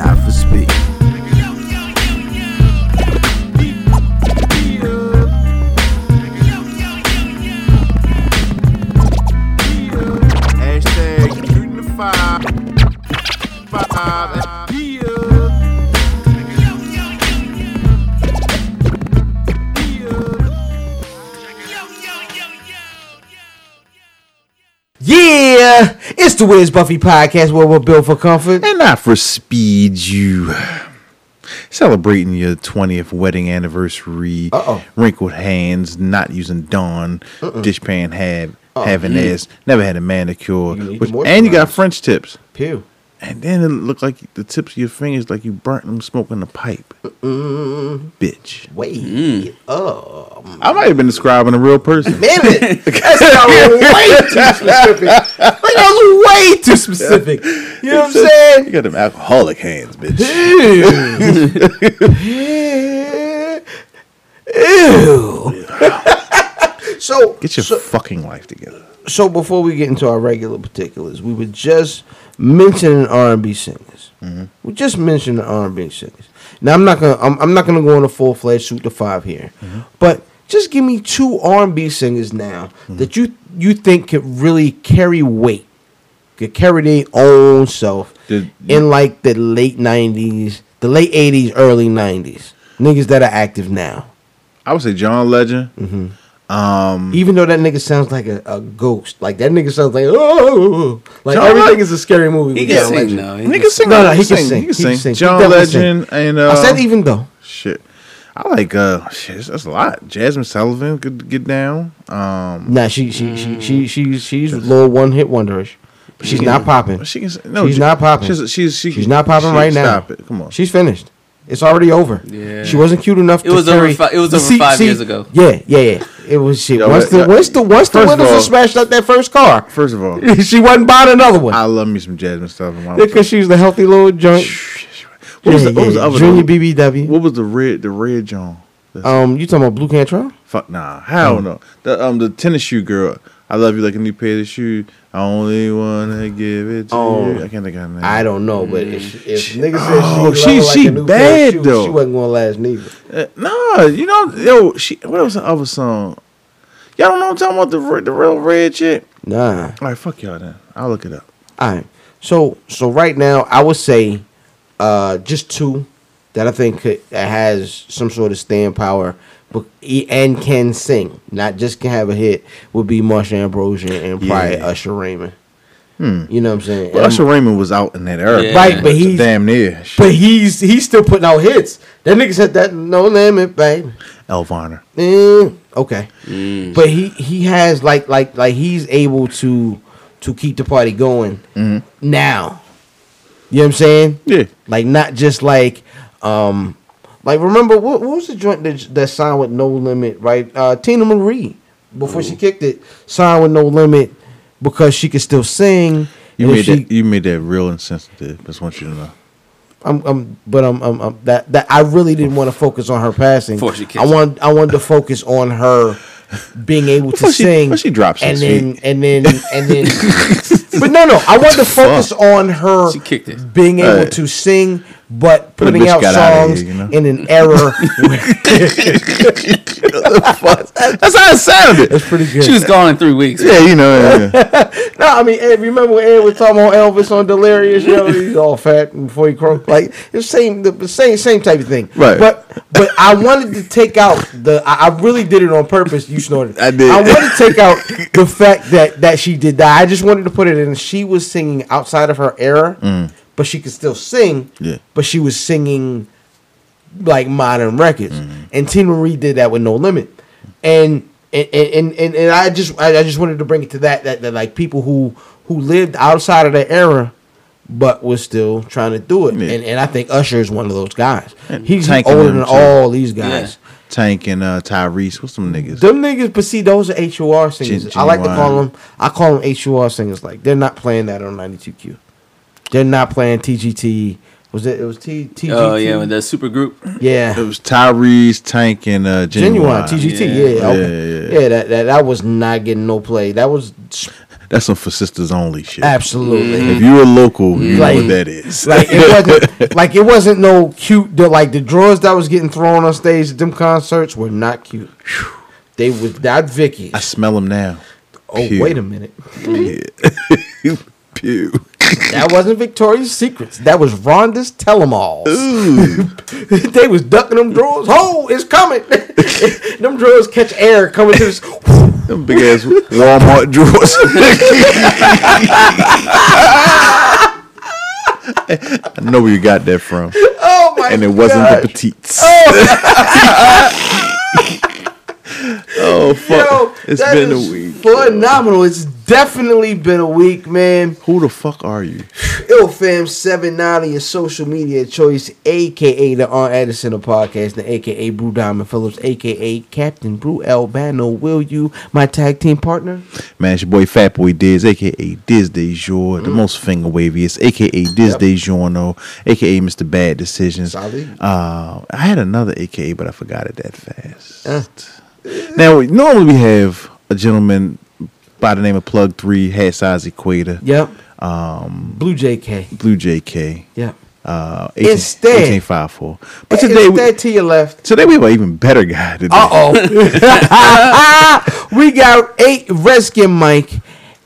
not for speed. The Where's Buffy podcast, where we're built for comfort. and not for speed you celebrating your 20th wedding anniversary Uh-oh. wrinkled hands not using dawn uh-uh. dishpan have uh-uh. having ass never had a manicure You which, to and you got french tips Pew. and then it looked like the tips of your fingers like you burnt them smoking a pipe bitch Wait. Oh, i might have been describing a real person damn it. That sounds way too specific. Like, that was way too specific. You know what I'm saying? you got them alcoholic hands bitch Ew. so, get your so, fucking life together so before we get into our regular particulars, we were just mentioning R and B singers. Mm-hmm. We just mentioned the R and B singers. Now I'm not gonna I'm, I'm not gonna go on a full fledged shoot to five here, mm-hmm. but just give me two R and B singers now that you you think could really carry weight, could carry their own self Did- in like the late '90s, the late '80s, early '90s. Niggas that are active now. i would say john legend Mm-hmm. um Even though that nigga sounds like a, a ghost, like that nigga sounds like oh, like John everything Le- is a scary movie. He with can John sing Legend. though. He Nigga can sing. No, no, he He can sing. sing. He can sing. sing. He John definitely sing. Legend and uh, I said even though. shit. I like uh shit. That's a lot. Jazmine Sullivan could get down. Um, Nah, she she she she she's she's a little one hit wonderish. But she's not popping. she can. No, She's J- not popping. She's she's, she, She's not popping she- right now. Stop it. Come on. She's finished. It's already over. Yeah. She wasn't cute enough. It to was over fi- it was You over five years ago. Yeah, yeah, yeah. It was shit. Yo, once the once the once the first of windows were all- smashed out that first car, First of all, she wasn't buying another one I love me some Jazmine Sullivan. because she was the healthy little joint. What was Yeah, the, what was yeah, the other Junior? BBW? What was the red the red John? Um, you talking about Blu Cantrell? Fuck nah. Hell Oh. no. The um the tennis shoe girl. I love you like a new pair of shoes. I only wanna give it to Oh. you. I can't think of her name. I don't know, but if, if nigga said Oh, she, she- she like a new pair of bad, shoes, though. She wasn't gonna last neither. Uh, no, you know, yo, she. What was the other song? Y'all don't know what I'm talking about the the real red chick. Nah. All right, fuck y'all then. I'll look it up. All right. So so right now, I would say, uh, just two that I think could, has some sort of staying power, but and can sing, not just can have a hit, would be Marsha Ambrosius and probably Yeah. Usher Raymond. You know what I'm saying? But Usher Raymond was out in that era, Yeah. Right, but he's damn near. Shit. but he's he's still putting out hits. That nigga said that no limit, baby. Elvana. Eh, okay. Mm. But he he has like like like he's able to to keep the party going now. You know what I'm saying? Yeah. Like not just like um like remember what, what was the joint that, that signed with No Limit, right? Uh Teena Marie before she kicked it signed with No Limit because she could still sing. You made she, that. You made that real insensitive. Just want you to know. I'm, I'm, but I'm, I'm, I'm that that I really didn't want to focus on her passing. Before she kicks I want, I wanted to focus on her being able to she- sing. she drops and six then, and then, and then. but no, no, I want to focus on her She kicked it. being able Right. to sing, but But putting out got outta songs here, you know? in an era. That's how it sounded. That's pretty good. She was gone in three weeks. yeah, you know. yeah, yeah. No, I mean, Ed, remember when Ed was talking about Elvis on Delirious? You know, he's all fat before he croaked. Like it's same, the same, same type of thing. Right. But but I wanted to take out the. I, I really did it on purpose. You snorted. I did. I wanted to take out the fact that that she did that. I just wanted to put it in. She was singing outside of her era, mm. But she could still sing. Yeah. But she was singing like modern records, Mm-hmm. and Teena Marie did that with No Limit, and and and and, and I just I, I just wanted to bring it to that, that that like people who who lived outside of their era, but was still trying to do it. Yeah. And and I think Usher is one of those guys. And He's older than too. all these guys. Tank and uh, Tyrese. What's some niggas? Them niggas, but see, those are HUR singers. Gen- I like to call them. I call them HUR singers. Like they're not playing that on 92Q. They're not playing TGT. Was it? It was T TGT. Oh yeah, with the super group. yeah. It was Tyrese, Tank, and uh, Ginuwine, Ginuwine. TGT, Yeah. yeah, Yeah, okay. yeah, yeah, that, that that was not getting no play. That was That's some for sisters only shit. absolutely If you're a local, you Like- know what that is. like it wasn't like it wasn't no cute. The, like the drawers that was getting thrown on stage at them concerts were not cute. They was not Vicky. I smell them now. Oh Pew. wait a minute, Yeah. Pew. That wasn't Victoria's Secrets. That was Rhonda's Tell 'em Alls. they was ducking them drawers. Oh, it's coming. them drawers catch air coming to this. Them big ass Walmart drawers. I know where you got that from. Oh my! And it wasn't the petites. Oh, fuck. Yo, it's been a week. Phenomenal. It's definitely been a week, man. Who the fuck are you? Ill fam seven ninety your social media choice, aka the On Edison of podcast, the aka Brew Diamond Phillips, aka Captain Brew Albano. Will you, my tag team partner? Man, it's your boy Fat Boy Diz, aka Diz De Jour, the most finger waviest, aka Diz Mm. Yep. De Giorno, aka Mr. Bad Decisions. Uh, I had another aka, but I forgot it that fast. Uh. Now, normally we have a gentleman by the name of Plug 3, Hat Size Equator, Yep. Um, Blue JK. Blue JK, Yep. uh, 18, Instead- 1854. But today, Instead we, to your left. today we have an even better guy. Uh oh. we got eight Redskin Mike,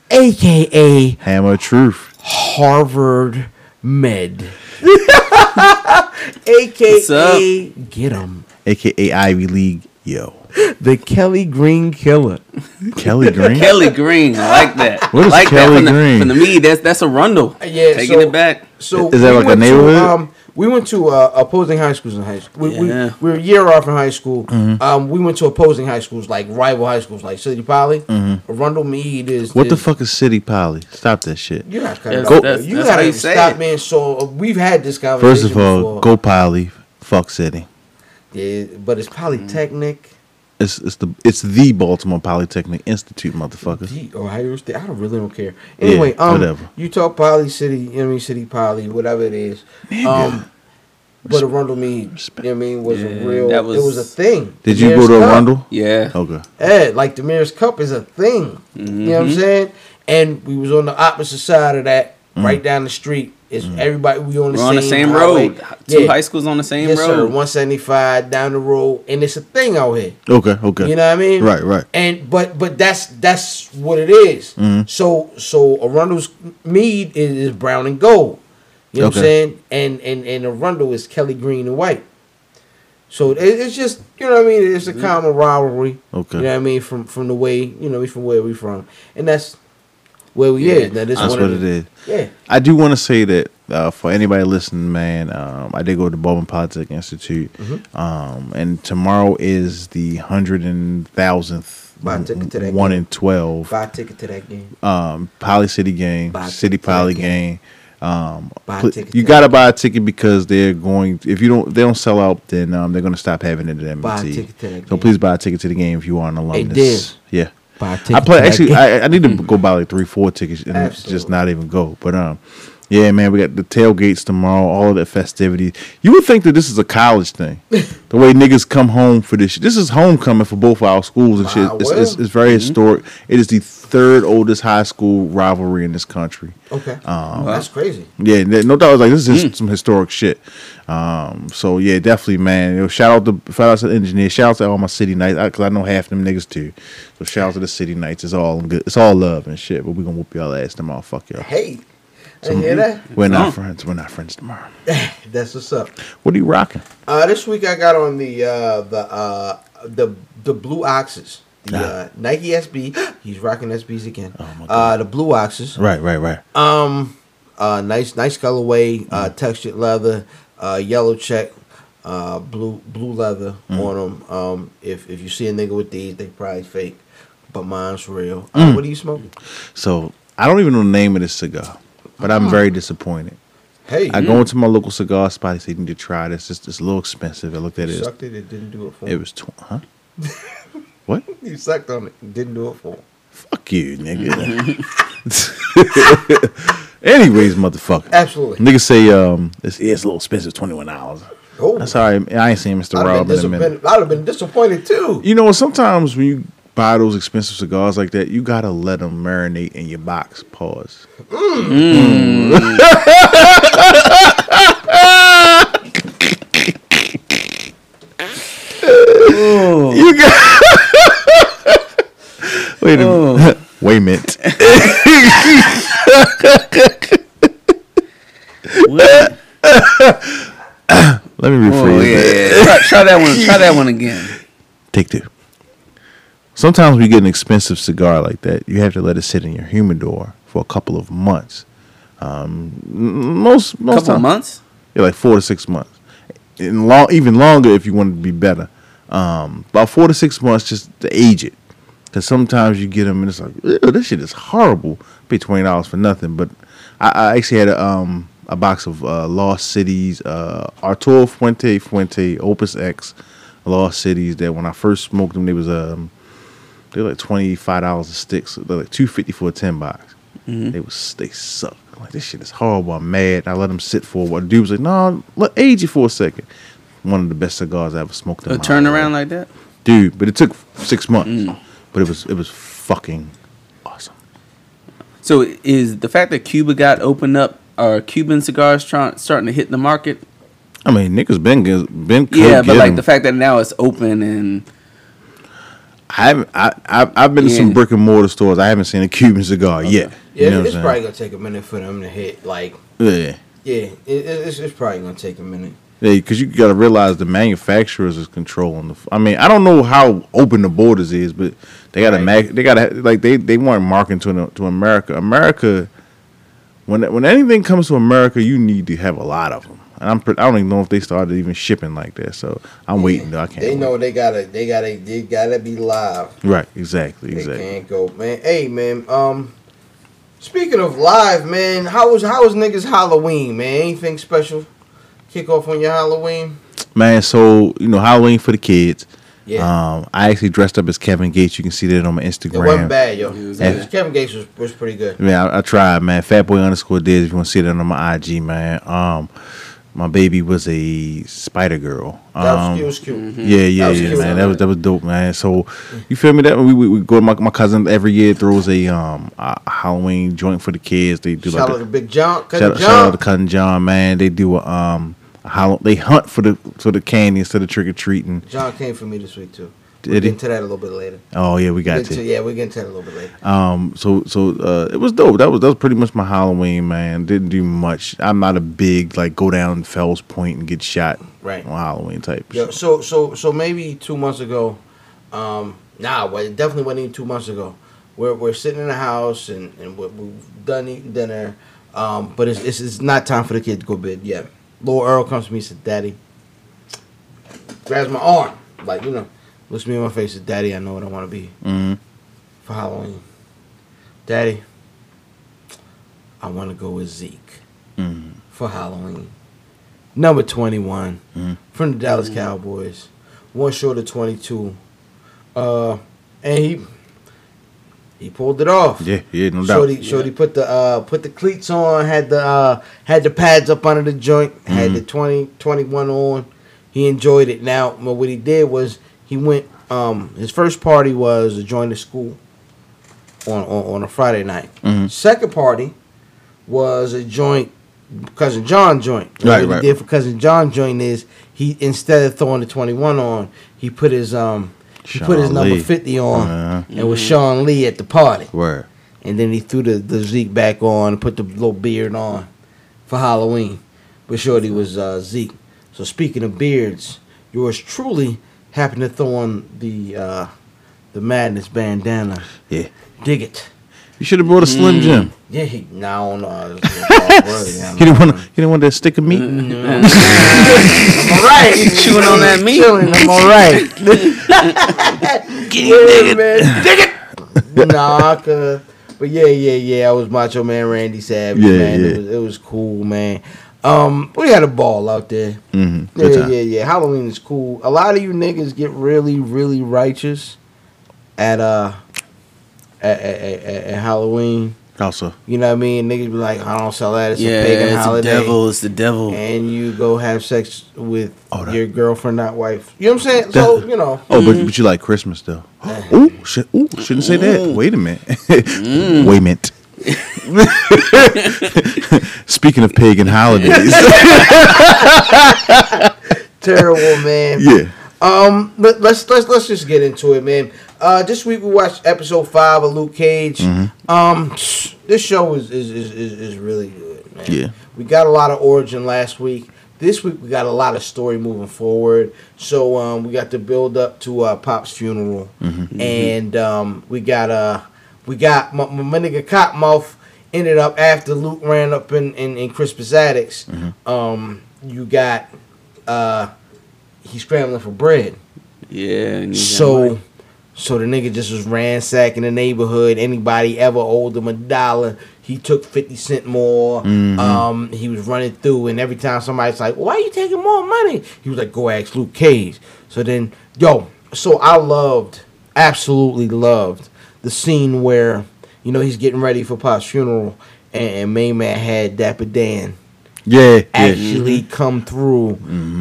aka Hammer Truth. Harvard Med. What's aka get him. aka Ivy League Yo. The Kelly Green Killer. Kelly Green. Kelly Green, I like that. What is like Kelly that from Green? The, from the me, that's that's a rundle. Yeah, taking so- it back. So Is that we like a went to, neighborhood? um, we went to uh, opposing high schools in high school. We, Yeah. we, we were a year off in high school. Mm-hmm. Um, we went to opposing high schools, like rival high schools, like City Poly. Arundel Meade is Mm-hmm. What the fuck is City Poly? Stop that shit. You gotta That's- off. that's- you that's how gotta stop, it. man. So uh, we've had this conversation. First of all, before. go Poly. Fuck City. Yeah, but it's Polytechnic. It's it's the it's the Baltimore Polytechnic Institute, motherfucker. The Ohio State. I don't really don't care. Anyway, um, whatever. Utah Poly City, you know what I mean, City Poly, whatever it is. Um, but Arundel Meade, you know what I mean, was Yeah, a real. that it was a thing. Did The you go Mayor's to Cup. Arundel? Yeah. Okay. Yeah, like the Mayor's Cup is a thing. You know what I'm saying? And we was on the opposite side of that, Mm. right down the street. It's mm. everybody. We on the We're same on the same road. Two Yeah. high schools on the same Yes, road. 175 down the road, and it's a thing out here. Okay. Okay. You know what I mean? Right. Right. And but but that's that's what it is. Mm-hmm. So so Arundel's Meade is, is brown and gold. You know what I'm saying? And and and Arundel is Kelly green and white. So it's just you know what I mean. It's a mm-hmm. common rivalry. Okay. You know what I mean from from the way you know from where we from, and that's where we Yeah. is. Now this That's what it is. Yeah. I do want to say that uh, for anybody listening, man, um, I did go to the Bowman Polytech Institute, Mm-hmm. um, and tomorrow is the hundred and thousandth Buy ticket to that one game. and twelve Buy a ticket to that game. um, Poly City game, Buy City Poly game. game. Um, Buy a pl- ticket you gotta buy a ticket because they're going. If you don't, they don't sell out, then um, they're gonna stop having it at M&T. ticket to that So game. please buy a ticket to the game if you are an alumnus. Diz. Yeah. Buy a. I play actually. I, I need to go buy like three, four tickets and just not even go. But um, yeah, man, we got the tailgates tomorrow. All of the festivities. You would think that this is a college thing. the way niggas come home for this. shit. This is homecoming for both our schools and shit. It's, it's, it's very historic. It is the third oldest high school rivalry in this country. okay. Um, that's crazy. Yeah, no doubt. I was like, this is some historic shit. Um, so yeah, definitely, man. Yo, shout out to shout out to the engineer. Shout out to all my city knights because I know half them niggas too. So shout out to the city knights. It's all good. It's all love and shit. But we gonna whoop y'all ass tomorrow. Fuck y'all. Hey, I hear that. We're not friends. We're not friends tomorrow. That's what's up. What are you rocking? Uh, this week I got on the uh, the uh, the the blue oxes. The Ah. uh, Nike SB. He's rocking SBs again. Oh, my uh, the blue oxes. Right, right, right. Um, uh, nice nice colorway. Uh, Mm. textured leather. Uh, yellow check. Uh, blue blue leather Mm. on them. Um, if if you see a nigga with these, they probably fake, but mine's real. Mm. Uh, what are you smoking? So I don't even know the name of this cigar. But I'm very disappointed. Hey, I go into my local cigar spot. He said, "You need to try this. It's, it's a little expensive." I looked at you it. sucked it. It didn't do it for It me. was tw- huh? what? You sucked on it. It didn't do it for. Fuck you, nigga. Anyways, motherfucker. Absolutely. Niggas say um, it's, it's a little expensive, twenty one dollars. Oh, That's all right. I ain't seen Mr. I'd Rob in a minute. I'd have been disappointed too. You know, sometimes when you buy those expensive cigars like that, you gotta let them marinate in your box. Pause. Mm. You got. Oh. Wait a minute. Wait a minute. Let me rephrase Oh, yeah. Try, try that one. Try that one again. Take two. Sometimes when you get an expensive cigar like that, you have to let it sit in your humidor for a couple of months. Um, most most Couple time- months. Yeah, like four to six months. And long, even longer if you want to be better. Um, about four to six months just to age it. Because sometimes you get them and it's like, this shit is horrible. Pay twenty dollars for nothing. But I, I actually had a um a box of uh, Lost Cities, uh, Arturo Fuente Fuente Opus X, Lost Cities. That when I first smoked them, they was um they were like twenty five dollars a stick. So they're like two fifty for a ten box. Mm-hmm. They was they suck. I'm like this shit is horrible. I'm mad. I let them sit for a while. The dude was like, no, let age it for a second. One of the best cigars I ever smoked in A turnaround like that. dude. But it took six months. Mm. But it was it was fucking awesome. So is the fact that Cuba got opened up, are Cuban cigars trying starting to hit the market? I mean, niggas been been Yeah, but like like 'em. the fact that now it's open and I haven't. I, I I've been to some brick and mortar stores. I haven't seen a Cuban cigar yet. Yeah, you know it's probably gonna take a minute for them to hit. Like, yeah, yeah, it, it- it's, it's probably gonna take a minute. Yeah, yeah, because you got to realize the manufacturers is controlling the. I mean, I don't know how open the borders is, but they got to Right. mag. They got to like they they weren't marketing to to America. America, when when anything comes to America, you need to have a lot of them. And I'm I don't even know if they started even shipping like that. So I'm waiting. Though I can't. They wait. know they gotta, they gotta, they gotta be live. Right. Exactly. They Exactly. can't go, man. Hey, man. Um, speaking of live, man, how was how was niggas Halloween, man? Anything special? Kick off on your Halloween? Man, so you know Halloween for the kids. Yeah, Um, I actually dressed up as Kevin Gates. You can see that on my it Instagram. wasn't bad, yo. It was Yeah. Kevin Gates was, was pretty good. Man, I, I tried, man. Fatboy underscore Diz. If you want to see that on my IG, man. Um, my baby was a Spider Girl. That was, Um, it was cute. yeah, yeah, That yeah, cute. man. That was that was dope, man. So, you feel me? That we, we, we go to my, my cousin every year throws a um a Halloween joint for the kids. They do Shout like out a, Big John. shout, Cousin out- shout out to cousin John, man. They do a um a Hall- they hunt for the for the candy instead of trick or treating. John came for me this week too. We'll get into that a little bit later. Oh yeah, we got Get to. to- yeah, we'll get into that a little bit later. Um, so so uh, it was dope. That was that was pretty much my Halloween, man. Didn't do much. I'm not a big like go down Fells Point and get shot Right. on Halloween type. Yeah, so so so maybe two months ago, um, nah, well, it definitely wasn't even two months ago. We're we're sitting in the house and and we- we've done eating dinner, um, but it's, it's it's not time for the kid to go to bed yet. Little Earl comes to me and said, "Daddy," grabs my arm, like you know, looks me in my face, says, "Daddy, I know what I want to be Mhm. for Halloween." Daddy, I want to go with Zeke Mhm. for Halloween. Number 21 Mhm. from the Dallas Cowboys. One short of 22. Uh, and he he pulled it off. Yeah, yeah, no doubt. Shorty, Shorty put the uh put the cleats on, had the uh had the pads up under the joint, had the 20 21 on. He enjoyed it. Now, but what he did was he went um his first party was to join the school on on, on a Friday night. Mhm. Second party was a joint cousin John joint. And Right, what right. he did for cousin John joint is he instead of throwing the 21 on, he put his um he put his Sean number 50 on Uh-huh. and with Sean Lee at the party. Word. And then he threw the, the Zeke back on and put the little beard on for Halloween. But Shorty was uh, Zeke. So speaking of beards, yours truly happened to throw on the uh, the Madness bandana. Yeah. Dig it. You should have brought a Slim Jim. Yeah, he, now I don't know. I was- I You didn't want to. You didn't want that stick of meat. I'm all right. chewing on that meat. Chilling, I'm all right. Get yeah, man. Dig it. nah, cause but yeah, yeah, yeah. I was Macho Man Randy Savage, Yeah, man. yeah. It was it was cool, man. Um, we had a ball out there. Mhm. Yeah, time. yeah, yeah. Halloween is cool. A lot of you niggas get really, really righteous at uh at, at, at, at Halloween. Also, You know what I mean? Niggas be like, I don't sell that. It's yeah, a pagan it's the devil. It's the devil. And you go have sex with Oh, your girlfriend, not wife. You know what I'm saying? So you know. oh, but but you like Christmas though. Ooh, shit. Ooh, shouldn't say that. Wait a minute. Wait a minute. Speaking of pagan holidays, Terrible, man. yeah. Um, but let's let's let's just get into it, man. Uh, this week we watched episode five of Luke Cage. Mm-hmm. Um, this show is is, is is is really good, man. Yeah. we got a lot of origin last week. This week we got a lot of story moving forward. So um, we got the build up to uh, Pop's funeral, Mm-hmm. and um, we got uh we got my, my, nigga Cottonmouth ended up after Luke ran up in in, in Crispus Attucks. Mm-hmm. Um, you got uh he's scrambling for bread. yeah. So, so the nigga just was ransacking the neighborhood. Anybody ever owed him a dollar, he took fifty cent more. Mm-hmm. Um, he was running through, and every time somebody's like, "Why are you taking more money?" He was like, "Go ask Luke Cage." So then, yo, so I loved, absolutely loved the scene where you know he's getting ready for Pop's funeral, and, and Main Man had Dapper Dan Yeah, yeah. actually come through.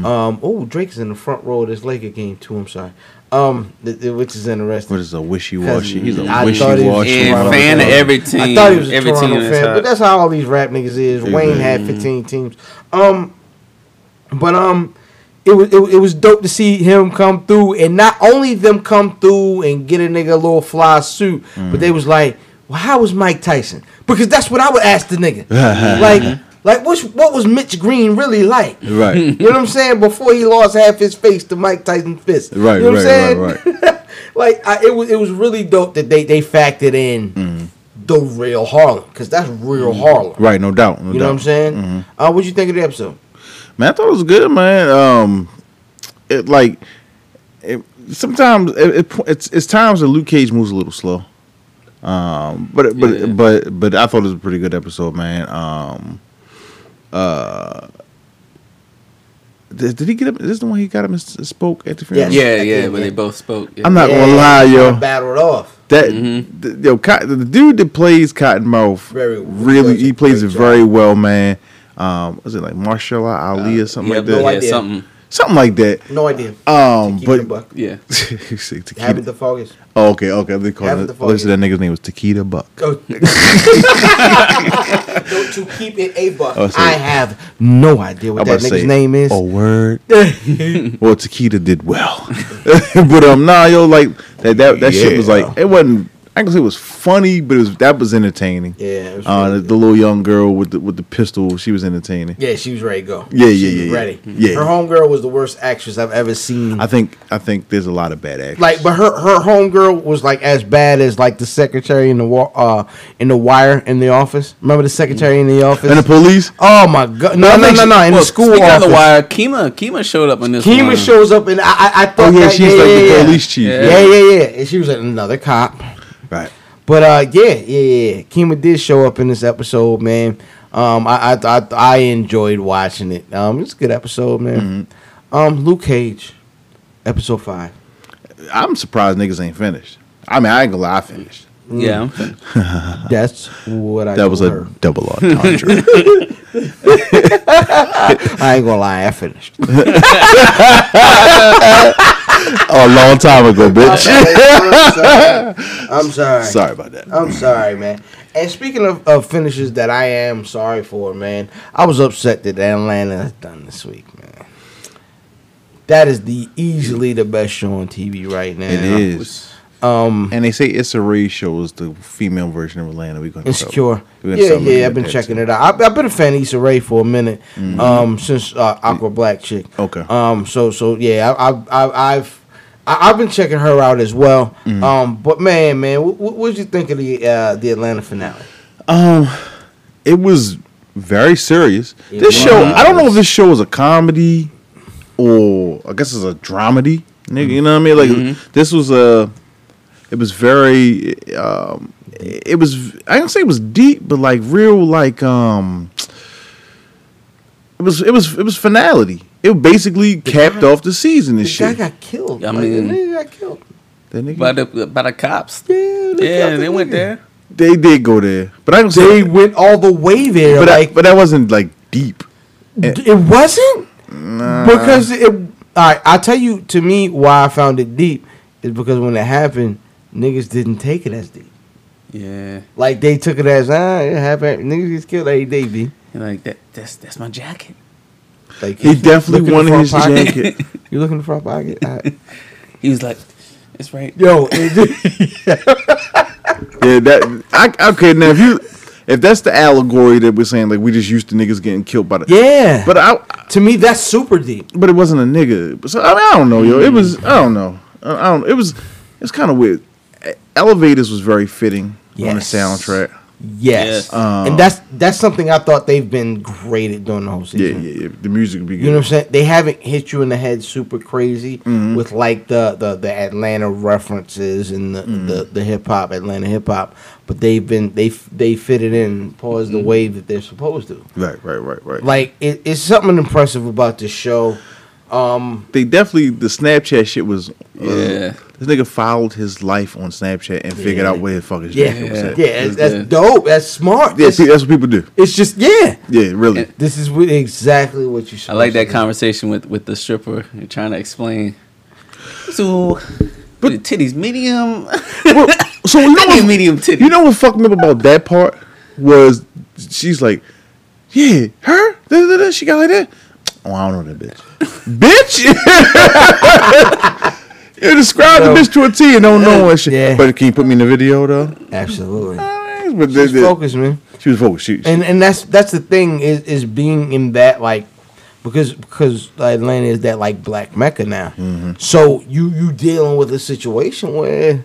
Um, oh, Drake's in the front row of this Laker game too. I'm sorry. Um, th- th- which is interesting. What is a wishy washy? He's a I wishy thought he was washy. a fan of fan. every team. I thought he was a every Toronto team fan, but that's how all these rap niggas is. Wayne had 15 teams. Um, but um, it was it, it was dope to see him come through, and not only them come through and get a nigga a little fly suit, but they was like, "Well, how was Mike Tyson?" Because that's what I would ask the nigga. like, like what's what was Mitch Green really like? Right. You know what I'm saying? Before he lost half his face to Mike Tyson fist. Right, You know what I'm saying? right, like I, it was it was really dope that they they factored in Mm-hmm. the real Harlem because that's real Harlem. Right, no doubt. No You know what I'm saying? Mm-hmm. Uh, what you think of the episode? Man, I thought it was good, man. Um, it like it, sometimes it, it, it's it's times that Luke Cage moves a little slow. Um, but but Yeah. but but I thought it was a pretty good episode, man. Um, uh, did, did he get up? Is this the one he got up and spoke at the funeral? Yes. yeah, yeah, think, when they both spoke. Yeah. I'm not gonna lie, kinda yo. Battled off. That Mhm. th- yo, Cot- the dude that plays Cottonmouth, Very- really, he plays it job. very well, man. Um, was it like Marshall Ali or something yeah, like that? no yeah, something. Something like that. No idea. Um, Keep but buck. Yeah. You say Takita- Habit the focus. Oh, okay, okay. They call Habit it. the Oh, listen, focus. that nigga's name was Takita Buck. Go. Go to keep it a buck. Oh, sorry. I have no idea what I'm that nigga's say, name is. Oh, word. well, Takita did well, but um, nah, yo, like that that, that shit was like it wasn't. I can say it was funny, but it was that was entertaining. Yeah, it was Uh, really the, the little young girl with the with the pistol, she was entertaining. Yeah, she was ready to go. Yeah, yeah, was yeah, yeah. Ready. Yeah. Her homegirl was the worst actress I've ever seen. I think I think there's a lot of bad actors. like, but her her homegirl was like as bad as like the secretary in the wa- uh in the wire in the office. Remember the secretary in the office? and the police. oh my god! No, I no, no, no! In well, the school office. of the wire, Kima, Kima showed up in this Kima one. shows up and I I, I thought Oh yeah, that, she's like the yeah, police chief. Yeah. Yeah, yeah, yeah. And she was like another cop. Right. But uh, yeah, yeah, yeah. Kima did show up in this episode, man. Um, I I I, I enjoyed watching it. Um, it's a good episode, man. Mm-hmm. Um, Luke Cage, episode five. I'm surprised niggas ain't finished. I mean, I ain't gonna lie, I finished. Yeah, That's what I. That was a heard. double entendre. I ain't gonna lie, I finished. oh, a long time ago, bitch. I'm sorry. I'm sorry. Sorry about that. I'm sorry, man. And speaking of, of finishes that I am sorry for, man, I was upset that Atlanta has done this week, man. That is the easily the best show on TV right now. It is. Um, And they say Issa Rae shows the female version of Atlanta. We're gonna Insecure. We're Yeah, yeah, I've been checking too. it out. I've, I've been a fan of Issa Rae for a minute, um, since uh, Awkward Black chick. Okay. Um, so so yeah, I, I, I, I've I, I've been checking her out as well. Mm-hmm. Um, but man, man, what what did you think of the uh, the Atlanta finale? Um, it was very serious. It this show, I don't know if this show is a comedy or I guess it's a dramedy. Nigga, you know what I mean? Like this was a. It was very. Um, it was I don't say it was deep, but like real like um it was it was it was finality. It basically capped guy- off the season and The guy got killed. I Like, mean- the nigga got killed. That nigga- by the by the cops. Yeah, they Yeah, the they went there. they did go there, but I don't They say. went all the way there. But like I, but that wasn't like deep. it wasn't nah. because it. All right, I'll tell you. To me, why I found it deep is because when it happened, niggas didn't take it as deep. Yeah, Like they took it as ah, it happened. Niggas gets killed every day, B. and like that. That's that's my jacket. Like He definitely look in the wanted his pocket. jacket. You look in the front pocket. All right. He was like, "It's right." Yo, it, Yeah, that I, okay. Now if you if that's the allegory that we're saying, like we just used to niggas getting killed by the yeah. But I to me, that's super deep. but it wasn't a nigga. So I mean, I don't know, yo. It was I don't know. I I don't. It was it's kind of weird. Elevators was very fitting on the soundtrack. Yes, Yes. and that's that's something I thought they've been great at doing the whole Yeah, season. yeah, yeah. The music would be good. You know what I'm saying? They haven't hit you in the head super crazy Mm-hmm. with like the, the, the Atlanta references and the Mm-hmm. the, the hip hop, Atlanta hip hop, but they've been they f- they fitted in pause Mm-hmm. the way that they're supposed to. Right, right, right, right. Like it, it's something impressive about this show. Um, they definitely the Snapchat shit was. Uh, Yeah. This nigga followed his life on Snapchat and figured Yeah. out where the fuck his yeah, jacket was yeah, at. that's, that's Yeah. dope. That's smart. Yeah, It's, see, that's what people do. it's just yeah. Yeah, really. This is exactly what you. Should. I like that do. conversation with with the stripper and trying to explain. So, but the titties medium. Well, so you know what, medium titties. You know what fucked me up about that part was she's like, yeah, her, da, da, da, she got like that. Oh, I don't know that bitch. bitch. you describe No. the bitch to a T and don't know what shit. Yeah. But can you put me in the video though? Absolutely. But Just the- the- focus, man. She was focused. She, and and that's that's the thing is is being in that like because because Atlanta is that like black mecca now. Mm-hmm. So you you dealing with a situation where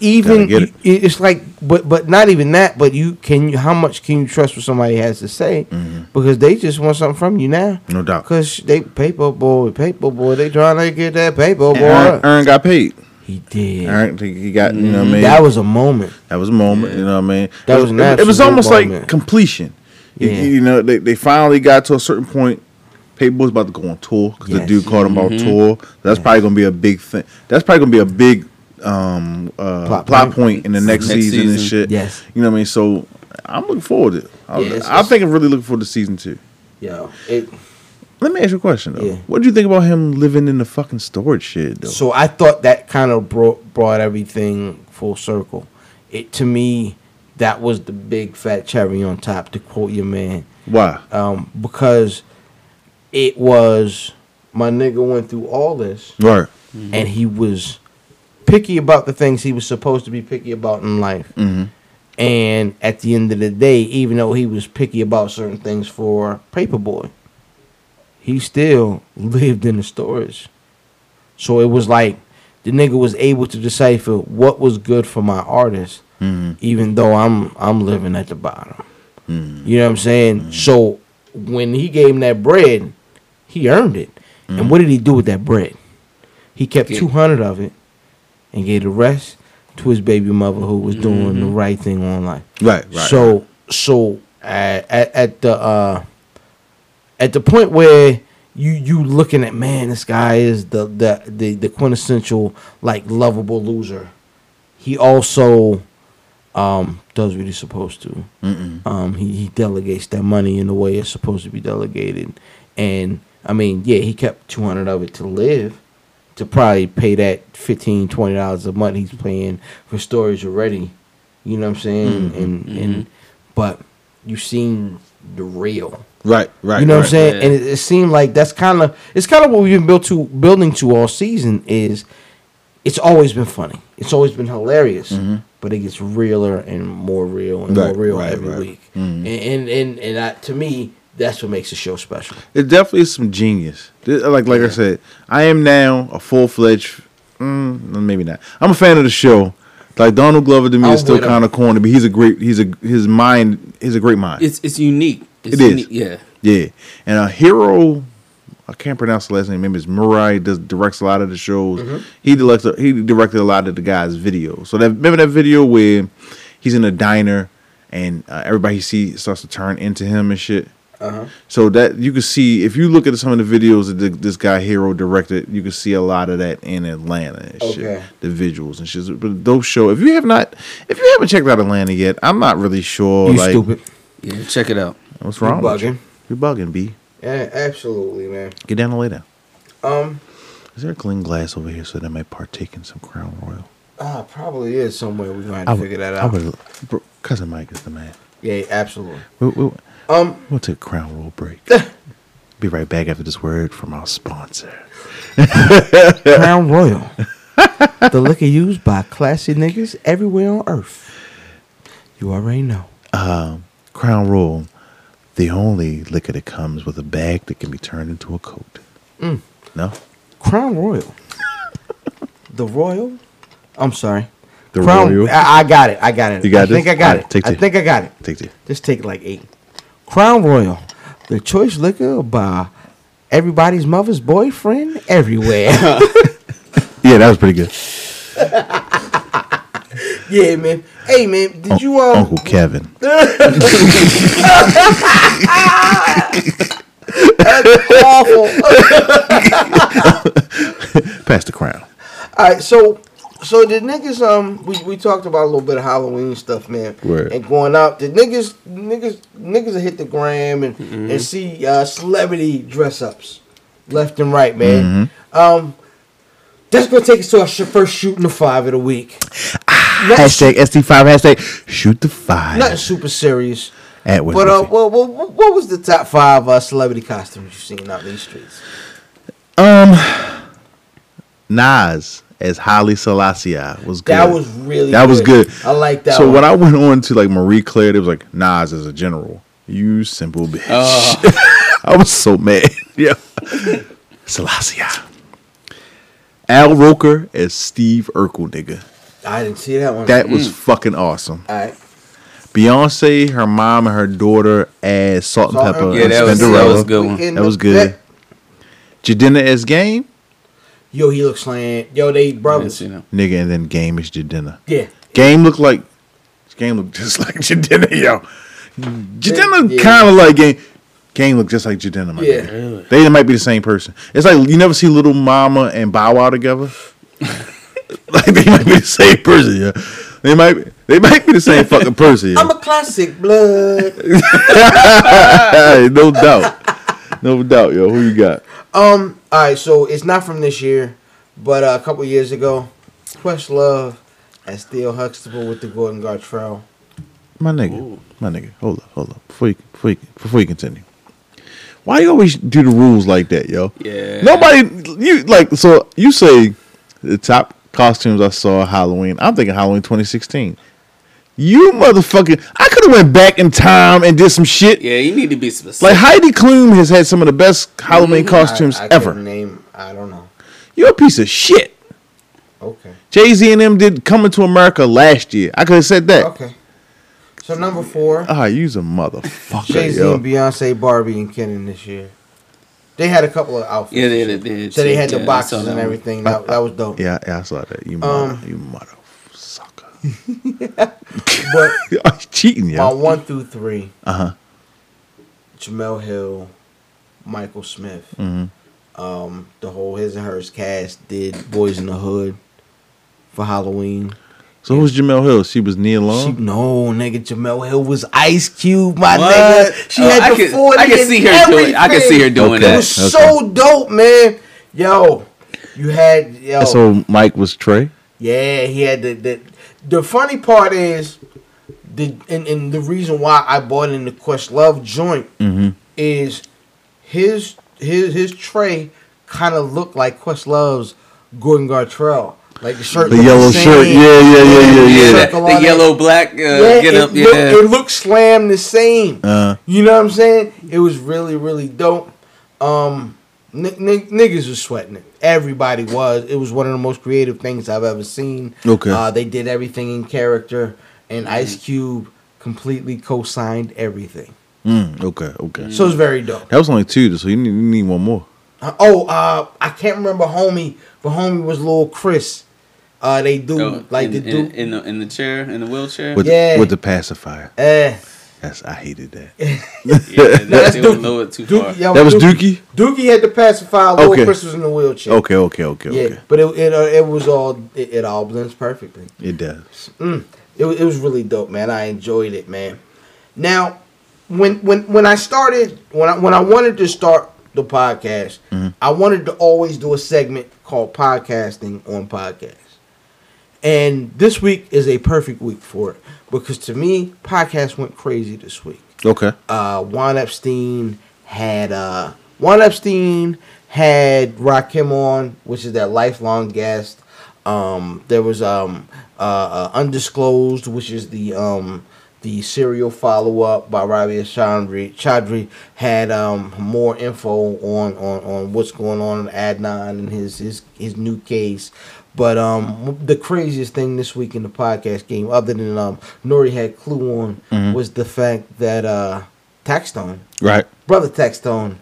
even it. it- it's like but but not even that but you can you how much can you trust what somebody has to say because they just want something from you now Mm-hmm. no doubt. because they paper boy paper boy they trying to get that paper boy Earn, Earn got paid. he did Earn, he got, you know what I mean? that was a moment That was a moment, you know what I mean? That it was an it, was almost moment. like completion. You- Yeah. You, know, they, they finally got to a certain point. Paperboy's about to go on tour because the dude called him about tour. That's probably gonna be a big thing. That's probably gonna be a big um, uh, Plot plot, point. point in the next, Next season, and shit. Yes. you know what I mean. So I'm looking forward to it. I, Yeah, it's- I think I'm really looking forward to season two. yo it Let me ask you a question though. Yeah. What do you think about him living in the fucking storage shed though? So I thought that kind of brought brought everything full circle. It to me, that was the big fat cherry on top. To quote your man, Why? um, because it was my nigga went through all this, Right. and he was picky about the things he was supposed to be picky about in life. Mm-hmm. And at the end of the day, even though he was picky about certain things for Paperboy, he still lived in the storage. So it was like the nigga was able to decipher what was good for my artist, Mm-hmm. even though I'm I'm living at the bottom. Mm-hmm. You know what I'm saying? So when he gave him that bread, he earned it. Mm-hmm. And what did he do with that bread? He kept two hundred of it and gave the rest to his baby mother who was doing the right thing on life. Right. Right. so so at, at at the uh at the point where you you looking at man, this guy is the the the, the quintessential like lovable loser. He also um does what he's supposed to. Um, he, he delegates that money in the way it's supposed to be delegated. And I mean, yeah, he kept 200 of it to live, to probably pay that 15 $20 a month he's paying for storage already. You know what I'm saying? Mm-hmm. And, and, but you've seen the real. Right. Right. You know what. I'm saying? Yeah. And it, it seemed like that's kind of it's kind of what we've been built to building to all season is it's always been funny. It's always been hilarious, but it gets realer and more real and Mm-hmm. Right, more real right, every right. week. Mhm. And and and, and I, to me, that's what makes the show special. It definitely is some genius. Th- Like like I said, I am now a full fledged. Mm, maybe not. I'm a fan of the show. Like Donald Glover to me I'm is still kind of corny, but he's a great. He's a his mind. He's a great mind. It's it's unique. It's It is. unique. Yeah. yeah, and a Hiro I can't pronounce the last name. Maybe it's Murray. Does directs a lot of the shows. He directed he directed a lot of the guys' videos. So that remember that video where he's in a diner and uh, everybody he see starts to turn into him and shit. Uh-huh. So that you can see if you look at some of the videos that the, this guy Hiro directed, you can see a lot of that in Atlanta and Okay. shit. The visuals and shit. But those show if you have not if you haven't checked out Atlanta yet, I'm not really sure. You like stupid. Yeah, check it out. what's wrong with you? bugging. You bugging, B. Yeah, absolutely, man. Get down and lay down. Um, Is there a clean glass over here so that I may partake in some Crown Royal? ah, probably is somewhere we're gonna have to would- figure that I out. would, bro, cousin Mike is the man. Yeah, absolutely. We'll, we'll, Um, we'll take a Crown Royal break. Be right back after this word from our sponsor. Crown Royal, the liquor used by classy niggas everywhere on earth. You already know. Um, Crown Royal, the only liquor that comes with a bag that can be turned into a coat. Mm. No? Crown Royal, the Royal. I'm sorry. The Crown. Royal. I, I got it. I got it. You got I think? I got it. take I two. think I got it. Take two. Just take like eight. Crown Royal, the choice liquor by everybody's mother's boyfriend everywhere. Yeah, that was pretty good. yeah, man. Hey, man. Did you um? Uncle Kevin. That's awful. Pass the crown. All right, so so the niggas um we, we talked about a little bit of Halloween stuff, man, Word. and going out. The niggas niggas niggas hit the gram and and see uh, celebrity dress ups left and right, man. Um, that's gonna take us to our sh- first shooting the five of the week. Nothing Hashtag ST5, hashtag shoot the five. Nothing super serious. At But uh, well, well, what what was the top five uh, celebrity costumes you've seen out these streets? Um, Nas as Haile Selassie was good. That was really that was good. I like that. So one. when I went on to like Marie Claire, it was like Nas as a general. You simple bitch. Oh. I was so mad. yeah. Selassie. Al Roker as Steve Urkel, nigga. I didn't see that one. That was mm. fucking awesome. All right. Beyonce, her mom, and her daughter as Salt and Salt and Pepper. Pepper. Yeah, and that was- that Cinderella. was a good one. In That the was good. back- Jadena as Game, Yo, he looks like yo. They brothers. you know. nigga, and then Game is Jadena. Yeah. Game looked like Game looked just like Jadena, yo. Jadena Yeah. kind of like Game. Game looked just like Jadena, my Yeah. nigga. They might be the same person. It's like you never see Little Mama and Bow Wow together. like they might be the same person, yeah. They might be, they might be the same fucking person, yeah. I'm a classic blood. Hey, no doubt, no doubt, yo. Who you got? um. All right. So it's not from this year, but uh, a couple years ago, Questlove and Theo Huxtable with the Gordon Gartrell. My nigga, my nigga. Hold up, hold up. Before you, before you, before you continue, why you always do the rules like that, yo? Yeah. Nobody, you like. So you say the top costumes I saw Halloween. I'm thinking Halloween 2016. You motherfucking! I could have went back in time and did some shit. Yeah, you need to be specific. Like Heidi Klum has had some of the best Halloween I- costumes I, I ever. Name. I don't know. You're a piece of shit. Okay. Jay Z and them did Coming to America last year. I could have said that. Okay. So number four, Ah, you's a motherfucker, Jay Z and Beyonce, Barbie, and Kenan this year. They had a couple of outfits. yeah, they, they did. So they had yeah, the boxes and everything. That, that was dope. Yeah, yeah, I saw that. You Um, mother, you mother sucker. But You're cheating, my yo. one through three, Uh huh. Jemele Hill, Michael Smith, Mhm. um, the whole his and hers cast did Boys in the Hood for Halloween. So who's Jemele Hill? She was Nia She, Long. no, nigga, Jemele Hill was Ice Cube, my What? nigga. She Oh, had I the could- 40 I could and see her doing- I can see her everything. doing It that. was Okay. so dope, man. Yo, you had yo. So Mike was Trey. Yeah, he had the the. The funny part is, the and, and the reason why I bought in the Questlove joint Mm-hmm. is his his his tray kind of looked like Questlove's Gordon Gartrell, like the shirt, The yellow same. shirt. Yeah, yeah, yeah, yeah, Yeah, yeah. that- the yellow black uh, Yeah, get it, up. looked, Yeah, it looked slammed the same. Uh, You know what I'm saying? It was really, really dope. Um, n- n- niggas was sweating it. Everybody was. It was one of the most creative things I've ever seen. Okay. Uh, they did everything in character, and Ice Cube completely co-signed everything. mm, okay, okay. So it's very dope. That was only two, so you need, you need one more. Uh, oh, uh, I can't remember homie, but homie was little Chris. Uh, they do Oh, like in, they do. in, in the in the chair in the wheelchair. with Yeah. with the pacifier. eh. That's I hated that. yeah, they, that's they Dookie. lower it too Dookie- yeah, That was Dookie. Dookie had the pacifier. Little Okay. Chris was in the wheelchair. Okay, okay, okay, Yeah, okay. but it it, uh, it was all it, it all blends perfectly. It does. It, it was really dope, man. I enjoyed it, man. Now, when when when I started when I when I wanted to start the podcast, I wanted to always do a segment called podcasting on podcasts. And this week is a perfect week for it because to me, podcast went crazy this week. Okay. Uh, Juan Epstein had uh, Juan Epstein had Rakim on, which is that lifelong guest. Um, there was um, uh, uh, Undisclosed, which is the um, the serial follow up by Rabia Chaudry. Chaudry had um, more info on, on, on what's going on in Adnan and his his, his new case. But um, the craziest thing this week in the podcast game, other than um, Nori had clue on, was the fact that uh, Taxstone, Right. brother Taxstone,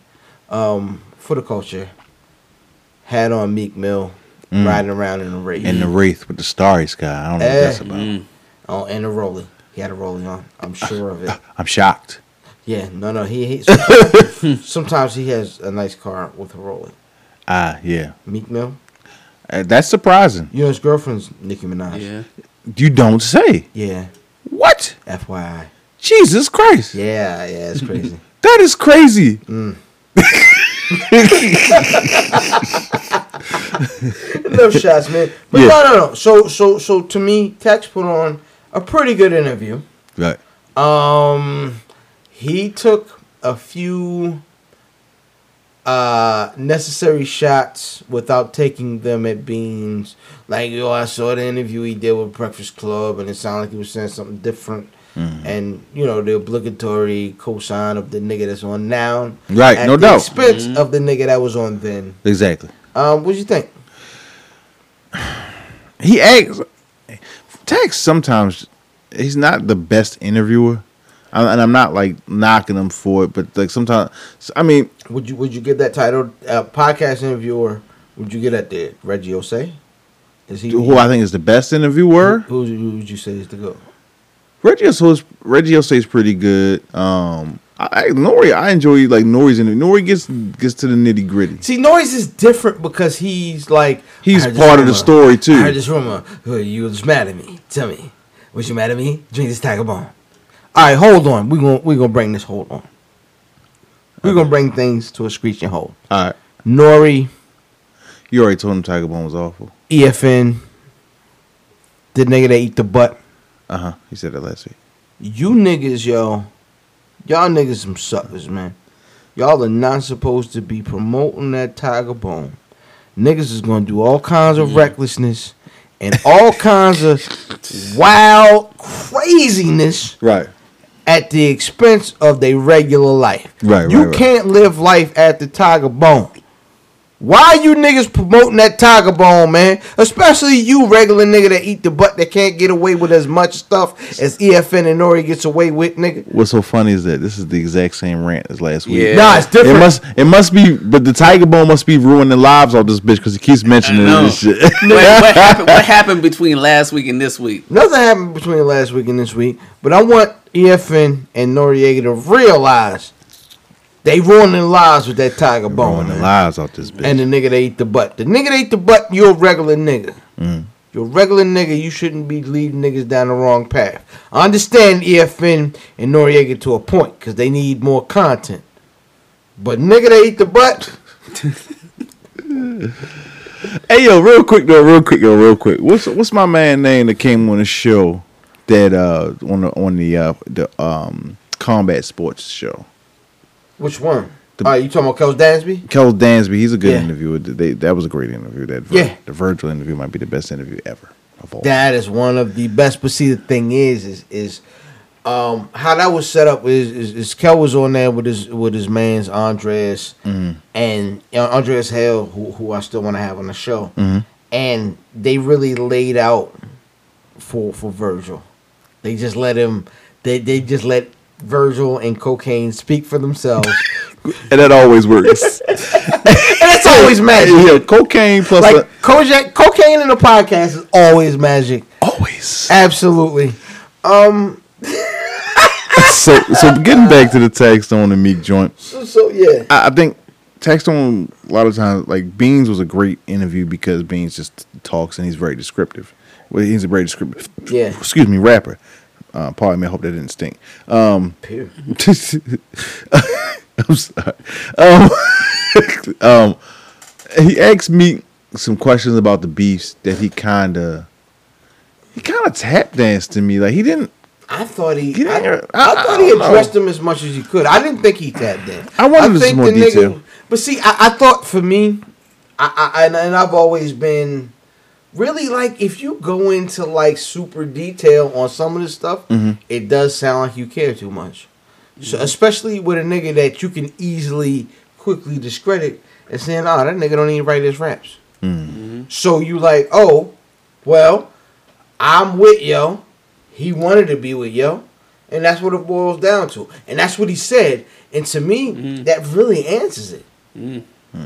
um, for the culture, had on Meek Mill riding around in the Wraith. And the Wraith with the starry sky. I don't know what Eh. that's about. Mm. Oh, and a rollie. He had a rollie on. I'm sure of it. I'm shocked. Yeah, no, no. He, he sometimes, sometimes he has a nice car with a rollie. Ah, yeah. Meek Mill. Uh, that's surprising. You know his girlfriend's Nicki Minaj. Yeah. You don't say. Yeah. What? FYI. Jesus Christ. Yeah, yeah. It's crazy. That is crazy. no shots, man. But Yeah. no, no, no. So, so, so to me, Tex put on a pretty good interview. Right. Um, he took a few uh necessary shots without taking them at beans. Like, yo, I saw the interview he did with Breakfast Club, and it sounded like he was saying something different. And you know the obligatory cosign of the nigga that's on now, Right, At no the doubt. Expense of the nigga that was on then. Exactly. Um, what do you think? He acts. Tex sometimes he's not the best interviewer, I- and I'm not like knocking them for it, but like sometimes I mean Would you would you give that title uh, podcast interviewer? Would you get that there? Reggie Ossé? Is he who I think is the best interviewer. Who, who would you say is the go? Reggie Ossé Reggie Ossé's pretty good. Um, I, I Nori I enjoy like Nori's interview. Nori gets gets to the nitty gritty. See, Noise is different because he's like He's part of the story, too. I heard this rumor. You was mad at me. Tell me, was you mad at me? Drink this Tiger Bone. All right, hold on. We gonna we gonna bring this hold on. We're gonna bring things to a screeching halt. All right, Nori, you already told him Tiger Bone was awful. EFN, the nigga that eat the butt. Uh huh. He said that last week. You niggas, yo, y'all niggas some suckers, man. Y'all are not supposed to be promoting that Tiger Bone. Niggas is gonna do all kinds of recklessness and all kinds of wild craziness Right. At the expense of their regular life. Right, You right, right. can't live life at the Tiger Bone. Why you niggas promoting that Tiger Bone, man? Especially you regular nigga that eat the butt that can't get away with as much stuff as EFN and Nori gets away with, nigga. What's so funny is that this is the exact same rant as last week. Yeah. Nah, it's different. It must it must be, but the Tiger Bone must be ruining lives off this bitch because he keeps mentioning I this shit. Wait, what happened? What happened between last week and this week? Nothing happened between last week and this week, but I want EFN and Noriega to realize they ruining lives with that Tiger Bone, Ruining lives off this bitch. And the nigga that ate the butt. The nigga that ate the butt, you're a regular nigga. Mm. You're a regular nigga. You shouldn't be leading niggas down the wrong path. I understand EFN and Noriega to a point because they need more content. But nigga that ate the butt, Hey yo, real quick though, real quick yo, real quick. What's what's my man name that came on the show that uh on the on the uh the um combat sports show? which one? The- All right, you talking about Kels Dansby? Kel Dansby, he's a good Yeah. interviewer. They, that was a great interview. That Vir- Yeah. the Virgil interview might be the best interview ever of all. That is one of the best. But see, the thing is, is is um how that was set up is is, is Kel was on there with his with his man's Andres and uh, Andres Hale, who who I still want to have on the show, and they really laid out for for Virgil. They just let him. They they just let Virgil and cocaine speak for themselves. and that always works. And it's always magic. yeah, cocaine plus Like a, Kojak, cocaine in the podcast is always magic. always. Absolutely. Um. So, so getting back to the Taxstone the Meek joint, So, so yeah. I, I think Taxstone a lot of times like Beans was a great interview because Beans just talks and he's very descriptive. Well, he's a very descriptive. Yeah. Excuse me, rapper. Uh, pardon me. I hope that didn't stink. Um, I'm sorry. Um, um, he asked me some questions about the beefs that he kind of he kind of tap danced to me. Like he didn't. I thought he. He I, I I- thought I he don't know. addressed him as much as he could. I didn't think he tap in. I wanted think some more the nigga- detail. But see, I, I thought for me, I, I and, and I've always been really like if you go into like super detail on some of this stuff, Mm-hmm. it does sound like you care too much. So especially with a nigga that you can easily quickly discredit and saying, "Oh, that nigga don't even write his raps." Mm-hmm. So you like, oh, well, I'm with yo. He wanted to be with yo, and that's what it boils down to. And that's what he said. And to me, that really answers it.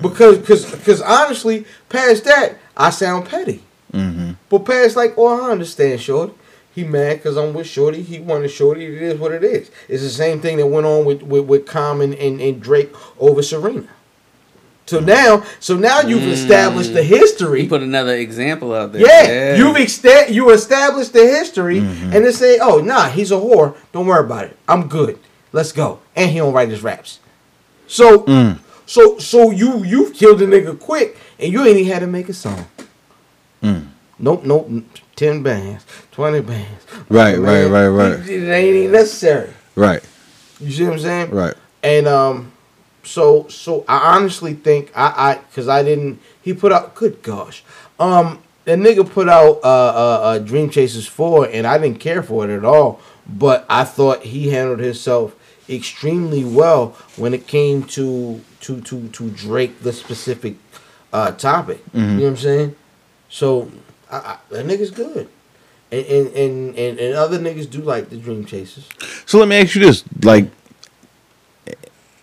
Because, because, because honestly, past that, I sound petty. Mm-hmm. But past like, oh, I understand, Shorty. He mad because I'm with Shorty. He wanted Shorty. It is what it is. It's the same thing that went on with with, with Common and, and Drake over Serena. So mm-hmm. now, so now you've mm. established the history. He put another example out there. Yeah, you've exta- you established the history, mm-hmm. and they say, "Oh, nah, he's a whore. Don't worry about it. I'm good. Let's go." And he don't write his raps. So, mm. so, so you you killed the nigga quick, and you ain't even had to make a song. Nope, nope. Ten bands, twenty bands. Right, right, right, right. It, it ain't even necessary. Right, You see what I'm saying? right. And um, so so I honestly think I I because I didn't he put out good gosh um that nigga put out uh, uh uh Dream Chasers four and I didn't care for it at all but I thought he handled himself extremely well when it came to to to to Drake the specific uh topic you know what I'm saying so I, I, that nigga's good. And, and and, and other niggas do like the dream chasers. So let me ask you this: like,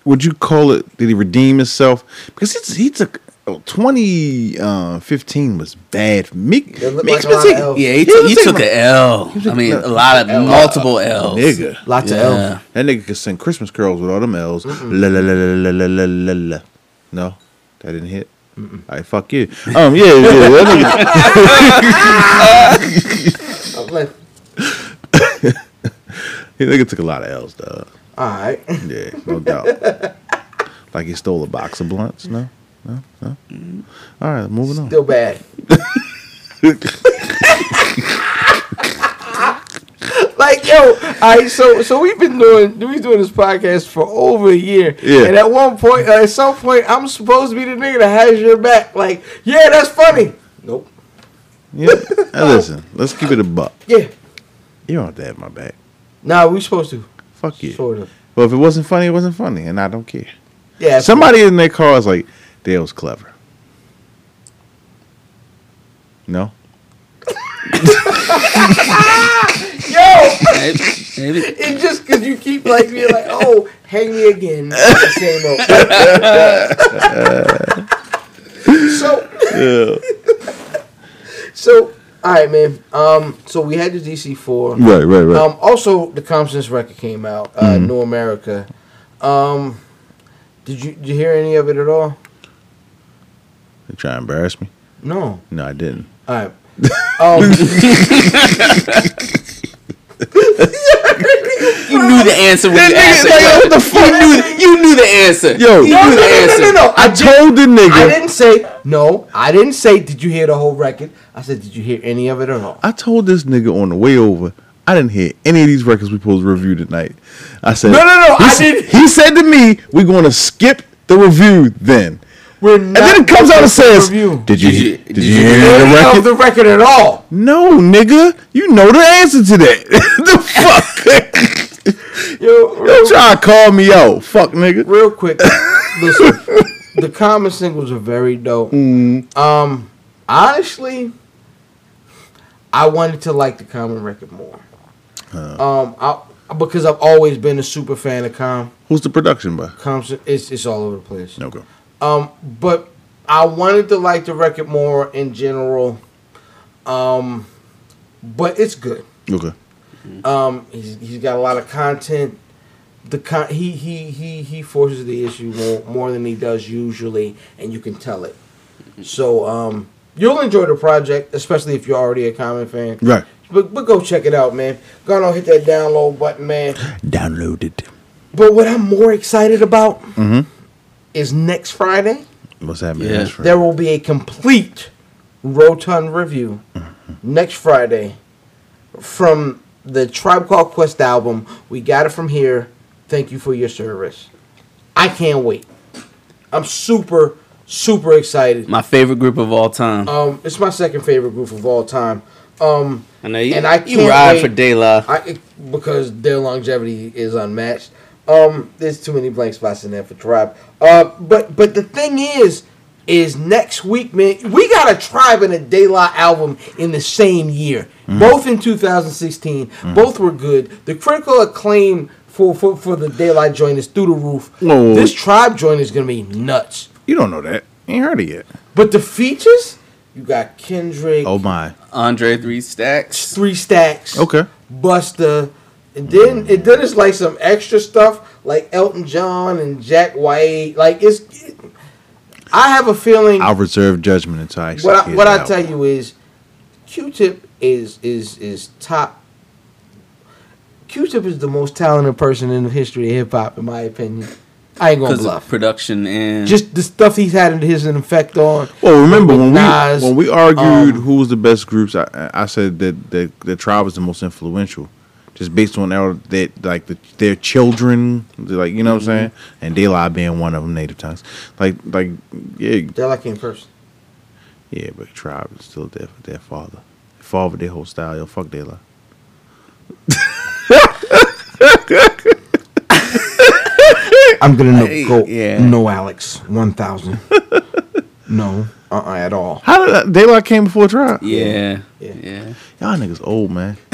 would you call it? Did he redeem himself? Because it's he took Oh, 2015 uh, was bad for me. Meek yeah, he, took, he took an L. I mean, a lot of L. multiple L's. Nigga. Lots yeah. of L's. That nigga could sing Christmas curls with all them L's. La, la, la, la, la, la, la, la. No, that didn't hit. All right, fuck you. Um, yeah, yeah, that nigga, I'm like, that nigga took a lot of L's, though. all right. Yeah, no doubt. like he stole a box of blunts. No, no, no. All right, moving on. Still bad. like yo, right. So so we've been doing we've doing this podcast for over a year. Yeah. And at one point, uh, at some point, I'm supposed to be the nigga that has your back. Like, yeah, that's funny. Nope. Yeah. Now listen, let's keep it a buck. Yeah. You don't have to have my back. Nah, we supposed to. Fuck you. Sort of. Well, if it wasn't funny, it wasn't funny, and I don't care. Yeah. Somebody in their car is like, "Dale's clever." No. Yo. Maybe, maybe. It's just because you keep like being like, oh, hang me again. Same old. so, so, all right, man. Um, so we had the DC four. Right, right, right. Um, also the Compton's record came out. Uh, New America. Um, did you did you hear any of it at all? They try to embarrass me. No. No, I didn't. All right. Um, You knew the answer when you asked it. what the fuck? You knew, you knew the answer. Yo. you no, knew no, the no, no, answer. no, no. I told the nigga. I didn't say no. I didn't say. Did you hear the whole record? I said, did you hear any of it at all? I told this nigga on the way over. I didn't hear any of these records we supposed to review tonight. I said, No, no, no, He, I didn't- He said to me, "We're going to skip the review then." We're And then it comes out and says, review. "Did you? Did you- Did, did you you hear hear the record?" the record at all? No, nigga, you know the answer to that. the fuck? Yo, Don't real, try to call me out, fuck nigga. real quick. listen, the common singles are very dope. Mm. Um, honestly, I wanted to like the common record more. Um, I, because I've always been a super fan of Com. Who's the production by? Comes, it's it's all over the place. No Okay. Um, but I wanted to like the record more in general. Um, but it's good. Okay. Um, he's he's got a lot of content. The con- he he he he forces the issue more more than he does usually, and you can tell it. So um, you'll enjoy the project, especially if you're already a Common fan. Right. But but go check it out, man. Go on, hit that download button, man. Downloaded. But what I'm more excited about is next Friday. What's happening? Yeah. Right. There will be a complete Rotund review next Friday from the Tribe Called Quest album. We got it from here. Thank you for your service. I can't wait. I'm super, super excited. My favorite group of all time. Um, it's my second favorite group of all time. Um, I know you, and I you ride wait- for De La. I because their longevity is unmatched. Um, there's too many blank spots in there for Tribe. Uh, but but the thing is, is next week, man, we got a Tribe and a De La album in the same year, both in 2016. Both were good. The critical acclaim for for, for the De La joint is through the roof. Whoa. This Tribe joint is gonna be nuts. You don't know that. Ain't heard it yet. But the features, you got Kendrick, Oh my. Andre Three Stacks. Three Stacks, Okay. Busta. And then it then it's like some extra stuff like Elton John and Jack White. Like it's I have a feeling I'll reserve judgment until I actually what I, what I album. tell you is Q-Tip is is is top Q-Tip is the most talented person in the history of hip hop in my opinion. I ain't gonna Because of bluff. production and Just the stuff he's had his effect on. Well, remember when Nas, we when we argued um, who was the best groups, I, I said that the the tribe was the most influential, just based on their that like the, their children, like you know what I'm mm-hmm. saying, and De La being one of them, native tongues, like like yeah They're like in person. yeah, but tribe is still there for their father, father their whole style. Yo, fuck De La. I'm gonna no, go yeah. no Alex one thousand. no, uh, uh at all. How did that, De La came before tribe? yeah, Yeah. yeah, Y'all niggas old man.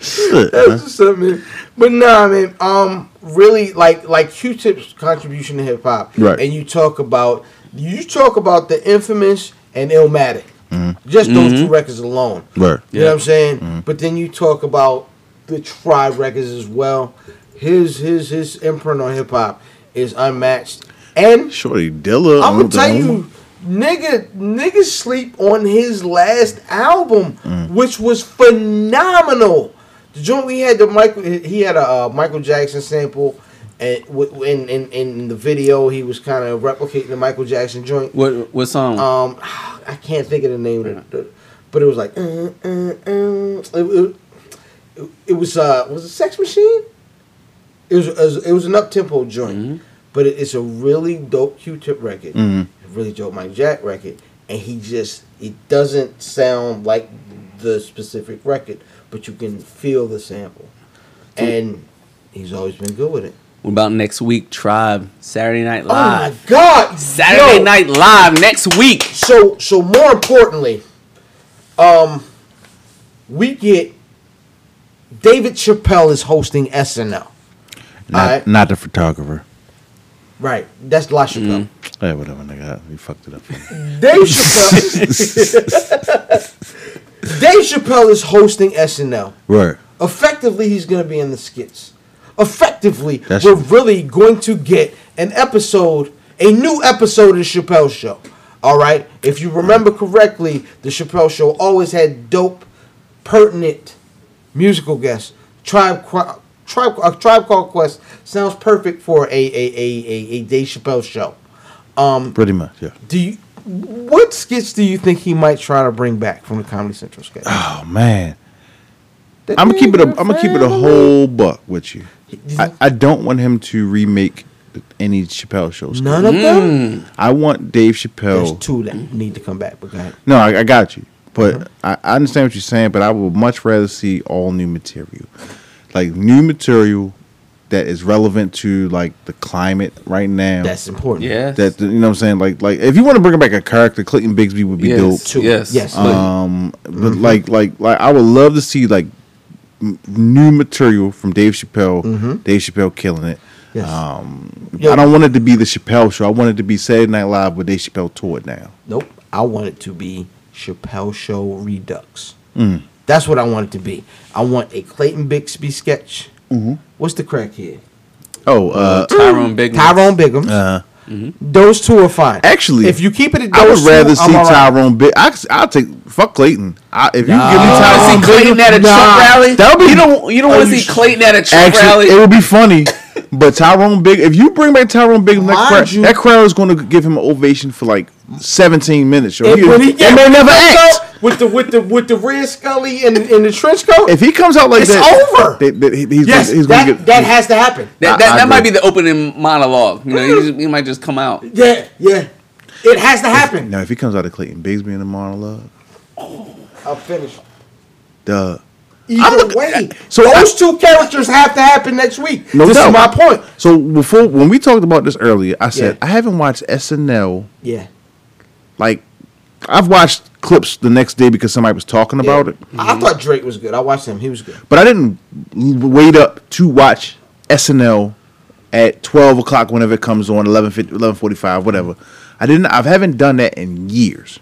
Shit, That's man. what's up, man. But nah, man. Um, really, like like Q-Tip's contribution to hip hop, Right. And you talk about you talk about the infamous and Illmatic, just those two records alone. Right. You know what I'm saying? Mm-hmm. But then you talk about the Tribe records as well. His his his imprint on hip hop is unmatched, and Shorty Dilla. I'm gonna tell you, nigga, niggas sleep on his last album, Mm. which was phenomenal. The joint we had the Michael, he had a uh, Michael Jackson sample, and in, in in the video he was kind of replicating the Michael Jackson joint. What what song? Um, I can't think of the name of it, but it was like, uh, uh, uh, it, it, it was uh, was it Sex Machine? It was it was, it was an up tempo joint, but it, it's a really dope Q-Tip record, Mhm. really dope Mike Jack record, and he just it doesn't sound like the specific record, but you can feel the sample, and he's always been good with it. what about next week? Tribe Saturday Night Live. Oh my God! Saturday Yo, Night Live next week. So so more importantly, um, we get David Chappelle is hosting SNL. Not, Alright. not the photographer. Right, that's LaChapelle. Mm-hmm. Hey, whatever, nigga. You fucked it up. for me. Dave Chappelle. Dave Chappelle is hosting SNL. right. Effectively, he's going to be in the skits. Effectively, That's- we're really going to get an episode, a new episode of the Chappelle Show. All right. If you remember correctly, the Chappelle Show always had dope, pertinent musical guests. Tribe, Qu- tribe, a tribe called Quest sounds perfect for a a a a, a Dave Chappelle show. Um, Pretty much, yeah. Do you? What skits do you think he might try to bring back from the Comedy Central sketch? Oh man, I'm gonna keep it. A, I'm gonna keep it a whole buck with you. I, I don't want him to remake any Chappelle shows. None of them. Mm. I want Dave Chappelle. There's two that need to come back. But go ahead. No, I, I got you. But uh-huh. I, I understand what you're saying. But I would much rather see all new material, like new material that is relevant to like the climate right now. That's important. Yeah. that you know what I'm saying. Like like if you want to bring back a character, Clayton Bigsby would be dope. yes. Yes. Yes. But Um, but like, like, like, I would love to see like m- new material from Dave Chappelle. Dave Chappelle killing it. Mm-hmm. Yes. Um, Yo- I don't want it to be the Chappelle show. I want it to be Saturday Night Live with Dave Chappelle toured now. Nope. I want it to be Chappelle Show Redux. That's what I want it to be. I want a Clayton Bigsby sketch. What's the crack here? Oh, uh, Tyrone Big. Tyrone Biggums. uh, Those two are fine. Actually, if you keep it at I would those two, rather see all right. Tyrone Big. I, will take fuck Clayton. I, if you Nah. give me You Tyrone see Clayton at a Biggums- Trump rally? That would be. You don't. You don't want to see sh- Clayton at a Trump Actually, rally. it would be funny. But Tyrone Big, if you bring back Tyrone Big, that crowd, that crowd is going to give him an ovation for like 17 minutes. Yo. If, He- he they may never act. with the with the with the red Scully and in the trench coat. If he comes out like It's that, over. they- they- he- he's, yes, gonna, he's that gonna get that has to happen. that I- that, I that might be the opening monologue. You know, he, mm. just, he might just come out. Yeah, yeah. It has to happen. Now, if he comes out of Clayton Bigsby in the monologue, oh, I'll finish. duh. Either looking- way, so those two characters have to happen next week. No this doubt. is my point. So before when we talked about this earlier, I said Yeah. I haven't watched SNL. Yeah. Like, I've watched clips the next day because somebody was talking about it, I thought mm-hmm. Drake was good. I watched him. He was good. but I didn't wait up to watch SNL at twelve o'clock whenever it comes on 11, 11.45, whatever. I didn't. I haven't done that in years.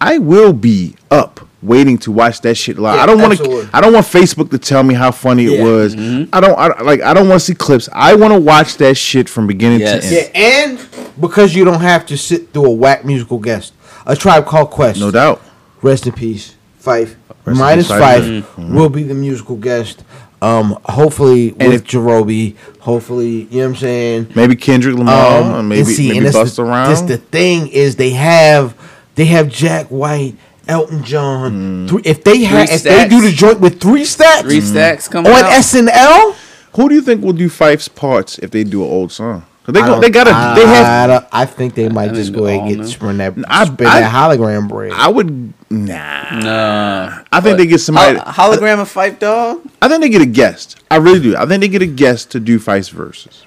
I will be up waiting to watch that shit live. Yeah, I don't want to. I don't want Facebook to tell me how funny it Yeah. was. I don't. I, like. I don't want to see clips. I want to watch that shit from beginning Yes. to end. Yeah, and because you don't have to sit through a whack musical guest. A tribe called Quest. No doubt. Rest in peace, Phife. Rest Minus peace, Fife Phife. will be the musical guest. Um, hopefully And with if- Jarobi. Hopefully, you know what I'm saying. Maybe Kendrick Lamar, Um, maybe see, maybe and that's Busta the, Rhymes. That's the thing is they have they have Jack White, Elton John. Mm. Three, if they have if they do the joint with three stacks Three stacks coming on out. SNL, Who do you think will do Phife's parts if they do an old song? They I go, they gotta. I, they have. I, don't- I think they might just go ahead and get new. spin that I- spin I- that hologram bread. I would. Nah. Nah. I think they get somebody. Hol- hologram of Phife Dawg. I think they get a guest. I really do. I think they get a guest to do Phife's verses.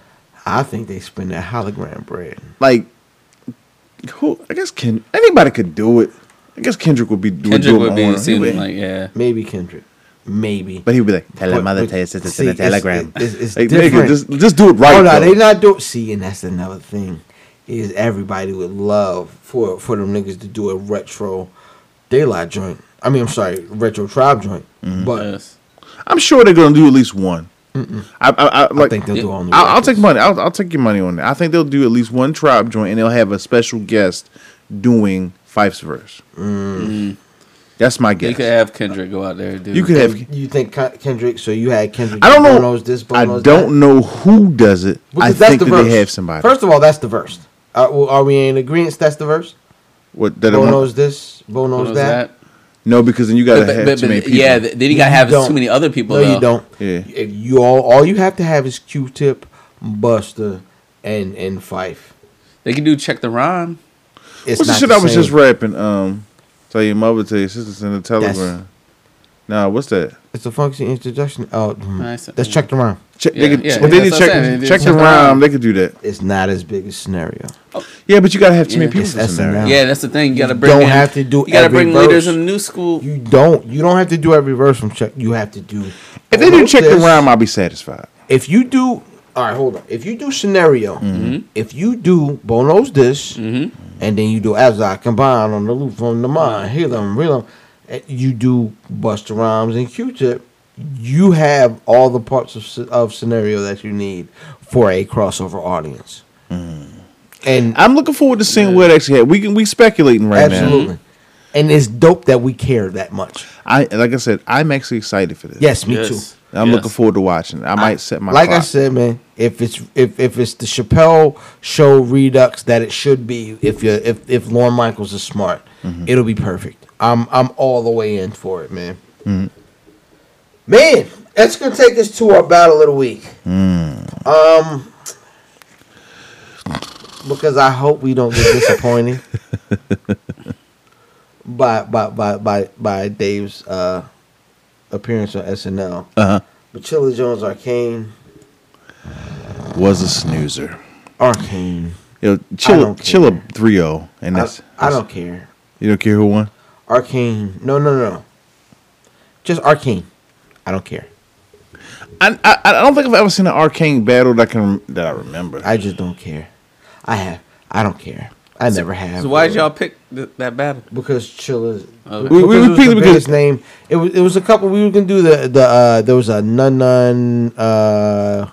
I think they spin that hologram bread. Like, who? I guess Ken. Anybody could do it. I guess Kendrick would be. would Kendrick do it would on be one. He seem would- like yeah. Maybe Kendrick, maybe. But he would be like, "Tell But- mother, tell your sister, send a it's- telegram." It's, it's Like, different. nigga, just just do it right. oh no, though. they not do. See, and that's another thing. Is everybody would love for for them niggas to do a retro daylight joint. I mean, I'm sorry, retro tribe joint. Mm-hmm. But Yes. I'm sure they're gonna do at least one. I, I, I, I like, think they'll do all new. I'll, I'll take money. I'll, I'll take your money on that. I think they'll do at least one tribe joint, and they'll have a special guest doing Phife's verse. That's my guess. You could have Kendrick go out there and do. You could have. You think Kendrick? So you had Kendrick. I don't know. Bono's this, I don't that? know who does it. I Because that's think the that verse. they have somebody. First of all, that's the verse. Uh, well, are we in agreement? That's the verse. what that I want- Bono's this, Bono's What was that. No, because then you gotta But, have but, too many people. yeah, then you gotta have don't. too many other people. No, though. you don't. Yeah. If You all all you have to have is Q-Tip, Busta, and and Phife. They can do check the rhyme. It's What's the not shit I was same. just rapping? Um, tell your mother, tell your sister, send a telegram. Nah, what's that? It's a funky introduction. Oh, mm. Nice. let's check the rhyme. Check, Yeah, they could, yeah, but they that's check, saying. Check the rhyme. rhyme. They could do that. It's not as big a scenario. Yeah, but you gotta have too Yeah. many people It's for scenario. Yeah, that's the thing. You gotta You bring. don't in- have to do You gotta every bring leaders verse. in the new school. You don't. You don't have to do every verse from check. You have to do. If they do check the rhyme, I'll be satisfied. If you do, all right, hold on. If you do scenario, Mm-hmm. if you do Bono's this, and then you do as I combine on the loop from the mind, heal them, real them, and you do Busta Rhymes and Q-Tip, you have all the parts of of scenario that you need for a crossover audience. Mm. And I'm looking forward to seeing what actually had. We can we speculating right absolutely, now. Absolutely. And it's dope that we care that much. I like I said, I'm actually excited for this. Yes, me Yes. too. I'm Yes. looking forward to watching. it. I might set my like I said, man. If it's if, if it's the Chappelle show redux that it should be, if you if if Lorne Michaels is smart, Mm-hmm. it'll be perfect. I'm I'm all the way in for it, man. Mm-hmm. Man, that's gonna take us to our battle of the week. Mm. Um, because I hope we don't get disappointed by by by by by Dave's uh appearance on SNL. Uh-huh. But Chilla Jones Arcane. Was a snoozer. Arcane. Yo, I chill, don't chill 3-0. and I, that's, I don't care. You don't care who won? Arcane. No, no, no. Just Arcane. I don't care. I, I I don't think I've ever seen an arcane battle that can that I remember. I just don't care. I have. I don't care. I never have. So why did y'all pick th- that battle? Because Chilla's. Okay. We, We- we- we we, picked because- biggest name. It was. It was a couple. We were gonna do the the. uh There was a nun nun. uh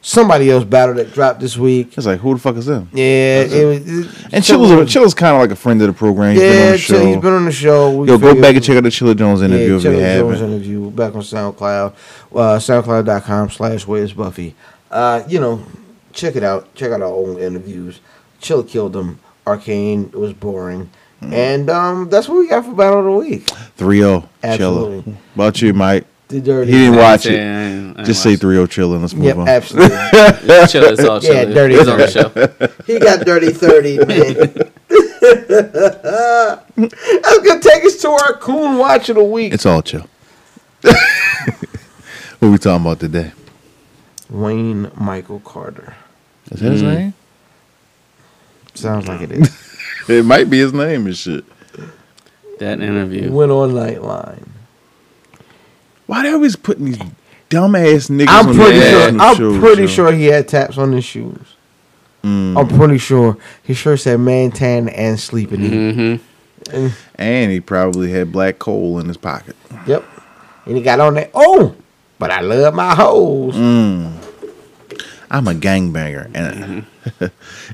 Somebody else battle that dropped this week. It's like who the fuck is them? Yeah, it was. It, And Chilla's a- Chilla's kind of like a friend of the program. He's been on Yeah, the Chill, he's been on the show. We Yo, go back and check out the Chilla Jones interview yeah, if Chilla Jones haven't. interview back on SoundCloud, uh, SoundCloud.com slash Where's Buffy. Uh, you know, check it out. Check out our old interviews. Chilla killed them. Arcane was boring, Mm. and um, that's what we got for Battle of the Week. 3-0 Absolutely. Chilla. About you, Mike? The dirty. He didn't watch Say, it. I ain't- I ain't Just say watched 3-0 Chilla and let's move Yep, on. absolutely. it. Chill, it's all chill. Yeah, dirty It's on the show. he got dirty thirty, man. That's gonna take us to our coon watch of the week. It's all chill. what we talking about today? Wayne Michael Carter. Is that his Mm. name? Sounds like it is. It might be his name and shit. That interview. Went on Nightline. Why they always putting these dumbass niggas I'm on pretty the sure. I'm shows, pretty yo? sure he had taps on his shoes. Mm. I'm pretty sure his shirt said "man tan" and sleeping. Mm-hmm. And, And he probably had black coal in his pocket. yep. And he got on there. Oh, but I love my hoes. Mm. I'm a gangbanger. And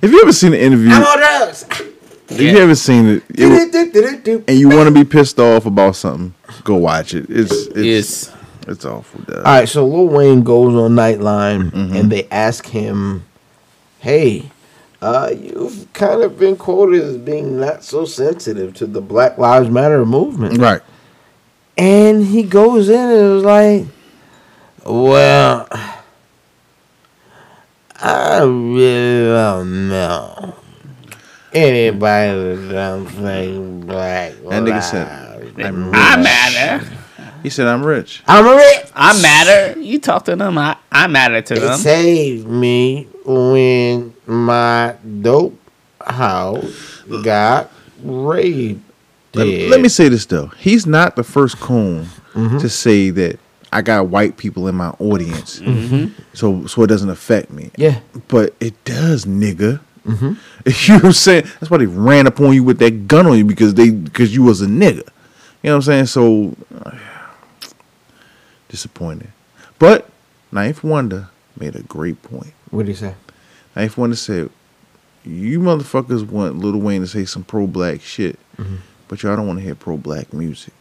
have you ever seen the interview, I'm on drugs. If you ever seen it, it and you want to be pissed off about something, go watch it. It's it's Yes. it's awful. Dog. All right, so Lil Wayne goes on Nightline Mm-hmm. and they ask him, "Hey, uh, you've kind of been quoted as being not so sensitive to the Black Lives Matter movement." Right. And he goes in and was like, Well, I really don't know. Anybody that don't think black That nigga said, I'm I matter. He said, I'm rich. I'm rich. I matter. You talk to them. I, I matter to It them. saved me when my dope house got raided. Let, let me say this though. He's not the first coon mm-hmm. to say that I got white people in my audience, mm-hmm. so so it doesn't affect me. Yeah. But it does, nigga. Mm-hmm. You know what I'm saying? That's why they ran up on you with that gun on you because they because you was a nigga. You know what I'm saying? So uh, disappointed. But 9th Wonder made a great point. What did he say? 9th Wonder said, "You motherfuckers want Lil Wayne to say some pro black shit, mm-hmm. but y'all don't want to hear pro black music."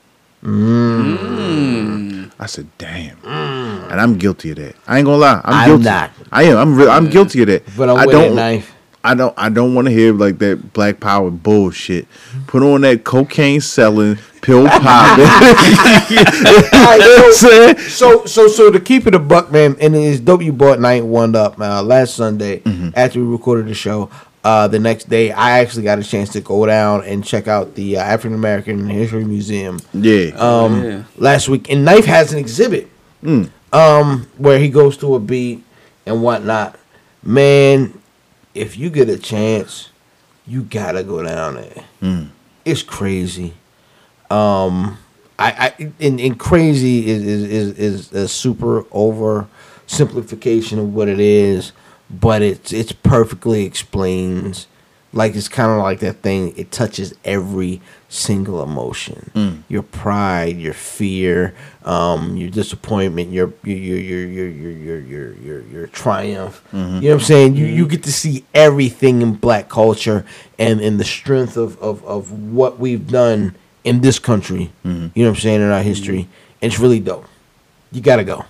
Mm. I said, "Damn," mm. and I'm guilty of that. I ain't gonna lie, I'm, I'm guilty. not. I am. I'm. Re- I'm guilty of that. But I'm I don't. That knife. I don't. I don't want to hear like that black power bullshit. Put on that cocaine selling, pill popping. All right, You know what I'm so- saying? So so so to keep it a buck, man, and it's dope you bought night one up uh, last Sunday Mm-hmm. after we recorded the show. Uh, the next day, I actually got a chance to go down and check out the uh, African American History Museum Yeah. um, Yeah. last week. And 9th has an exhibit Mm. um, where he goes to a beat and whatnot. Man, if you get a chance, you gotta go down there. Mm. It's crazy. Um, I, I and, and crazy is, is is is a super over simplification of what it is, but it's it's perfectly explains. Like it's kind of like that thing. It touches every single emotion. Mm. Your pride, your fear, um, your disappointment, your your your your your your your your, your, your triumph. You know what I'm saying? You you get to see everything in black culture and and the strength of of of what we've done in this country. You know what I'm saying in our history. And it's really dope. You gotta go.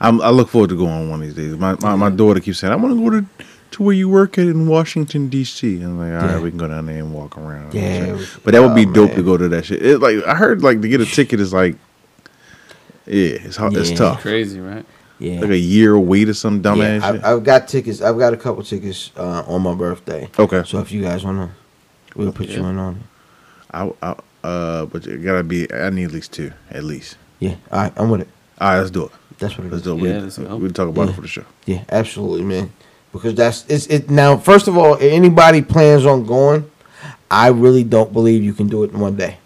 I'm, I look forward to going one of these days. My my, my daughter keeps saying, "I want to go to to where you work at in Washington D.C." And I'm like, all Yeah. right, we can go down there and walk around. Yeah. but that would be Oh, dope man. to go to that shit. It, like I heard, like to get a ticket is like, yeah, it's hard, it's Yeah. tough. Crazy, right? Yeah. Like a year wait or some dumbass yeah, shit. I, I've got tickets. I've got a couple tickets uh, on my birthday. okay, So if you guys wanna, we'll put you in on. it. I, I, uh, but it gotta be. I need at least two, at least. Yeah, all right, I'm with it. All right, let's do it. That's what it Let's is. do it. Yeah, we, let's go. we'll talk about Yeah. it for the show. Yeah, absolutely, man. Because that's it's it now. First of all, anybody plans on going, I really don't believe you can do it in one day.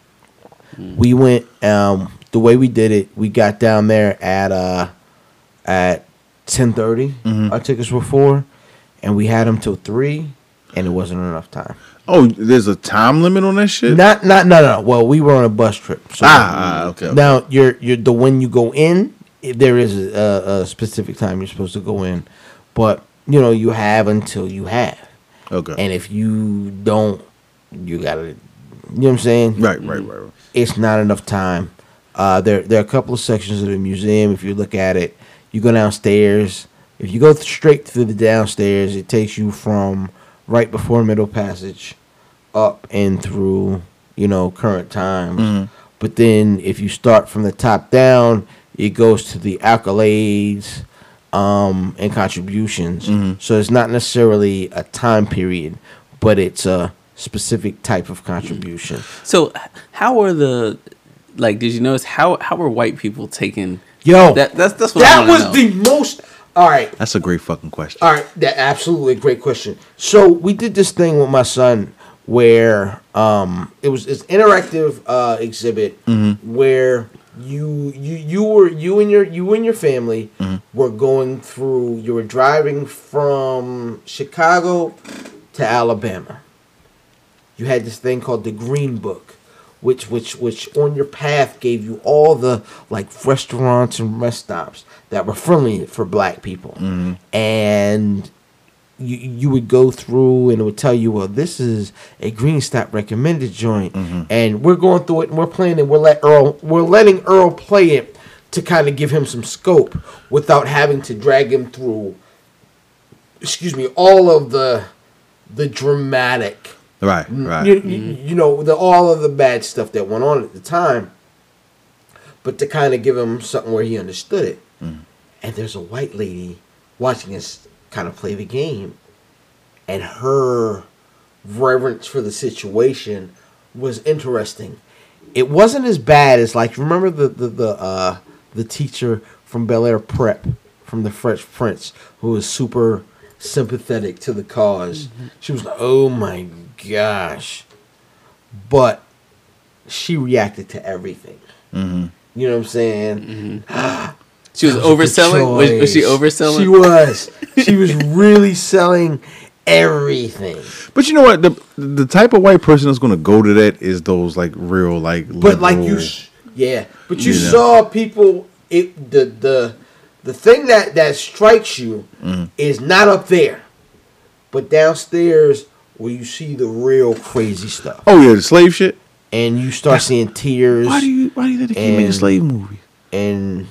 We went um the way we did it, we got down there at uh at ten Mm-hmm. Our tickets were four, and we had them till three, and it wasn't enough time. Oh, there's a time limit on that shit. Not not no no. Well, we were on a bus trip. So Ah, ah, okay, okay. Now you're you're the when you go in, there is a, a specific time you're supposed to go in, but you know you have until you have, okay. and if you don't, you gotta. You know what I'm saying? right, right, right, right. It's not enough time. Uh, there there are a couple of sections of the museum. If you look at it, you go downstairs. If you go th- straight through the downstairs, it takes you from right before Middle Passage up and through, you know, current times. But then if you start from the top down, it goes to the accolades um, and contributions. So it's not necessarily a time period, but it's a specific type of contribution. So, how are the like? Did you notice how how were white people taking? Yo, that that's that's what that wanna was know. the most. All right, That's a great fucking question. all right. That absolutely great question. So we did this thing with my son where um it was it's interactive uh exhibit mm-hmm. where you you you were you and your you and your family mm-hmm. were going through you were driving from Chicago to Alabama. You had this thing called the Green Book, which which which on your path gave you all the like restaurants and rest stops that were friendly for black people. Mm-hmm. And you you would go through and it would tell you, well, this is a Green Stop recommended joint, mm-hmm. and we're going through it and we're playing it. We're let Earl we're letting Earl play it to kind of give him some scope without having to drag him through. Excuse me, all of the the dramatic Right, right. you, you, mm-hmm. you know the all of the bad stuff that went on at the time but to kind of give him something where he understood it mm-hmm. and there's a white lady watching us kind of play the game and her reverence for the situation was interesting it wasn't as bad as like remember the the the, uh, the teacher from Bel Air Prep from the Fresh Prince who was super sympathetic to the because She was like, "Oh my gosh," but she reacted to everything. Mm-hmm. You know what I'm saying? she was That a good overselling. Was, was she overselling? She was. She was really selling everything. But you know what? The the type of white person that's gonna go to that is those like real like. But like you, liberal- yeah. But you You know. saw people. It the the the thing that that strikes you Mm-hmm. is not up there, but downstairs where you see the real crazy stuff, Oh yeah, the slave shit. and you start seeing tears. Why do you why do you think they keep making And- slave movies? and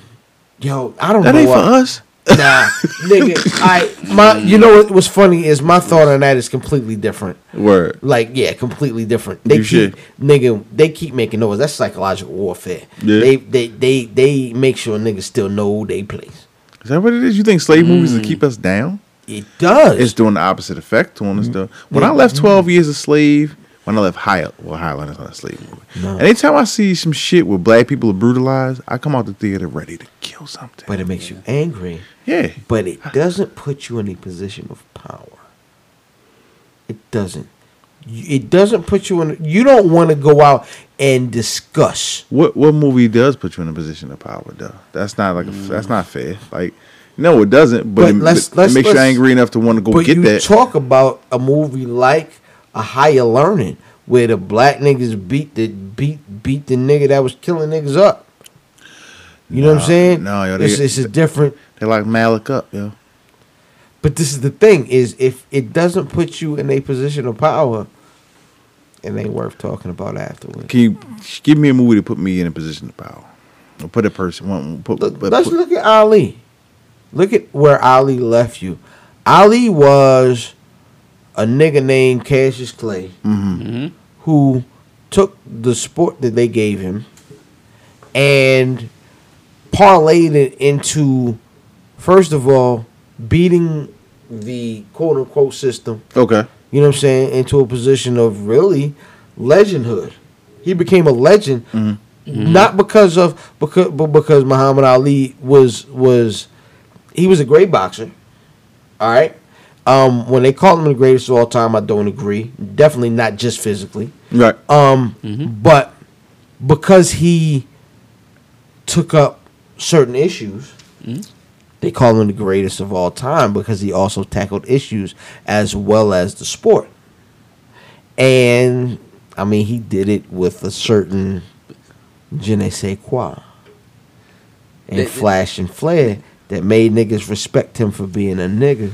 yo, I don't That know ain't for us. Nah, nigga. I my you know what was funny is my thought on that is completely different. Word. Like yeah, completely different. They You keep should. nigga. They keep making noise. That's psychological warfare. Yeah. They they they they make sure niggas still know they place. Is that what it is? You think slave movies will keep us down? It does. It's doing the opposite effect to Mm-hmm. us. Though. When I left Twelve Years a Slave, when I left High, well, Highland is not a slave movie. No. Anytime I see some shit where black people are brutalized, I come out the theater ready to kill something. but it makes you angry. yeah, But it doesn't put you in a position of power. It doesn't. It doesn't put you in. You don't want to go out and discuss. What what movie does put you in a position of power though? That's not like a, mm. that's not fair. Like no, it doesn't. But, But it, let's- it let's- makes you let's- angry enough to want to go But get you that. talk about a movie like a higher learning, where the black niggas beat the beat beat the nigga that was killing niggas up. You know what I'm saying? no, yo, they- it's, it's a different. they like Malik up, yo. But this is the thing: is if it doesn't put you in a position of power, it ain't worth talking about afterwards. Can you give me a movie to put me in a position of power? Or put a person. Put, Look, put- let's put- look at Ali. Look at where Ali left you. Ali was a nigga named Cassius Clay Mhm. who took the sport that they gave him and parlayed it into, first of all, beating the quote unquote system, Okay. you know what I'm saying, into a position of really legendhood. He became a legend mm-hmm. Mm-hmm. not because of because but because Muhammad Ali was was he was a great boxer. All right. Um, when they call him the greatest of all time, I don't agree. Definitely not just physically. Right. Um, but because he took up certain issues. They call him the greatest of all time because he also tackled issues as well as the sport. And I mean, he did it with a certain je ne sais quoi and They- flash and flare that made niggas respect him for being a nigga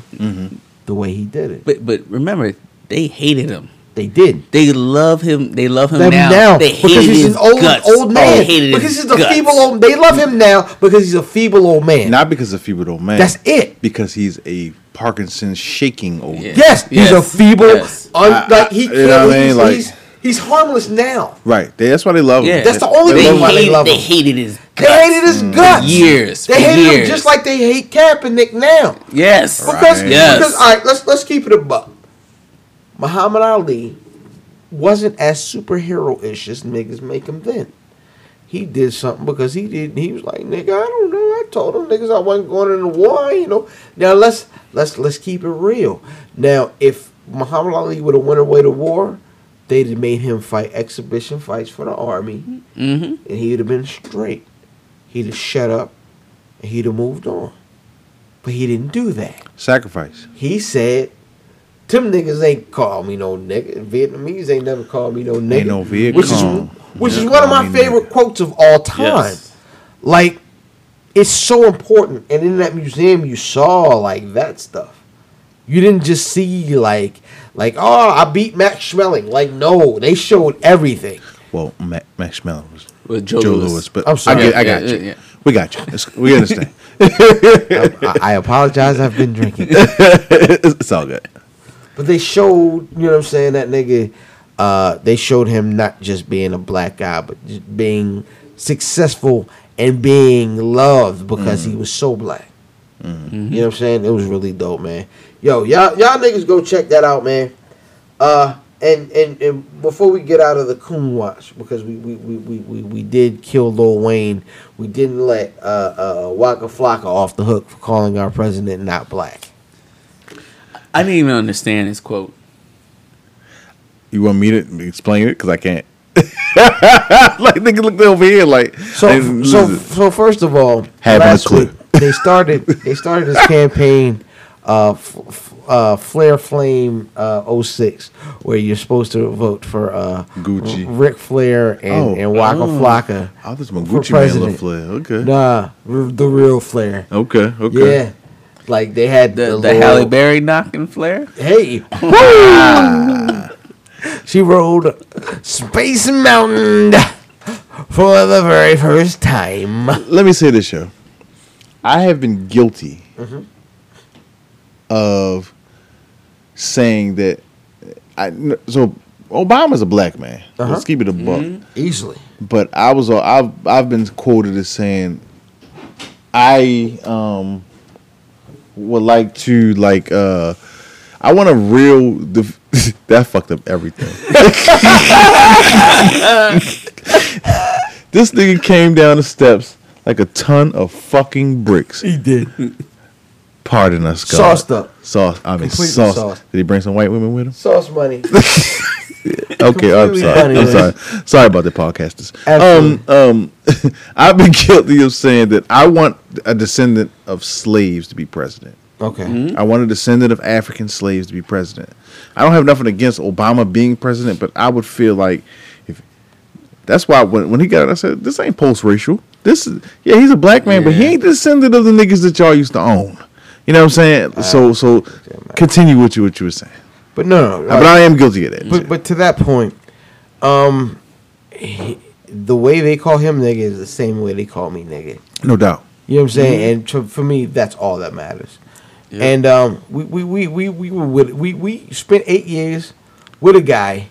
the way he did it. But but remember, they hated him. They did. They love him. They love him now. now, They because hated he's his an old guts. old man. They hated because he's a guts. feeble old. They love him now because he's a feeble old man. Not because of feeble old man. That's it. Because he's a Parkinson's shaking old Yeah. man. Yes, he's a feeble. Yes. Un, like he I- can't. you know what I mean? he's, Like- he's, he's harmless now. Right. They- That's why they love him. Yeah. That's the only They, reason why they hated, love they him. hated his They guts. hated his mm. guts. years. They for hated him just like they hate Kaepernick now. Yes. Because, Right. Yes. because all right, let's let's keep it a buck. Muhammad Ali wasn't as superhero ish as niggas make him then. He did something because he did. He was like, "Nigga, I don't know. I told them niggas I wasn't going into war. You know. Now let's let's let's keep it real. Now, if Muhammad Ali would have went away to war, they'd have made him fight exhibition fights for the army, Mm-hmm. and he'd have been straight. He'd have shut up, and he'd have moved on. But he didn't do that. Sacrifice. He said, "Them niggas ain't call me no nigga. Vietnamese ain't never called me no nigga." Ain't no Viet which is Cong. which is one of my favorite nigga. quotes of all time. Yes. Like, it's so important. And in that museum, you saw like that stuff. You didn't just see like like oh I beat Max Schmeling. Like no, they showed everything. Well, Mac, Max Schmeling was With Joe Joe, Louis. Lewis. but I'm sorry. I, get, I got yeah, you. yeah. We got you. It's- we understand. I, I apologize. I've been drinking. it's all good. But they showed, you know what I'm saying, that nigga, uh, they showed him not just being a black guy, but just being successful and being loved because he was so black. You know what I'm saying? It was really dope, man. Yo, y'all y'all niggas go check that out, man. Uh and, and, and before we get out of the coon watch, because we we, we, we, we, we did kill Lil Wayne, we didn't let uh, uh, Waka Flocka off the hook for calling our president not black. I didn't even understand his quote. You want me to explain it? Because I can't. like, nigga looked over here like. So, so, so first of all, Having a last clue. week they started they started this campaign, uh, f- f- uh, Flare Flame uh, 06, where you're supposed to vote for uh, Gucci. Ric Flair, and, Oh. and Waka Oh. Flocka. I was my Gucci Mane, president. little flair. Okay. Nah, r- the real Flair. Okay. Okay. Yeah, like they had The, the, the little- Halle Berry knocking Flair. Hey, she rode Space Mountain for the very first time. Let me say this, show. I have been guilty of saying that. I so Obama's a black man. Uh-huh. Let's keep it a buck. Easily. but I was uh, I've I've been quoted as saying I um would like to like uh I want a real def- that fucked up everything. this nigga came down the steps like a ton of fucking bricks. He did. Pardon us, God. Sauced up. Sauce. I mean, Completely sauce. sauced. Did he bring some white women with him? Sauce money. Okay, I'm Completely sorry. I'm funny, sorry. Sorry about the podcasters. Absolutely. Um, um, I've been guilty of saying that I want a descendant of slaves to be president. Okay. I want a descendant of African slaves to be president. I don't have nothing against Obama being president, but I would feel like if that's why when, when he got it, I said this ain't post racial. This is yeah, he's a black man, but he ain't the descendant of the niggas that y'all used to own. You know what I'm saying? so so continue what you what you were saying. But no, no. but I am guilty of that. But but to that point, um, he- the way they call him nigga is the same way they call me nigga. no doubt. You know what I'm saying? And to, for me, that's all that matters. And um, we we, we, we, we were with we, we spent eight years with a guy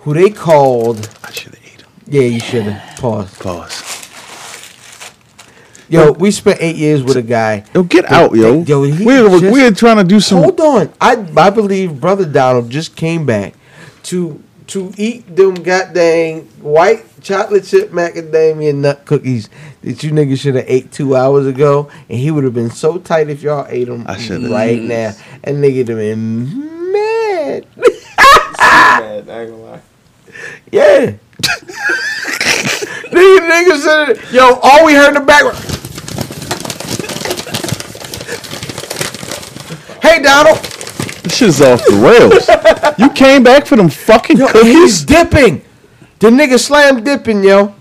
who they called. I should have ate him. Yeah, you should have Pause. Pause. Yo, we spent eight years with a guy. Yo, get out, yo. Yo, he we're just- we're trying to do some. Hold on, I I believe brother Donald just came back to to eat them goddamn white chocolate chip macadamia nut cookies that you niggas should have ate two hours ago, and he would have been so tight if y'all ate them right now, and nigga have been mad. mad, I ain't gonna lie. Yeah. These niggas said, yo, all we heard in the background. Hey, Donald. This shit is off the rails. you came back for them fucking Yo, he's cookies? dipping. The nigga slam dipping, yo.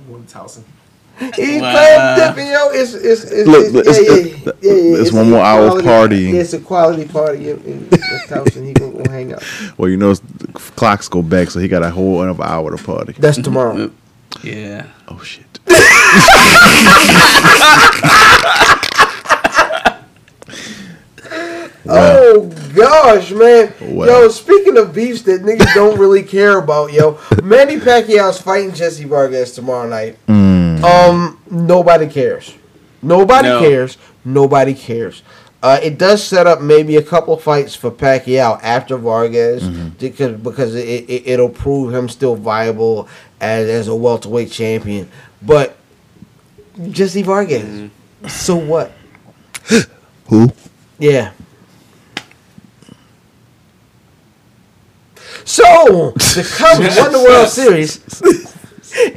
He Wow. slam dipping, yo. It's it's it's, Look, it's, it's- yeah, yeah, it's- yeah, yeah, it's one more a hour party. It's a quality party in, in this house, and he gonna hang out. Well, you know, the clocks go back, so he got a whole another hour to party. That's tomorrow. Yeah. Oh, shit. Oh gosh, man. Wow. Yo, speaking of beefs that niggas don't really care about, yo, Manny Pacquiao's fighting Jesse Vargas tomorrow night. Um, nobody cares. Nobody No. cares. Nobody cares. Uh, it does set up maybe a couple fights for Pacquiao after Vargas because because it, it it'll prove him still viable as as a welterweight champion. But Jesse Vargas, so what? Who? Yeah. So the Cubs won the World Series,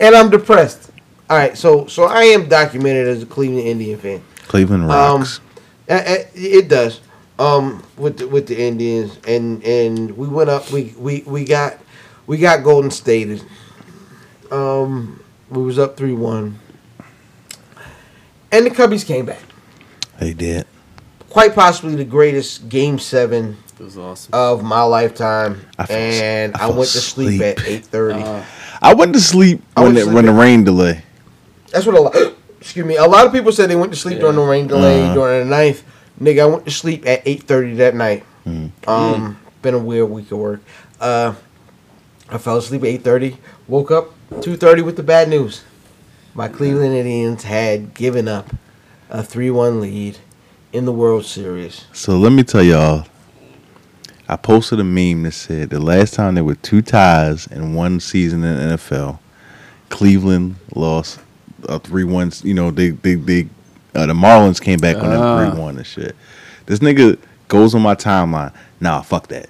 and I'm depressed. All right, so so I am documented as a Cleveland Indian fan. Cleveland Um, Rocks. uh, it does. Um, with the, with the Indians, and and we went up. We we we got we got Golden State. Um, we was up three one, and the Cubbies came back. they did. Quite possibly the greatest Game Seven It was awesome. of my lifetime, I fell and. I, I fell went to sleep at eight thirty. Uh, I went to sleep I when went the, to when the rain delay. That's what a lot. Excuse me. A lot of people said they went to sleep during the rain delay Uh-huh. during the ninth. Nigga, I went to sleep at eight thirty that night. Mm-hmm. Um, been a weird week of work. Uh, I fell asleep at eight thirty. Woke up two thirty with the bad news. My Cleveland Indians had given up a three one lead in the World Series. So let me tell y'all. I posted a meme that said the last time there were two ties in one season in the NFL, Cleveland lost a three one. You know they they they uh, the Marlins came back on Ah. that three one and shit. This nigga goes on my timeline. Nah, fuck that.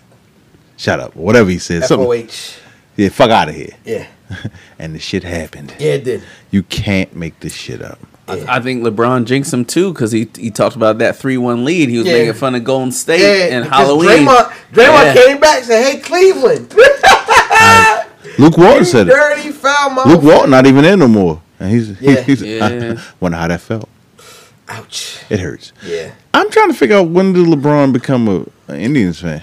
Shut up. Whatever he said. Something. FOH. Yeah, fuck out of here. Yeah. And the shit happened. Yeah, it did. You can't make this shit up. Yeah. I, I think LeBron jinxed him too because he he talked about that three one lead. He was Yeah. making fun of Golden State Yeah, and Halloween. Draymond, Draymond Yeah. came back and said, "Hey, Cleveland, Luke Walton you said it. dirty foul mouth." Luke Walton not even in no more. And he's, Yeah. he's Yeah. wonder how that felt. Ouch. It hurts. Yeah. I'm trying to figure out when did LeBron become a, an Indians fan?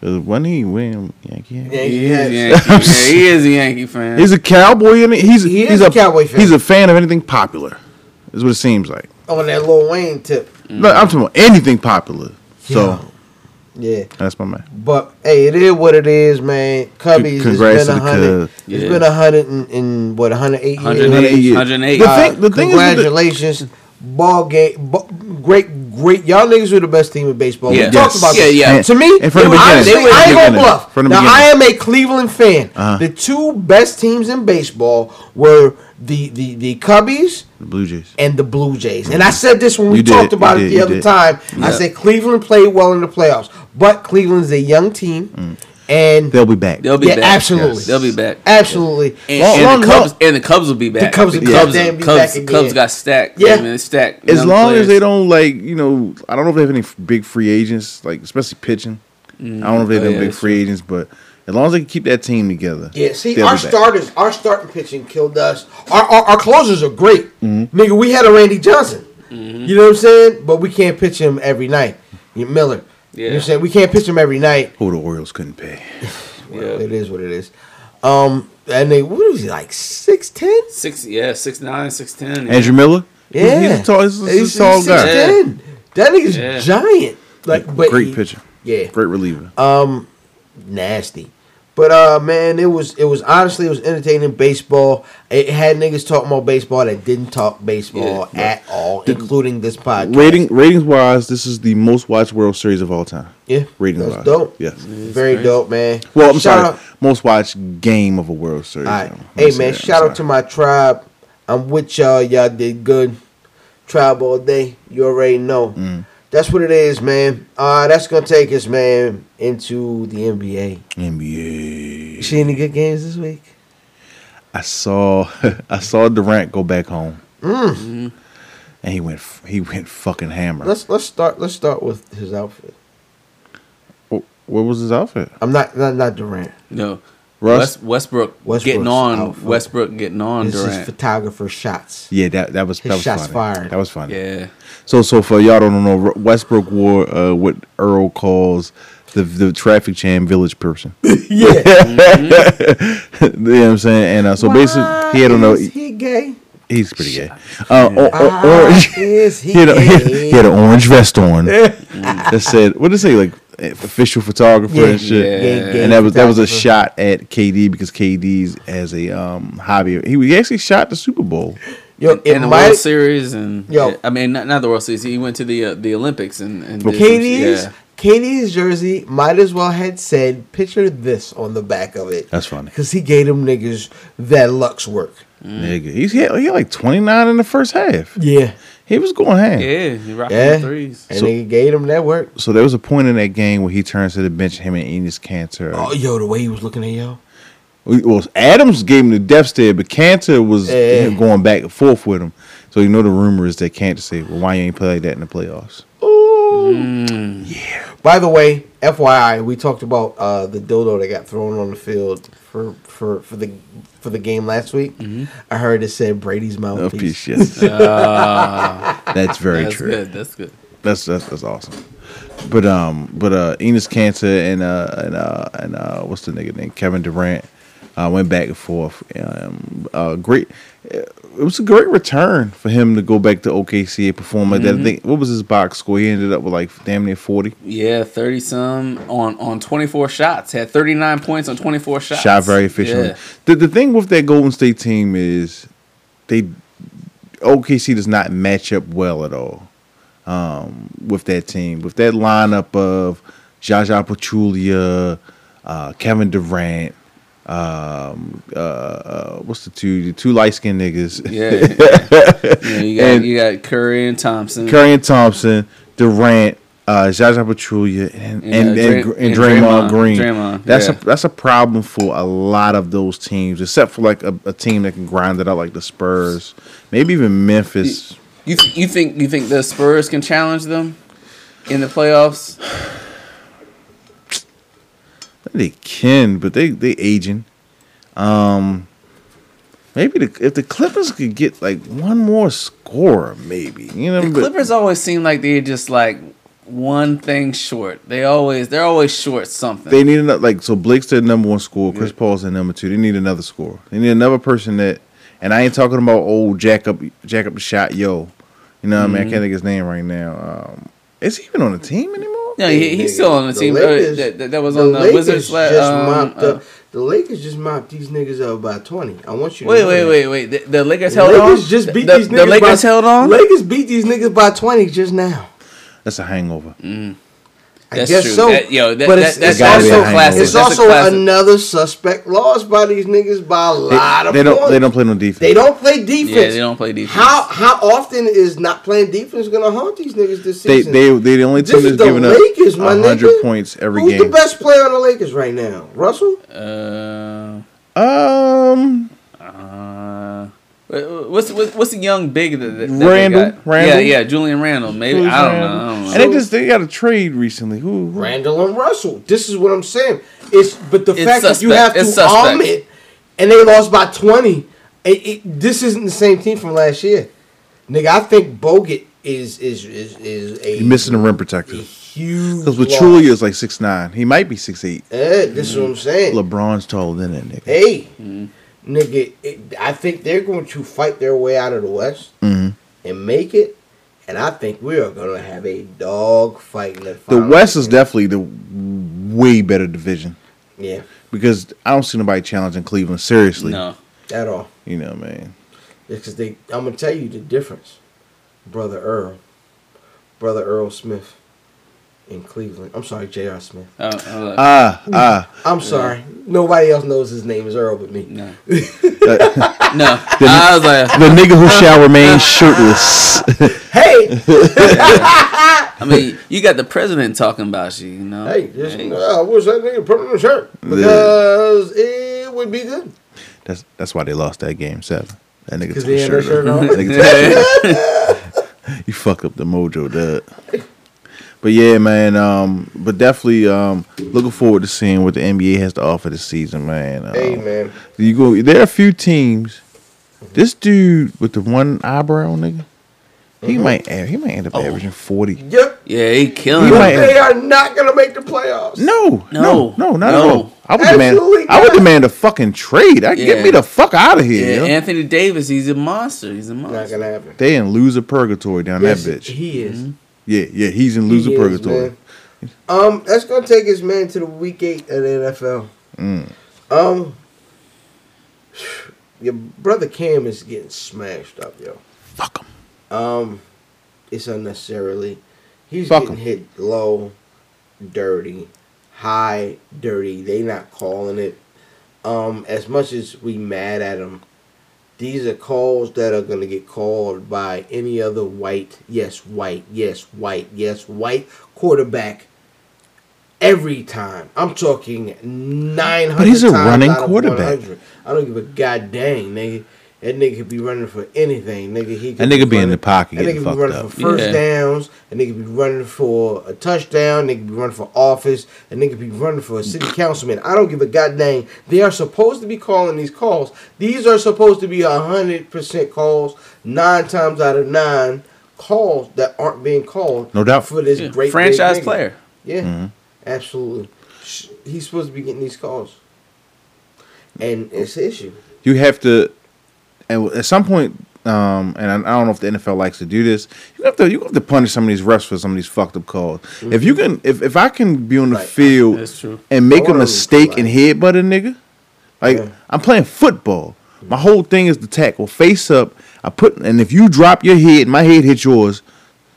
Uh, 'Cause when he win Yankee, Yeah, Yankee. He he is, a Yankee, yeah, he is a Yankee fan. he's a cowboy and he's He is he's a Cowboy fan. He's a fan of anything popular. Is what it seems like. on that Lil Wayne tip. No, I'm talking about anything popular. So Yeah. that's my man. But hey, it is what it is, man. Cubbies. Congrats it's been a hundred. Cubs. It's Yeah. been a hundred and, and what, hundred eight years. 108, years. 108. The Uh, thing- the thing is the- congratulations, ball game, ball, great, great. Y'all niggas were the best team in baseball. Yeah. We talked about Yeah, this. yeah. And- To me, and from the it beginning. honestly, I ain't gonna bluff. From the now beginning. I am a Cleveland fan. Uh-huh. The two best teams in baseball were the the the Cubbies The Blue Jays. and the Blue Jays. And I said this when we You did, talked about you it did, the you other did. time. I said Cleveland played well in the playoffs, but Cleveland's a young team, and They'll be back. They'll be yeah, back. absolutely, Yes. They'll be back. absolutely. And, Long- and long- the Cubs and the Cubs will be back. Cubs will be Cubs, goddamn be Cubs, back again. Cubs got stacked. Yeah. I mean, stacked. as long players. as they don't like you know i don't know if they have any big free agents like especially pitching i don't know if they have Oh, any yeah, big that's free agents but as long as they can keep that team together Yeah, see, our starters, our starting pitching killed us. Our our, our closers are great, Mm-hmm. nigga. We had a Randy Johnson. You know what I'm saying? But we can't pitch him every night. You Miller. You know what I'm saying? We can't pitch him every night. who the orioles couldn't pay Well, Yeah. it is what it is. Um, and they what was he like six ten? six, yeah, six nine, six ten. Yeah. andrew miller Yeah, he's, he's a tall, he's, a- he's a tall guy 6'10". That nigga's Yeah. giant. Like, but great he- pitcher Yeah, great reliever um, nasty. But uh, man, it was it was honestly it was entertaining baseball. It had niggas talking about baseball that didn't talk baseball Yeah. at all, including this podcast. rating ratings wise this is the most watched world series of all time yeah, ratings wise, dope. yes Very crazy. dope, man. well i'm Shout sorry out- most watched game of a world series All right. though. Let me Hey man, that. Shout out to my tribe. I'm with y'all. Y'all did good. Tribe all day. You already know. Mm. That's what it is, man. Uh, that's gonna take us, man, into the NBA. nba You see any good games this week? I saw I saw Durant go back home, Mm. and he went he went fucking hammer. Let's let's start let's start with his outfit. Wh- what was his outfit? I'm not not not Durant. Russ? No. West, Westbrook Westbrook's getting on outfit. Westbrook getting on This is Durant. photographer shots. Yeah, that that was His that was shots funny. fired. That was funny. Yeah. So so for y'all don't know, Westbrook wore uh, what Earl calls the the traffic jam village person. Yeah. you know what I'm saying? And uh, so basically, he had on Is a he gay? he's pretty gay. Uh, or, or, Why orange. is he he, had a, he, had, he had an orange vest on that said what did it say like official photographer Yeah, and shit. yeah. Gay- gay and that was that was a shot at KD because KD's as a um, hobby. He, he actually shot the Super Bowl. Yo, it in the might, World Series and Yo. yeah, I mean not, not the World Series. He went to the uh, the Olympics and, and did some- yeah. KD's jersey might as well had said picture this on the back of it. That's funny. Because he gave them niggas that Lux work. Nigga, he's he had, he had like 29 in the first half. Yeah. He was going ham. Yeah, he rocking Yeah. the threes. And So- they gave them that work. So there was a point in that game where he turns to the bench, him and Enes Kanter. Oh, yo, the way he was looking at yo. Well, Adams gave him the death stare, but Kanter was Yeah. going back and forth with him. So you know the rumor is that Kanter said, "Well, why you ain't play like that in the playoffs?" Ooh, mm. yeah. By the way, FYI, we talked about uh, the dildo that got thrown on the field for, for, for the for the game last week. I heard it said Brady's Oh, mouthpiece. piece, yes. that's very That's true. good. That's good. That's, that's that's awesome. But um, but uh, Enes Kanter and uh and uh and uh what's the nigga name? Kevin Durant uh, went back and forth. Um, uh, great. It was a great return for him to go back to OKC and perform like that. I think what was his box score? He ended up with like damn near forty. Yeah, thirty some on on twenty four shots. Had thirty nine points on twenty four shots. Shot very efficiently. Yeah. The the thing with that Golden State team is they OKC does not match up well at all um, with that team. With that lineup of Zaza Pachulia, uh, Kevin Durant, um, uh, uh, what's the two the two light skinned niggas? Yeah, yeah you got And- you got Curry and Thompson. Curry and Thompson, Durant, uh, Zaza Pachulia, and And, and, and, and Draymond, Draymond- Green. Draymond, that's yeah. a that's a problem for a lot of those teams, except for like a, a team that can grind it out like the Spurs, maybe even Memphis. You th- you think you think the Spurs can challenge them in the playoffs? They can, but they they aging. Um, maybe the, if the Clippers could get like one more scorer, maybe you know. The but- Clippers always seem like they're just like one thing short. They always they're always short something. They need another like so Blake's their number one scorer, Chris Paul's their number two. They need another scorer. They need another person that and I ain't talking about old Jack up Jack up the shot yo. You know what I mean? I can't think his name right now. Um, is he even on the team anymore? No, he, he's still on the, The team. uh, Lakers- that, that, that was The on the Lakers Wizards. la- just um, mopped uh, up. The Lakers just mopped these niggas up by twenty. I want you. to Wait, know wait, that. wait, wait. The, the Lakers held Lakers on. just beat the, these niggas. The Lakers by, held on. Lakers beat these niggas by twenty just now. That's a hangover. I That's guess true. so. That- yo, that- but that- it's, that's it's gotta be a also hangover. it's That's also classic. another suspect lost by these niggas by a They, lot of they don't points. they don't play no defense. They don't play defense. Yeah, they don't play defense. How how often is not playing defense gonna haunt these niggas this They season? they they the only This team is that's the giving up Lakers, my hundred nigga. points every Who's game. the best player on the Lakers right now? Russell? Uh, Um, uh, what's what's what's the young big that, that they Randle, got? Randle. Yeah, yeah, Julian Randle. Maybe Julius I don't know. Randle. I don't know. And they just they got a trade recently. Who? who- Randle and Russell. This is what I'm saying. It's but the It's fact that you suspect. have to It's suspect. arm it, and they lost by 20. It, it, this isn't the same team from last year, nigga. I think Bogut is is is is a You're missing the rim protector. huge. Because loss. Pachulia is like six nine. He might be six eight. This is what I'm saying. LeBron's taller than that nigga. Hey, mm-hmm. Nigga, it, I think they're going to fight their way out of the West Mhm. and make it. And I think we are going to have a dog fight in the The finals. West is definitely the way better division Yeah, because I don't see nobody challenging Cleveland seriously. no. at all. You know, man. Because they, I'm gonna tell you the difference, brother Earl, brother Earl Smith, in Cleveland. I'm sorry, J.R. Smith. Uh, uh, Ah, ah. I'm sorry, nobody else knows his name is Earl but me. no. no. I was like, The nigga who shall remain shirtless. Hey, I mean, you got the president talking about you. You know. hey, just, Hey. uh, I wish that nigga put on a shirt because it would be good. That's that's why they lost that game seven. That nigga 'Cause took he his had that shirt shirt off. That nigga took his shirt off. You fuck up the mojo, dud. But yeah, man. Um, but definitely um, looking forward to seeing what the NBA has to offer this season, man. Um, Hey man, You go. There are a few teams. This dude with the one eyebrow, nigga. He Mm-hmm. might. He might end up Oh. averaging forty. yep. Yeah, he killing He it. They are not gonna make the playoffs. No, no, No. no, not No. at all. I would demand. Absolutely I would demand a fucking trade. I Yeah. get me the fuck out of here. Yeah, yo. Anthony Davis, he's a monster. He's a monster. Not monster. gonna happen. They in loser purgatory down Yes, that bitch. He is. Yeah, yeah, he's in loser He is, purgatory. man. Um, that's gonna take his man, to the week eight of the NFL. Mm. Um, your brother Cam is getting smashed up, yo. Fuck him. Um, it's unnecessarily. He's Fuck getting 'em. hit low, dirty, high, dirty. They not calling it. Um, as much as we mad at him, these are calls that are gonna get called by any other white, yes, white, yes, white, yes, white quarterback. Every time, I'm talking nine hundred. But he's a running quarterback. I don't give a god dang, nigga. That nigga could be running for anything, nigga. He could That nigga be in running- the pocket That getting nigga be running up. for first Yeah. downs. A nigga be running for a touchdown. Nigga be running for office. A nigga be running for a city councilman. I don't give a goddamn. They are supposed to be calling these calls. These are supposed to be a hundred percent calls. Nine times out of nine, calls that aren't being called. No doubt. for this Yeah, great franchise player. Yeah, Mm-hmm. absolutely. He's supposed to be getting these calls, and it's an issue. You have to, and at some point, um, and I, I don't know if the NFL likes to do this. You have to, you have to punish some of these refs for some of these fucked up calls. If you can, if, if I can be on the Right. field and make a mistake like- and headbutt a nigga, like Yeah. I'm playing football. My whole thing is to tackle face up. I put, and if you drop your head, my head hits yours,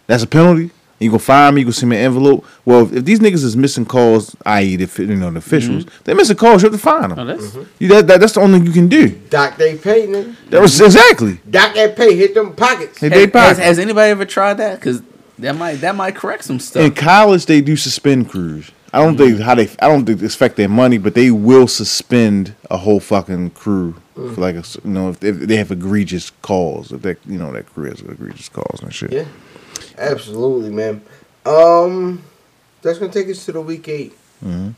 that's a penalty. You gonna fire me? You gonna send me an envelope? Well, if, if these niggas is missing calls, i.e. the fi- you know the officials, mm-hmm. they're missing calls. You have to fine them. Oh, that's mm-hmm. You, that, that, that's the only thing you can do. Doc they pay, nigga. That was exactly. Doc they pay hit them pockets. Hey, has, they has, has anybody ever tried that? Because that might that might correct some stuff. In college, they do suspend crews. I don't think mm-hmm. how they. I don't think they expect their money, but they will suspend a whole fucking crew mm. for like a, s- you know if, if they have egregious calls. If that you know that crew has egregious calls and shit. Yeah, absolutely, man. Um, that's gonna take us to the week 8 Mhm.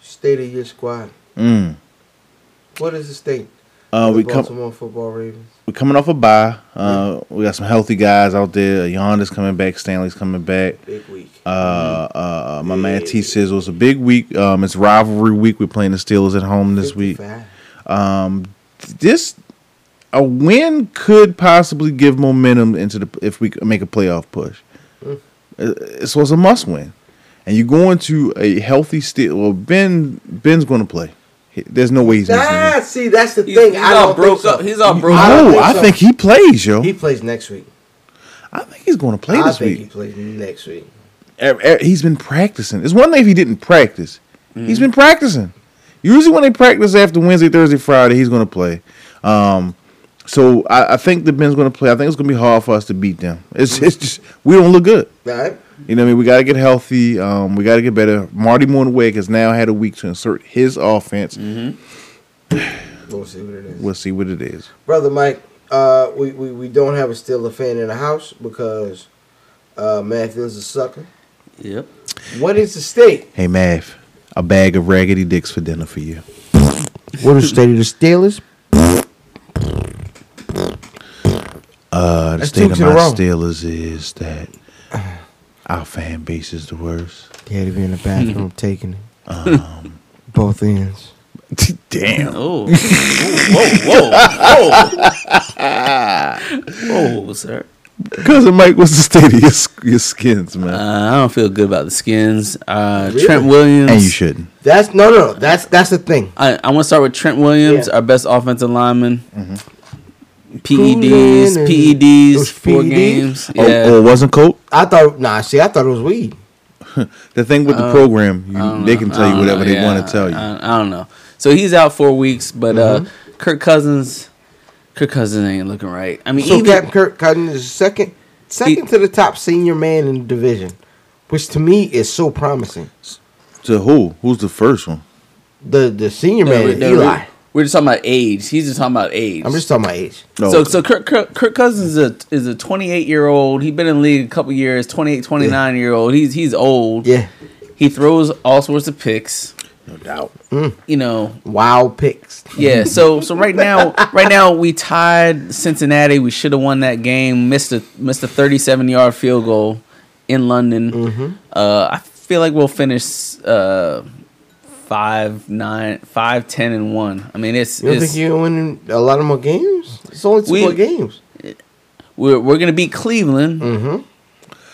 State of your squad. Mm. What is the state? Uh, the we come Baltimore football Ravens. we coming off a bye. Uh, we got some healthy guys out there. Yanda's coming back. Stanley's coming back. Big week. Uh, uh, my man. T Sizzle. It's a big week. Um, it's rivalry week. We're playing the Steelers at home this week. Um, this a win could possibly give momentum into the if we make a playoff push. Mm. This was a must win, and you go into a healthy state. Well, Ben Ben's going to play. There's no way he's missing. Ah, see, that's the He's, thing. he's I all don't broke so. up. He's all No, broke I don't up. think I think he plays, yo. He plays next week. I think he's going to play I this think he plays next week. He's been practicing. It's one thing if he didn't practice. Mm-hmm. He's been practicing. Usually when they practice after Wednesday, Thursday, Friday, he's going to play. Um, so I, I think the Ben's going to play. I think it's going to be hard for us to beat them. It's, Mm-hmm. it's just we don't look good. All right. You know what I mean? We got to get healthy. Um, we got to get better. Marty Mornhinweg has now had a week to insert his offense. We'll see what it is. We'll see what it is. Brother Mike, uh, we, we, we don't have a Steeler fan in the house because uh, is a sucker. Yep. What is the state? Hey, Mav, a bag of raggedy dicks for dinner for you. What is the state of the Steelers? Uh, the That's state of my row. Steelers is that our fan base is the worst. He had to be in the bathroom taking it. Both ends. Damn. Oh. whoa, whoa, whoa. whoa, sir. Cousin Mike, what's the state of your, your skins, man? Uh, I don't feel good about the skins. Uh, Really? Trent Williams. and you shouldn't. That's no, no, no. That's that's the thing. I, I want to start with Trent Williams, Yeah. our best offensive lineman. PEDs, PEDs, those four PEDs? games. Oh, Yeah. oh, it wasn't Colt? I thought. Nah, see, I thought it was weed. The thing with the Uh, program, you, they can tell you whatever know. they Yeah, want to tell you. I, I don't know. So he's out four weeks, but uh, Kirk Cousins, Kirk Cousins ain't looking right. I mean, So even, Captain Kirk Cousins is second, second to the top senior man in the division, which to me is so promising. to who? Who's the first one? The the senior The- man, is the- Eli. We're just talking about age. He's just talking about age. I'm just talking about age. No, so so Kirk, Kirk, Kirk Cousins is a is a 28 year old. He's been in the league a couple years. 28, 29 year old. He's he's old. Yeah, He throws all sorts of picks. no doubt. You know. wild picks. Yeah. So so right now right now we tied Cincinnati. We should have won that game. Missed a missed a 37 yard field goal in London. Mm-hmm. Uh, I feel like we'll finish uh, five nine five ten and one. I mean it's, You it's think you're winning a lot of more games? It's only two We- more games. we're we're gonna beat Cleveland. Mm-hmm.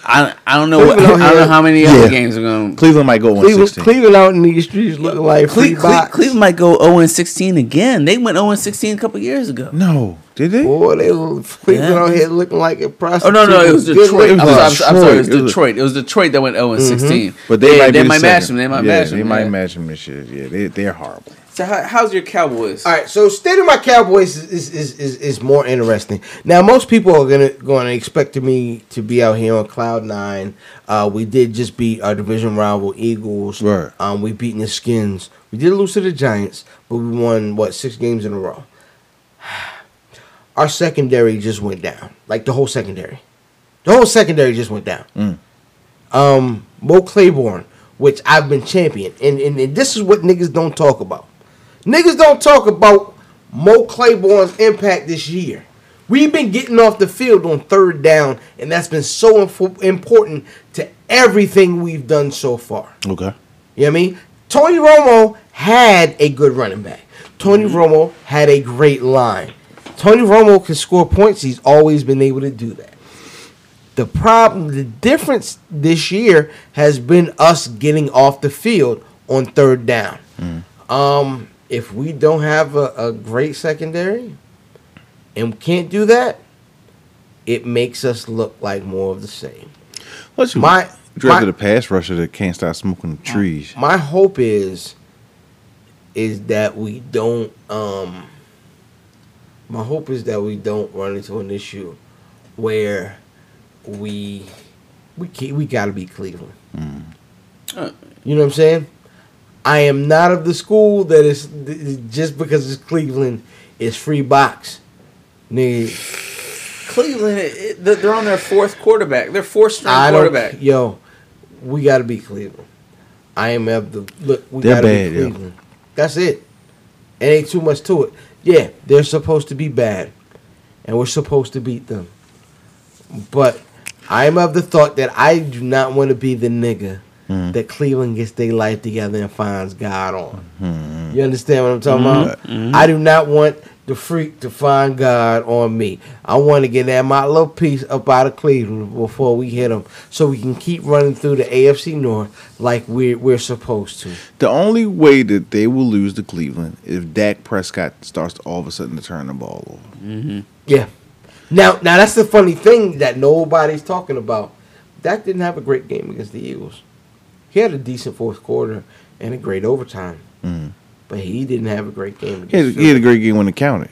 I I don't know what, I don't know how many Yeah. other games are going. To Cleveland might go one Cleveland, out in these streets looking like free Cle- Cle- box. Cleveland might go 0 and 16 again. They went 0 and 16 a couple years ago. No, did they? Boy, they were Cleveland Yeah. out here looking like a Oh prostitute. no, no, it was Good Detroit. looking I'm, was sorry, I'm, box. I'm sorry, it was Detroit. It was- Detroit. It was Detroit that went 0 and 16. But they, might, they be might the match them. They might yeah, match them. They might yeah. match them this year. Yeah, they they're horrible. So how, how's your Cowboys? All right, so state of my Cowboys is is, is, is is more interesting. Now, most people are gonna going to expect me to be out here on cloud nine. Uh, we did just beat our division rival Eagles. Right. Um, we beaten the Skins. We did lose to the Giants, but we won what six games in a row. Our secondary just went down, like the whole secondary. The whole secondary just went down. Mm. Um, Mo Claiborne, which I've been champion, and, and and this is what niggas don't talk about. Niggas don't talk about Mo Claiborne's impact this year. We've been getting off the field on third down, and that's been so info- important to everything we've done so far. Okay. You know what I mean? Tony Romo had a good running back. Tony Romo had a great line. Tony Romo can score points. He's always been able to do that. The problem, the difference this year has been us getting off the field on third down. Um, if we don't have a, a great secondary and can't do that, it makes us look like more of the same. What's My- drafted a pass rusher that can't stop smoking the trees? my hope is is that we don't um my hope is that we don't run into an issue where we we can't, we got to be Cleveland. Uh. You know what I'm saying? I am not of the school that is just because it's Cleveland, it's free box. Nigga, Cleveland, it, it- they're on their fourth quarterback. Their fourth string I don't, quarterback. yo, we got to be Cleveland. I am of the look. We They're got to bad, be yo. That's it. It ain't too much to it. Yeah, they're supposed to be bad, and we're supposed to beat them. But I am of the thought that I do not want to be the nigga Mm-hmm. that Cleveland gets their life together and finds God on. Mm-hmm. You understand what I'm talking about? I do not want the freak to find God on me. I want to get that my little piece up out of Cleveland before we hit them, so we can keep running through the AFC North like we're we're supposed to. The only way that they will lose to Cleveland is if Dak Prescott starts to all of a sudden to turn the ball over. Yeah. Now, now that's the funny thing that nobody's talking about. Dak didn't have a great game against the Eagles. He had a decent fourth quarter and a great overtime, Mhm. But he didn't have a great game. He had, he Philly. had a great game when it counted.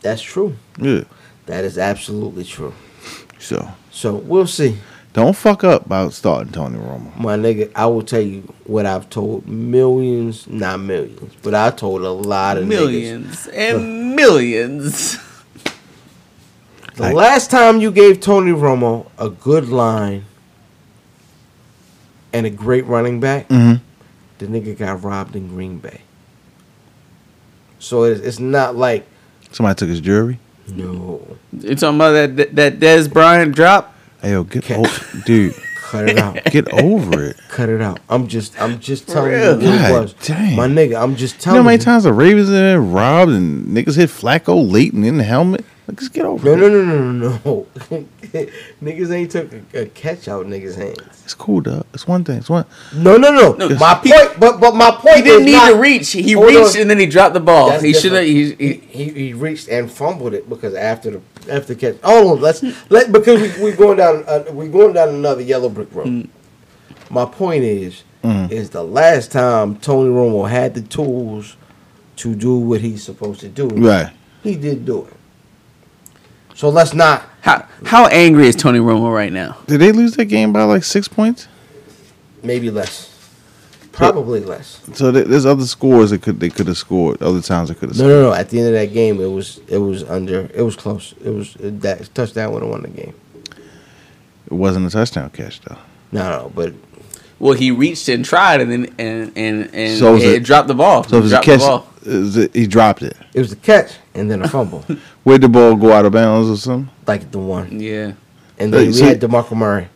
That's true. Yeah. That is absolutely true. So So we'll see. don't fuck up about starting Tony Romo. My nigga, I will tell you what I've told millions, not millions, but I told a lot of niggas. Millions and millions. The Like- last time you gave Tony Romo a good line and a great running back, Mhm. the nigga got robbed in Green Bay. So it's, it's not like Somebody took his jewelry. no, You talking about that that Dez Bryant drop? Hey yo, get Okay. o- dude, cut it out, get over it. cut it out. I'm just, I'm just telling real? you what it God was, damn. my nigga. I'm just telling You telling know how many you. times the Ravens have been robbed and niggas hit Flacco late and in the helmet? Like, just get over No, it. no, no, no, no, no. niggas ain't took a, a catch out niggas' hands. It's cool, dog. It's one thing. It's one. No, no, no. No, my he- point, but but my point He didn't is need not, to reach. He reached on. and then he dropped the ball. That's he should have. He, he, he he reached and fumbled it because after the after the catch. Hold on, let's let because we we going down uh, we going down another yellow brick road. Mm. My point is Mm. is the last time Tony Romo had the tools to do what he's supposed to do. Right. He did do it. So let's not. how how angry is Tony Romo right now? Did they lose that game by like six points? Maybe less. Probably less. So there- there's other scores that could they could have scored. Other times they could have No, scored. no, no. At the end of that game, it was it was under. It was close. It was that touchdown would have won the game. It wasn't a touchdown catch though. No, no, but Well, he reached and tried, and then and and and So was it, it- dropped the ball. So it was a dropped catch. The ball. it he dropped it. it was a catch and then a fumble, Where'd the ball go out of bounds or something? like the one. Yeah. And then Hey, we so- had DeMarco Murray.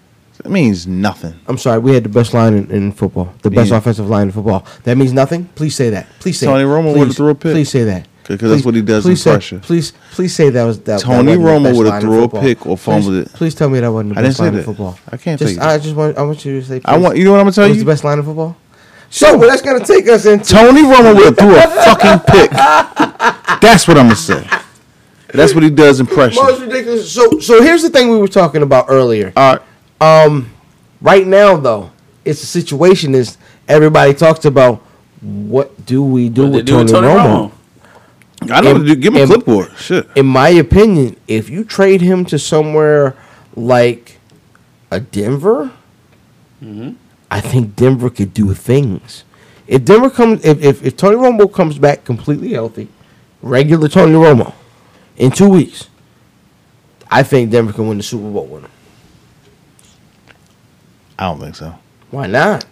That means nothing. I'm sorry, we had the best line in, in football, the best Yeah. offensive line in football. That means nothing. Please say that. Please say Tony it. Romo Please- would've threw a pick. Please say that. 'Cause that's what he does in please say- pressure. Please, please say that was that. Tony that Romo would've line threw a pick or fumbled please, it. Please tell me that wasn't the I didn't best say line in that. football. I can't Just, tell you I that. just want. I want you to say. I please. want you know what I'm gonna tell It was the best line in football. So well, that's gonna take us into. Tony Romo would have threw a fucking pick. That's what I'm gonna say. That's what he does in pressure. Most ridiculous. So, so here's the thing we were talking about earlier. All right. Um, right now though, it's a situation is everybody talks about what do we do What they with do Tony, with Tony Romo? Romo. I know. And- what to do. Give him a and- clipboard. Shit. In my opinion, if you trade him to somewhere like a Denver, Mm-hmm. I think Denver could do things. If Denver comes, if, if if Tony Romo comes back completely healthy, regular Tony Romo, in two weeks, I think Denver can win the Super Bowl with him. I don't think so Why not?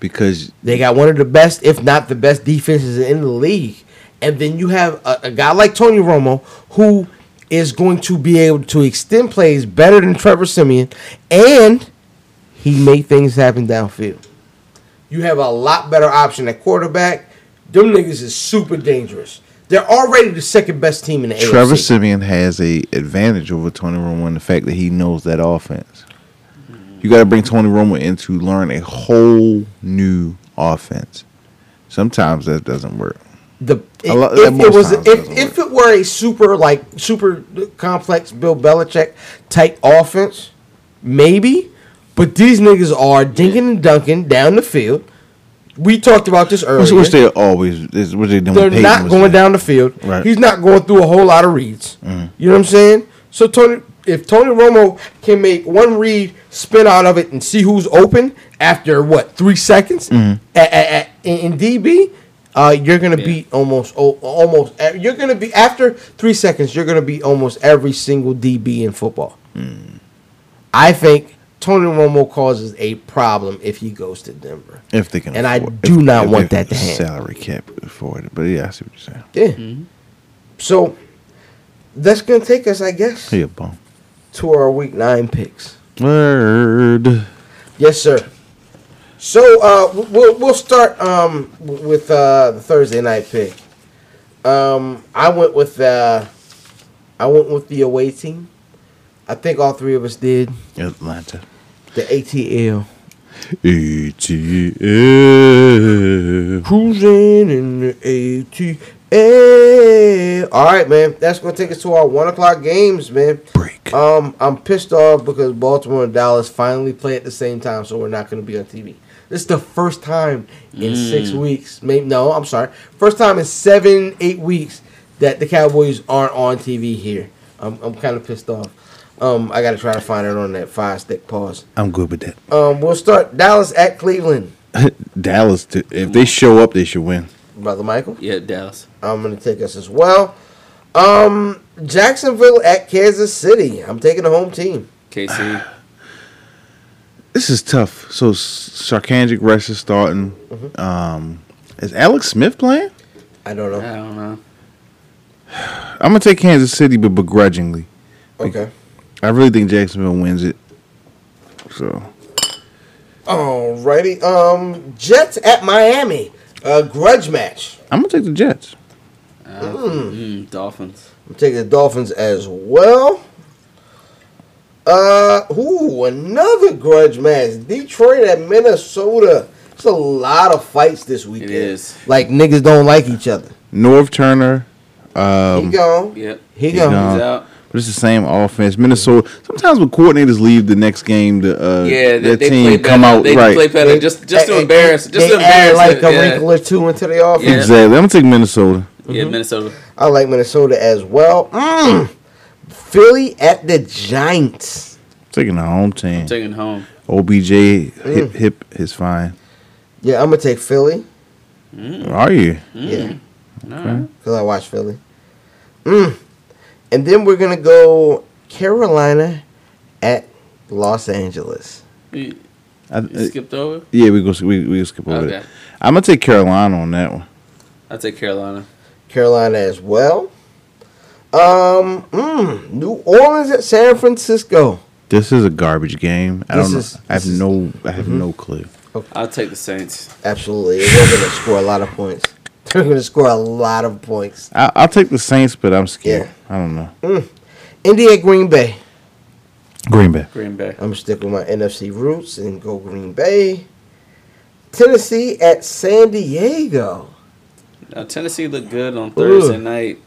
because They got one of the best, if not the best, defenses in the league. And then you have a, a guy like Tony Romo who is going to be able to extend plays better than Trevor Siemian, and he made things happen downfield. You have a lot better option at quarterback. Them niggas is super dangerous. They're already the second best team in the Trevor AFC. Trevor Siemian has a advantage over Tony Romo in the fact that he knows that offense. You got to bring Tony Romo in to learn a whole new offense. Sometimes that doesn't work. The lot- if, it was if, if it were a super like super complex Bill Belichick type offense, maybe. But these niggas are dinking and dunking down the field. We talked about this earlier. Which, which they always is what they doing. They're not going down the field. Right. He's not going through a whole lot of reads. You know what I'm saying? So Tony, if Tony Romo can make one read, spin out of it, and see who's open after what three seconds Mm-hmm. at, at, at, in, in DB, uh, you're gonna beat almost oh, almost e- you're gonna be after three seconds. You're gonna beat almost every single DB in football. Mm. I think Tony Romo causes a problem if he goes to Denver. If they can, And I do if- not if want they- that to happen. Salary cap afford it, but yeah, I see what you're saying. Yeah. So that's gonna take us, I guess, He a bum. to our week nine picks. Word. Yes, sir. So uh, we'll we'll start um, with uh, the Thursday night pick. Um, I went with uh, I went with the away team. I think all three of us did Atlanta. the ATL. ATL. Cruising in the ATL. All right, man. That's gonna take us to our one o'clock games, man. Break. Um, I'm pissed off because Baltimore and Dallas finally play at the same time, so we're not going to be on TV. This is the first time in six weeks. Maybe no, I'm sorry. First time in seven, eight weeks that the Cowboys aren't on TV here. I'm, I'm kind of pissed off. Um, I got to try to find it on that five stick pause. I'm good with that. Um, we'll start Dallas at Cleveland, Dallas, t- if they show up, they should win. brother Michael. Yeah, Dallas. I'm going to take us as well. Um, Jacksonville at Kansas City. I'm taking the home team. KC. This is tough. So Sarkanjic Rush is starting. Mm-hmm. Um, is Alex Smith playing? I don't know. I don't know. I'm gonna take Kansas City, but begrudgingly. Okay. I really think Jacksonville wins it. So Alrighty. Um, Jets at Miami. A grudge match. I'm gonna take the Jets. Mm, Dolphins. I'm taking the Dolphins as well. Uh, ooh, another grudge match. Detroit at Minnesota. It's a lot of fights this weekend. is. Like niggas don't like each other. Norv Turner. he Um, gone. Yep. He He gone. gone. He's out. but it's the same offense. Minnesota. Sometimes when coordinators leave the next game, the uh, Yeah, they, their they team come better. out They right. play better They- just just to they- embarrass. Just they to add embarrass. like it, a yeah. wrinkle or two into the offense. Yeah. Exactly. I'm gonna take Minnesota. Yeah, Minnesota. I like Minnesota as well. Mm. Philly at the Giants. Taking the home team. Taking home. OBJ hip mm. hip is fine. Yeah, I'm gonna take Philly. Mm. Are you? Mm. Yeah, All right. because I watch Philly. Mm. And then we're gonna go Carolina at Los Angeles. You, I, you uh, skipped over. yeah, we go. We we go skip over Okay. it. I'm gonna take Carolina on that one. I'll take Carolina. Carolina as well. Um, mm, New Orleans at San Francisco. This is a garbage game. I This don't know. is- I have is- no. I have no clue. I'll take the Saints. Absolutely, they're going to score a lot of points. They're going to score a lot of points. I, I'll take the Saints, but I'm scared. Yeah. I don't know. Indy at Green Bay. Green Bay. Green Bay. I'm gonna stick with my NFC roots and go Green Bay. Tennessee at San Diego. Now, Tennessee looked good on Thursday Ooh. night.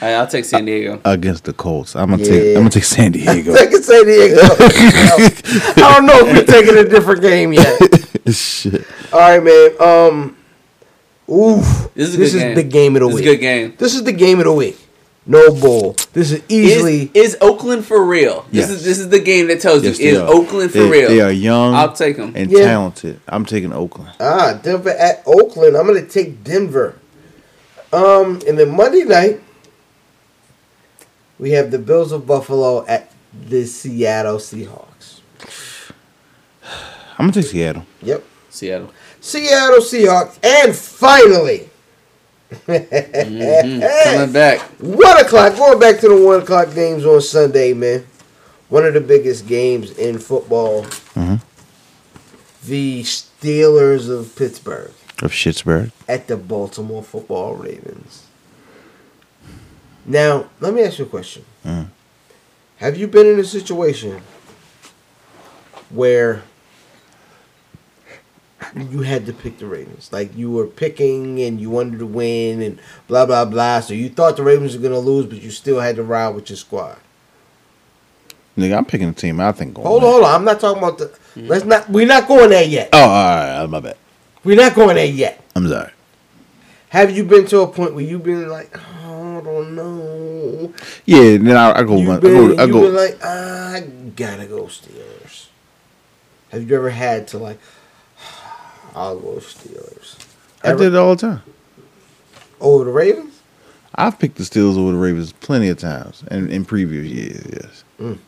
I, I'll take San Diego. Against the Colts. I'm gonna Yeah. take. I'm gonna take San Diego. Taking San Diego. I don't know if we're taking a different game yet. Shit. All right, man. Um, oof. This is a good game. the game of the This is week. a good game. This is the game of the week. No bull. This is easily. Is, is Oakland for real? This Yes. is this is the game that tells Yes, you is are. Oakland for They- real. They are young I'll take them. and Yeah. talented. I'm taking Oakland. Ah, Denver at Oakland. I'm gonna take Denver. Um, and then Monday night, we have the Bills of Buffalo at the Seattle Seahawks. I'm gonna take Seattle. Yep, Seattle. Seattle Seahawks, and finally, Coming back. one o'clock. Going back to the one o'clock games on Sunday, man. One of the biggest games in football. Mhm. The Steelers of Pittsburgh. Of Schittsburg. at the Baltimore football Ravens. Now, let me ask you a question. Mm. Have you been in a situation where you had to pick the Ravens? Like you were picking and you wanted to win and blah blah blah. So you thought the Ravens were gonna lose, but you still had to ride with your squad. Nigga, I'm picking a team. I think. Hold on, hold on. I'm not talking about the. Let's not. We're not going there yet. Oh, all right. My bad. We're not going there yet. I'm sorry. Have you been to a point where you've been like, oh, I don't know. Yeah. Then I, I go. You've I go. I go. like, ah, I gotta go Steelers. Have you ever had to like, I'll go Steelers? I Ever? did it all the time. over the Ravens. I've picked the Steelers over the Ravens plenty of times, and in previous years, yes. Mm.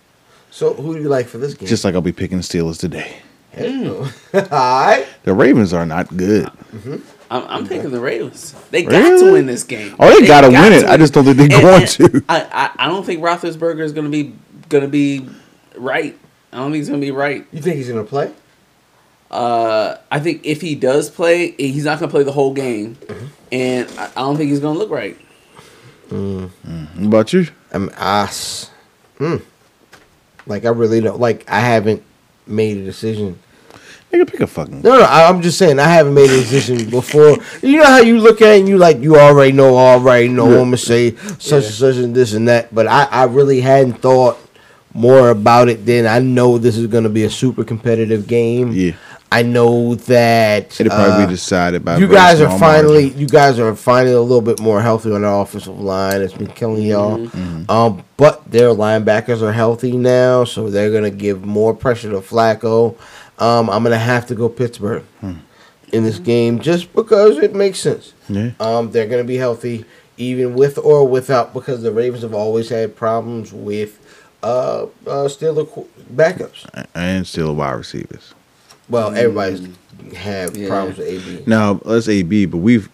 So who do you like for this game? Just like I'll be picking the Steelers today. all right. The Ravens are not good. Mm-hmm. I'm, I'm picking the Ravens. They got Really? to win this game. Oh, they gotta got win it. to I just don't think they're And- going and to. I, I I don't think Roethlisberger is gonna be gonna be right. I don't think he's gonna be right. You think he's gonna play? Uh, I think if he does play, he's not gonna play the whole game, and I, I don't think he's gonna look right. What about you? I'm ass. Hmm. Like I really don't. Like I haven't made a decision. Nigga, pick a fucking. No, no. I'm just saying I haven't made a decision before. You know how you look at it and you like you already know, already know. I'm gonna say such and such and this and that. But I, I really hadn't thought more about it. Then I know this is gonna be a super competitive game. Yeah. I know that It'll probably uh, be decided by. you guys are finally margin. you guys are finally a little bit more healthy on the offensive line. It's been killing y'all. Mm-hmm. Um, but their linebackers are healthy now, so they're gonna give more pressure to Flacco. Um, I'm gonna have to go Pittsburgh Hmm. in this game just because it makes sense. Yeah. Um, they're gonna be healthy even with or without because the Ravens have always had problems with uh, uh Steeler qu- backups. And still wide receivers. Well, everybody's have Yeah. problems with AB. Now let's AB, but we've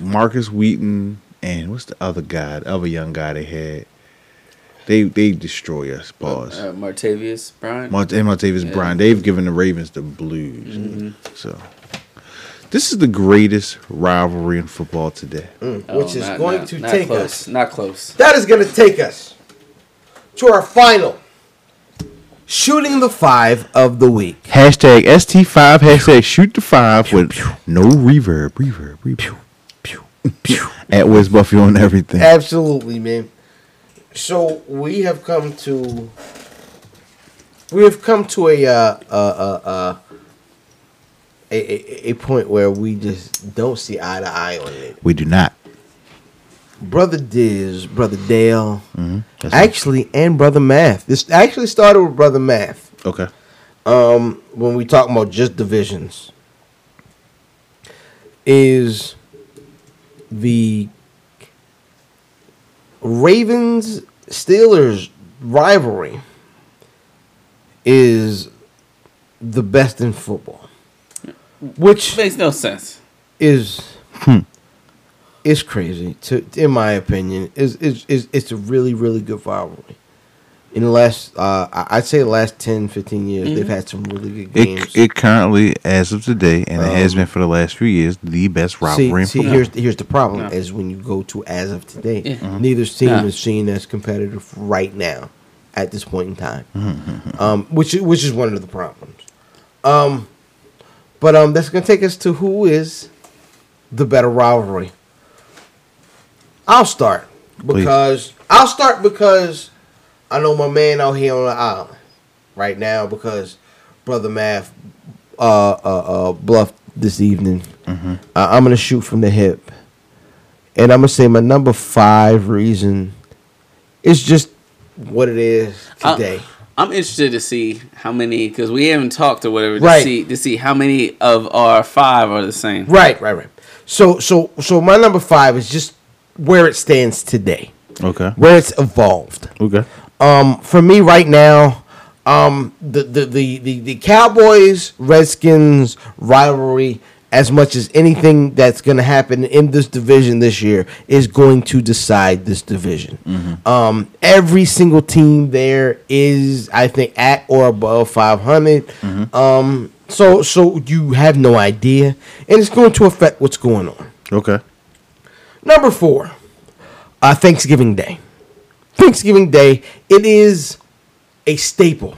Markus Wheaton and what's the other guy, the other young guy they had. They they destroy us, boss. Uh, Martavis Bryant. Mart- and Martavis Yeah. Bryant. They've given the Ravens the blues. So this is the greatest rivalry in football today. Mm, Oh, which is not- going not- to not take close. us. Not close. That is going to take us to our final shooting the five of the week. Hashtag ST5, hashtag shoot the five with no reverb. Reverb, reverb. At West Buffy on everything. Absolutely, man. So we have come to we have come to a uh, uh, uh, uh, a, a a point where we just don't see eye to eye on it. We do not. Brother Diz, brother Dale, That's actually, and brother Math. This actually started with brother Math. Okay. um, when we talk about just divisions. is the Ravens Steelers rivalry is the best in football, which Makes no sense. is hmm. is crazy. To in my opinion, is is is it's a really really good rivalry. In the last, uh, I- I'd say the last 10, 15 years, they've had some really good games. It, it currently, as of today, and it has been for the last few years, the best rivalry. See, in see here's here's the problem: Yeah. is when you go to as of today, Yeah. neither team Yeah. is seen as competitive right now, at this point in time, Mm-hmm. um, which is- which is one of the problems. Um, but um, that's gonna take us to who is the better rivalry. I'll start because I'll start because I know my man out here on the island right now because brother Math uh, uh, uh, bluffed this evening. Mm-hmm. Uh, I'm gonna shoot from the hip, and I'm gonna say my number five reason is just what it is I- today. I'm interested to see how many because we haven't talked or whatever to Right. see to see how many of our five are the same. right, right, right. So, so, so my number five is just where it stands today, okay. where it's evolved. Okay. Um, for me right now, um, the the the the, the Cowboys Redskins rivalry, as much as anything that's going to happen in this division this year, is going to decide this division. Um, every single team there is, I think, at or above five Um, so so you have no idea, and it's going to affect what's going on. Okay. Number four, uh, Thanksgiving Day. Thanksgiving Day, it is a staple.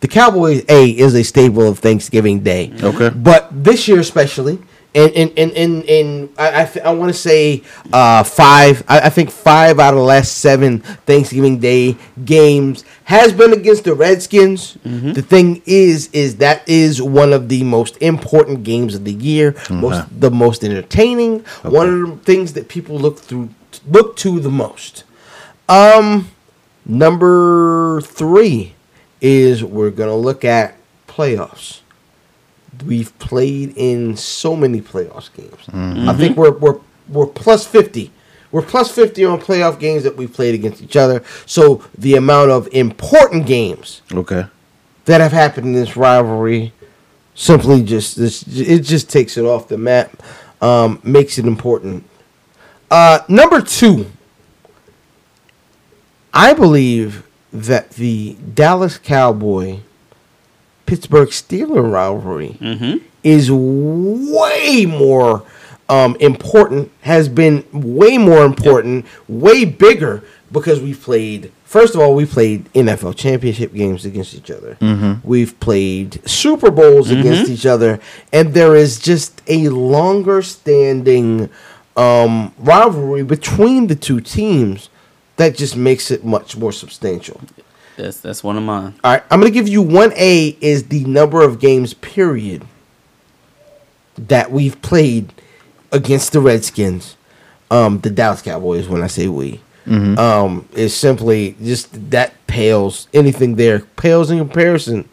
The Cowboys A is a staple of Thanksgiving Day. Okay. But this year especially, and and and and, and I I, I want to say uh, five. I, I think five out of the last seven Thanksgiving Day games has been against the Redskins. The thing is, is that is one of the most important games of the year. Most the most entertaining. One of the things that people look through look to the most. Um, number three is we're gonna look at playoffs. We've played in so many playoffs games. I think we're we're we're plus fifty. We're plus fifty on playoff games that we played against each other. So the amount of important games Okay. that have happened in this rivalry simply just this it just takes it off the map, um, makes it important. Uh, number two, I believe that the Dallas Cowboy Pittsburgh Steeler rivalry Mm-hmm. is way more um, important, has been way more important, way bigger because we played. First of all, we played NFL championship games against each other. We've played Super Bowls against each other, and there is just a longer standing um, rivalry between the two teams that just makes it much more substantial. That's that's one of mine. All right, I'm gonna give you one A is the number of games period that we've played against the Redskins, um, the Dallas Cowboys. When I say we, um, is simply just that pales anything there pales in comparison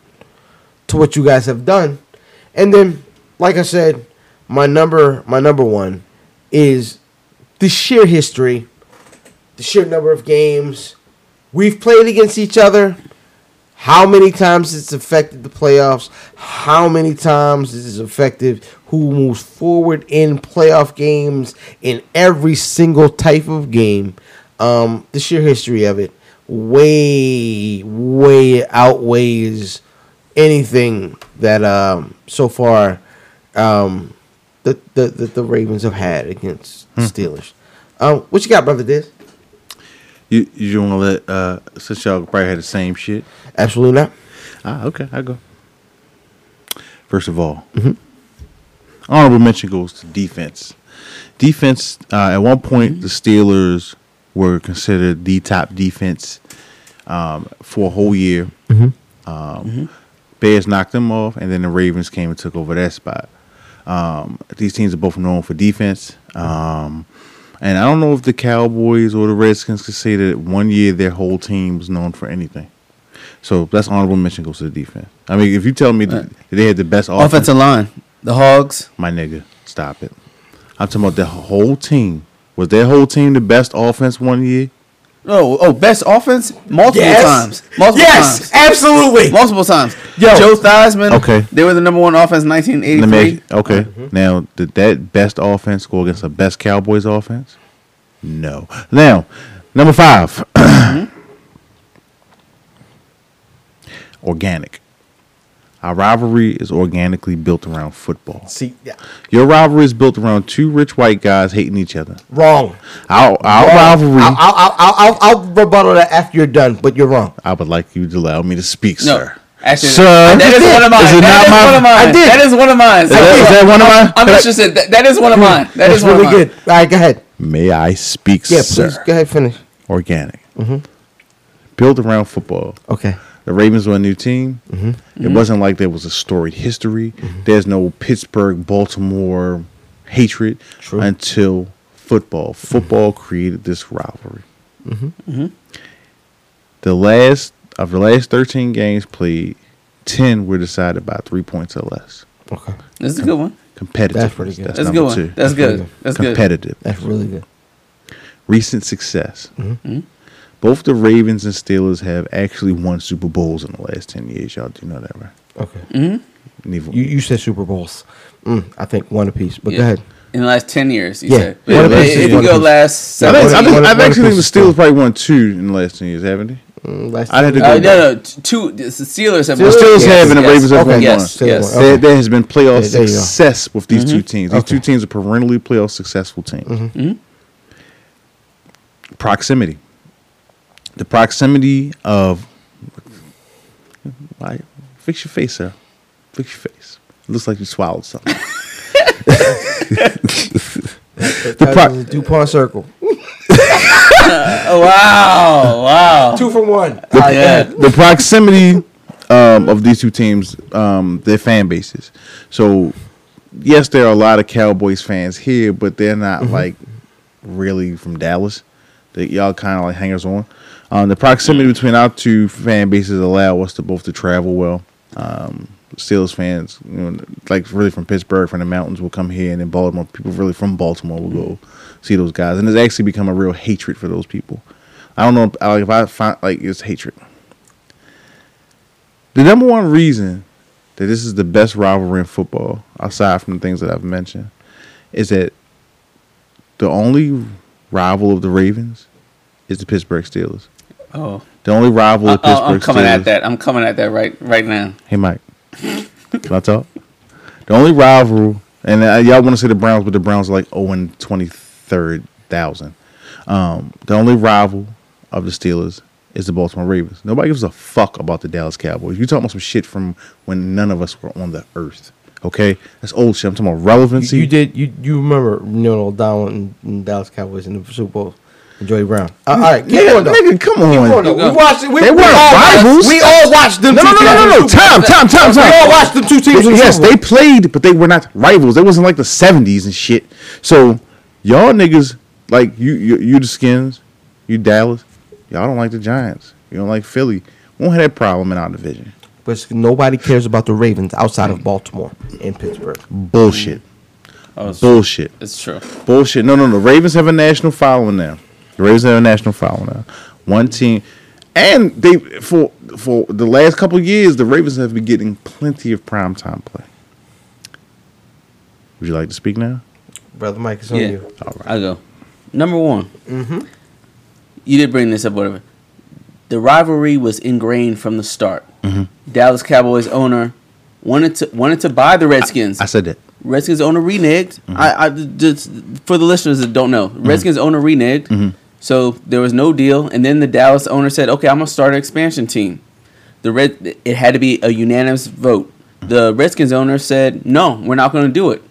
to what you guys have done. And then, like I said, my number my number one is the sheer history, the sheer number of games we've played against each other. How many times it's affected the playoffs? How many times it is affected who moves forward in playoff games in every single type of game? Um, the sheer history of it way, way outweighs anything that um, so far um, the, the, the the Ravens have had against the Steelers. Um, what you got, brother? This You you want to let uh since y'all probably had the same shit. absolutely not. Ah, okay, I go. First of all, honorable mention goes to defense. Defense. Uh, at one point, the Steelers were considered the top defense um, for a whole year. Um, Bears knocked them off, and then the Ravens came and took over that spot. Um, these teams are both known for defense. Um, and I don't know if the Cowboys or the Redskins could say that one year their whole team was known for anything. So that's honorable mention goes to the defense. I mean, if you tell me that they had the best offense, Offensive line, the Hogs. my nigga, Stop it. I'm talking about the whole team. Was their whole team the best offense one year? Oh, oh, best offense multiple Yes. times. Multiple yes, times. absolutely. Multiple times. Yo. Joe Theismann. Okay. They were the number one offense in 1983. Let me ask- okay. Mm-hmm. Now, did that best offense go against the best Cowboys offense? No. Now, number five. Mm-hmm. Organic. Our rivalry is organically built around football. See, yeah, Your rivalry is built around two rich white guys hating each other. wrong. Our, our Wrong. rivalry. I'll, I'll, I'll, I'll, I'll rebuttal that after you're done, but you're wrong. I would like you to allow me to speak, No. sir. Actually, Sir. that is Is one of mine. it That not is my- one of mine. I did. That is one of mine. Is that, is that one of mine? I'm Can I- interested. That, that is one of mine. That That's is one really of mine. good. All right, go ahead. May I speak, Yeah, sir? Yeah, please go ahead, finish. Organic. Mm-hmm. Built around football. Okay. The Ravens were a new team. Mm-hmm. It wasn't like there was a storied history. Mm-hmm. There's no Pittsburgh, Baltimore hatred True. until football. Mm-hmm. Football created this rivalry. Mm-hmm. mm-hmm. The last of the last 13 games played, 10 were decided by three points or less. Okay. This is a good one. Competitive. That's pretty good. That's a good one. two. That's pretty good. good. That's good. Competitive. That's really good. Recent success. Mm-hmm. Both the Ravens and Steelers have actually won Super Bowls in the last 10 years. Y'all do know that, right? Okay. Mm-hmm. Neither. You you said Super Bowls. Mm, I think one apiece, but Yeah. go ahead. In the last 10 years, you Yeah. said. Yeah, If- last if you go piece. last I, think, I, think, I one actually think the Steelers still. probably won two in the last 10 years, haven't they? Mm, last I'd have to go Uh, no, no, two. The Steelers have The. Steelers Yes, have and the yes. Ravens have Okay, won. Yes, Steelers yes. There, Okay. there has been playoff There- there success with these two teams. These Okay. two teams are perennially playoff successful teams. Proximity. The proximity of. Why? Fix your face, sir. Fix your face. It looks like you swallowed something. The pro- DuPont Circle. Oh, wow. Wow. Two for one. yeah. the proximity um, of these two teams, um, their fan bases. So, yes, there are a lot of Cowboys fans here, but they're not Mm-hmm. like really from Dallas. They y'all kind of like hangers on. Um, the proximity between our two fan bases allow us to both to travel well. Um, Steelers fans, you know, like really from Pittsburgh, from the mountains, will come here, and then Baltimore people really from Baltimore will go see those guys, and it's actually become a real hatred for those people. I don't know like, if I find like it's hatred. The number one reason that this is the best rivalry in football, aside from the things that I've mentioned, is that the only rival of the Ravens is the Pittsburgh Steelers. Oh. The only rival of the Oh, Pittsburgh I'm coming Steelers. at that. I'm coming at that right right now. Hey, Mike. Can I talk? The only rival, and uh, y'all want to say the Browns, but the Browns are like 0 and 23rd thousand. Um, the only rival of the Steelers is the Baltimore Ravens. Nobody gives a fuck about the Dallas Cowboys. You talking about some shit from when none of us were on the earth. Okay, that's old shit. I'm talking about relevancy. You, you did. You you remember Neil O'Donnell and, and Dallas Cowboys in the Super Bowl and Joey Brown. Uh, all right, keep Yeah, going though. nigga, come Keep on. We watched it. We, They we weren't all watched- rivals. We all watched them. No, two no, no, no, no, the no. Super Bowl. Time, time, time, time. We all watched them two teams. in yes, they played, but they were not rivals. It wasn't like the '70s and shit. So y'all niggas, like you, you, you the Skins, you Dallas, y'all don't like the Giants. You don't like Philly. We won't have that problem in our division. But nobody cares about the Ravens outside of Baltimore and Pittsburgh. Bullshit. Oh, it's, Bullshit. it's true. Bullshit. No, no, no. Ravens have a national following now. The Ravens have a national following now. One team, and they for for the last couple years, the Ravens have been getting plenty of primetime play. Would you like to speak now? Brother Mike, it's on Yeah. you. I go. Number one. Mm-hmm. You did bring this up, whatever. The rivalry was ingrained from the start. Mm-hmm. Dallas Cowboys owner wanted to wanted to buy the Redskins. I said that. Redskins owner reneged. Mm-hmm. I, I just for the listeners that don't know, Redskins owner reneged. So there was no deal, and then the Dallas owner said, "Okay, I'm gonna start an expansion team." The red it had to be a unanimous vote. The Redskins owner said, "No, we're not going to do it."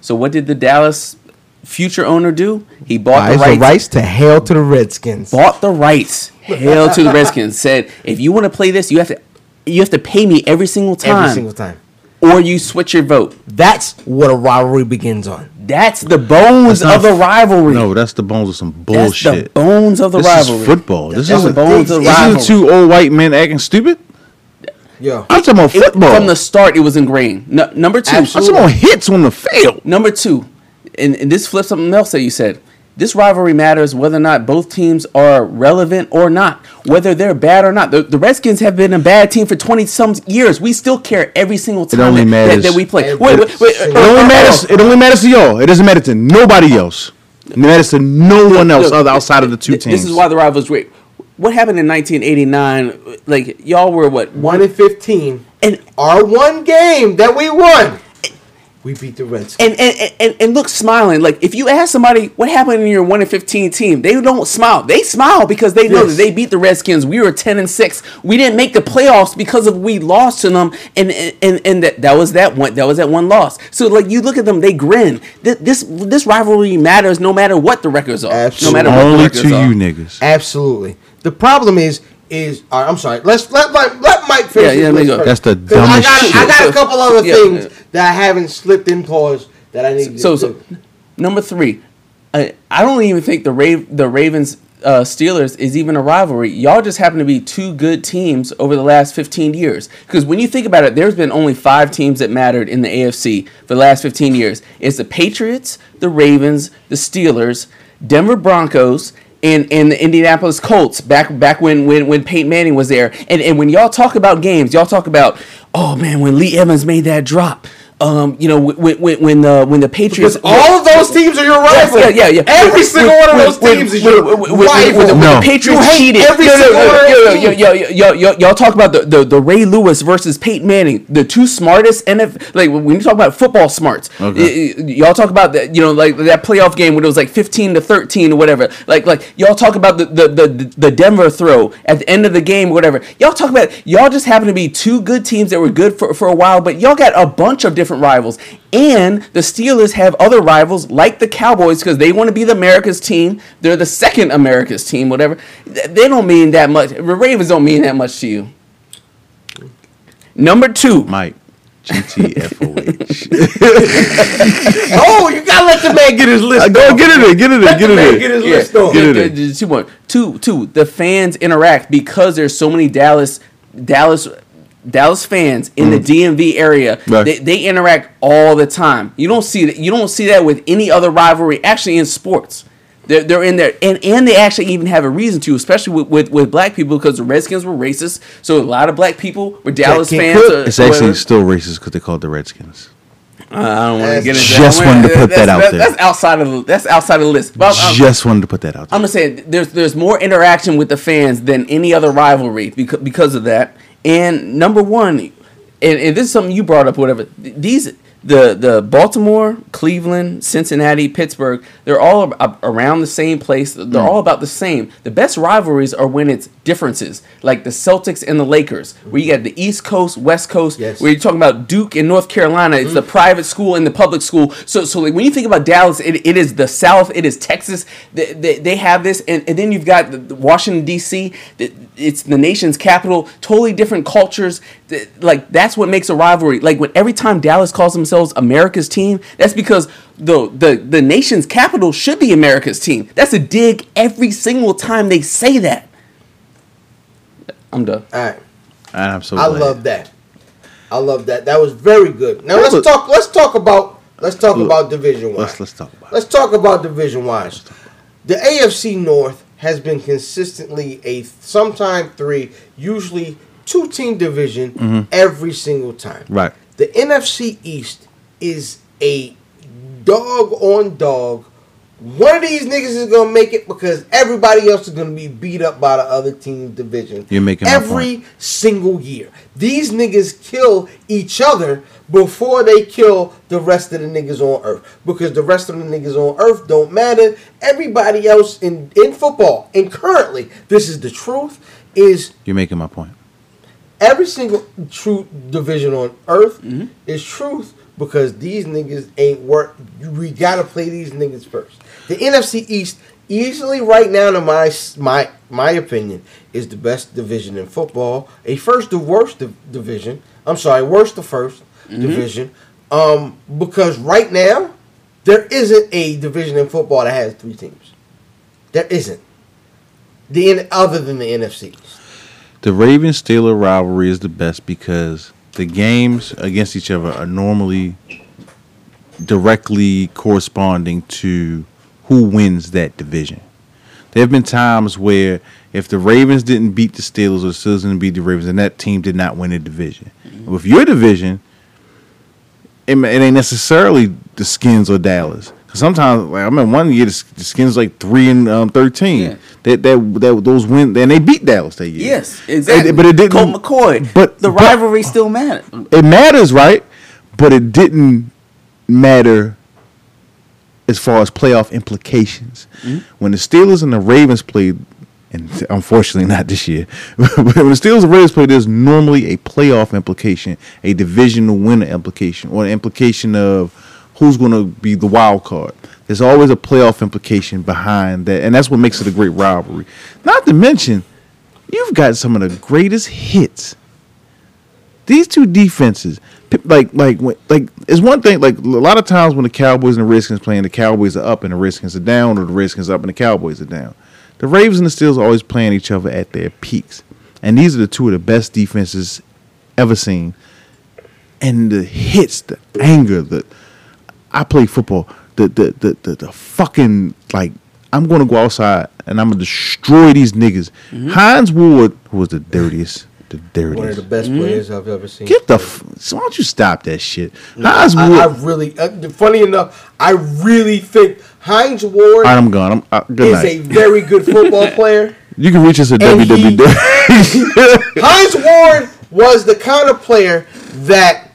So what did the Dallas future owner do? He bought Buys the rights. the rights to hail to the Redskins. Bought the rights. Hail to the Redskins. Said, "If you want to play this, you have to." You have to pay me every single time, Every single time. or you switch your vote. That's what a rivalry begins on. That's the bones That's of the rivalry. No, that's the bones of some That's the bullshit. bones of the this rivalry. is football. This That's the isn't, bones of the rivalry. isn't two old white men acting stupid. Yeah. I'm talking about It- football. from the start, it was ingrained. No, number two, I'm talking about hits on the field. Number two, and, and this flips something else that you said. This rivalry matters whether or not both teams are relevant or not, whether they're bad or not. The, the Redskins have been a bad team for twenty some years. We still care every single time only that, that, that we play. It- Wait, wait, wait, it It only uh, matters. Uh, it only matters to y'all. It doesn't matter to nobody else. It matters to no one else Look, other outside of the two th- teams. This is why the rivalry's great. What happened in 1989? Like y'all were what One and fifteen. and Our one game that we won, we beat the Redskins. and, and, and, and look smiling. Like if you ask somebody what happened in your one and fifteen team, they don't smile. They smile because they know Yes. that they beat the Redskins. We were ten and six. We didn't make the playoffs because of we lost to them, and and, and, and that that was that one that was that one loss. So like you look at them, they grin. Th- This this rivalry matters no matter what the records are. Absolutely. No matter what the only records to are. you niggas. Absolutely. The problem is, is all right, I'm sorry. Let's let Mike, let Mike finish. Yeah, yeah, let me go. That's the 'Cause I dumbest got, I got a couple other Yeah, things yeah. that I haven't slipped in pause that I need. So, to so do. number three, I, I don't even think the Rav- the Ravens uh, Steelers is even a rivalry. Y'all just happen to be two good teams over the last 15 years. Because when you think about it, there's been only five teams that mattered in the AFC for the last 15 years. It's the Patriots, the Ravens, the Steelers, Denver Broncos. And, and the Indianapolis Colts back back when, when, when Peyton Manning was there. And, and when y'all talk about games, y'all talk about, oh man, when Lee Evans made that drop. Um, you know, when when when the when the Patriots because all of those teams are your Yes, rival. yeah, yeah, yeah. Every When- single one of those when- teams is your when- when- rival. when the- No. the Patriots You hate cheated. every No, no, single no, one yo, yo, yo, yo, yo, Y'all talk about the, the, the Ray Lewis versus Peyton Manning, the two smartest NFL. Like when you talk about football smarts, Okay. y- y- y'all talk about that. You know, like that playoff game when it was like fifteen to thirteen or whatever. Like like y'all talk about the the, the, the Denver throw at the end of the game, or whatever. Y'all talk about y'all just happen to be two good teams that were good for for a while, but y'all got a bunch of different rivals. And the Steelers have other rivals like the Cowboys because they want to be the America's team. They're the second America's team, whatever. They don't mean that much. The Ravens don't mean that much to you. Number two, Mike, GTFOH. Oh, you gotta let the man get his list. Uh, Go get it in, get it in, Let get it in. get his Yeah, list. Get it in. Two, two. The fans interact because there's so many Dallas, Dallas, Dallas fans in the mm. DMV area. Right. They, they interact all the time. You don't see that. You don't see that with any other rivalry. Actually, in sports, they're, they're in there, and and they actually even have a reason to, especially with with, with black people because the Redskins were racist. So a lot of black people were Dallas King fans. Cook. or It's actually whatever. still racist because they call it the Redskins. Uh, I don't want to get into just that. Wanted to put that's- that out that's- there. That's outside of the, that's outside of the list. But I'm- Just wanted to put that out there. I'm just saying there's there's more interaction with the fans than any other rivalry because because of that. And number one, and, and this is something you brought up, whatever. These the the Baltimore, Cleveland, Cincinnati, Pittsburgh, they're all around the same place. They're Hmm. all about the same. The best rivalries are when it's differences, like the Celtics and the Lakers, where you got the East Coast, West Coast, Yes. where you're talking about Duke and North Carolina. It's the private school and the public school. So, so like when you think about Dallas, it, it is the South, it is Texas. They, they, they have this, and, and then you've got the, the Washington D.C. It's the nation's capital. Totally different cultures. The- Like that's what makes a rivalry. Like when every time Dallas calls themselves America's team, that's because the the the nation's capital should be America's team. That's a dig every single time they say that. I'm done. All right. And I'm I love that. I love that. That was very good. Now let's was- talk. Let's talk about. Let's talk Look, about division wise. Let's let's talk about. Let's talk about division wise. The AFC North has been consistently a sometime three, usually two team division every single time. Mm-hmm. Right. The NFC East is a dog on dog. One of these niggas is gonna make it because everybody else is gonna be beat up by the other team's division. You're making every single year. These niggas kill each other before they kill the rest of the niggas on earth. Because the rest of the niggas on earth don't matter. Everybody else in, in football, and currently, this is the truth, is You're making my point. Every single true division on earth Mm-hmm. is truth because these niggas ain't work. We gotta play these niggas first. The NFC East, easily right now, in my my my opinion, is the best division in football. A first to worst div- division. I'm sorry, worst to 1st Mm-hmm. division. Um, because right now there isn't a division in football that has three teams. There isn't. The other than the NFC. The Ravens Steeler rivalry is the best because the games against each other are normally directly corresponding to who wins that division. There have been times where if the Ravens didn't beat the Steelers or the Steelers didn't beat the Ravens, and that team did not win a division. Mm-hmm. With your division, it, it ain't necessarily the Skins or Dallas. 'Cause Sometimes, like I remember one year, the, the Skins like three and um, thirteen. Yeah. That, that that those win, and they beat Dallas that year. Yes, exactly. It- but it didn't. Colt McCoy. But the but- rivalry still matters. it matters, right? But it didn't matter as far as playoff implications. When the Steelers and the Ravens played, and unfortunately not this year, but when the Steelers and Ravens played, there's normally a playoff implication, a divisional winner implication, or an implication of who's going to be the wild card. There's always a playoff implication behind that, and that's what makes it a great rivalry. Not to mention, you've got some of the greatest hits these two defenses, like like like it's one thing. Like a lot of times when the Cowboys and the Redskins playing, the Cowboys are up and the Redskins are down, or the Redskins up and the Cowboys are down. The Ravens and the Steelers are always playing each other at their peaks, and these are the two of the best defenses ever seen. And the hits, the anger, the I play football. The the the the, the fucking like I'm gonna go outside and I'm gonna destroy these niggas. Hines Ward, who was the dirtiest, the dirtiest. One of the best players I've ever seen. Get the. F- so why don't you stop that shit? Hines I, Ward. I really, uh, funny enough, I really think Hines Ward I'm gone. I'm, uh, good is night. a very good football player. you can reach us at and he- www. Hines Ward was the kind of player that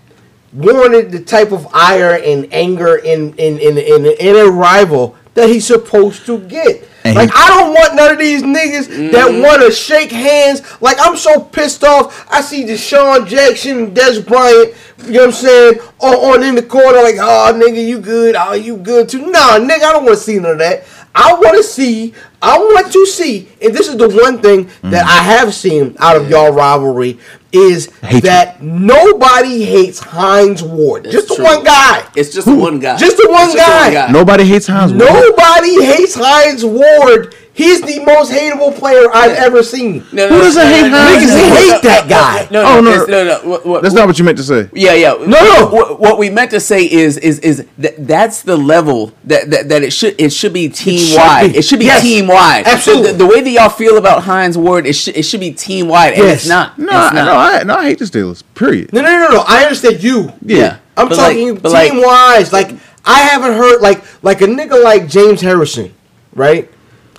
wanted the type of ire and anger in in in in, in a rival that he's supposed to get. And like he- I don't want none of these niggas that mm-hmm. want to shake hands. Like I'm so pissed off. I see DeSean Jackson and Dez Bryant. You know what I'm saying? On, on in the corner, like, oh nigga, you good? Oh, you good too? Nah, nigga, I don't want to see none of that. I want to see. I want to see, and this is the one thing that mm. I have seen out of y'all rivalry is Hatred. that nobody hates Hines Ward. just the true. one guy. It's just the one guy. Just the one It's guy. Nobody hates Hines Ward. Nobody hates Hines Ward. He's the most hateable player I've Yeah. ever seen. No, Who doesn't no, hate no, no, Hines Niggas no, no, hate no, that guy. No, Oh, no, no. it's- no, no. What, what, That's not what you meant to say. Yeah, yeah. No, no. What, what we meant to say is is is that that's the level that, that, that it should it should be team wide. be. It should be Yes. team wide. Absolutely. The, the way that y'all feel about Hines Ward, it should it should be team wide, and Yes. it's not. No, it's I, not. no, I, no, I hate the Steelers. Period. No, no, no, no. I understand you. Yeah. I'm But talking but like- team wise. Like I haven't heard like like a nigga like James Harrison, right?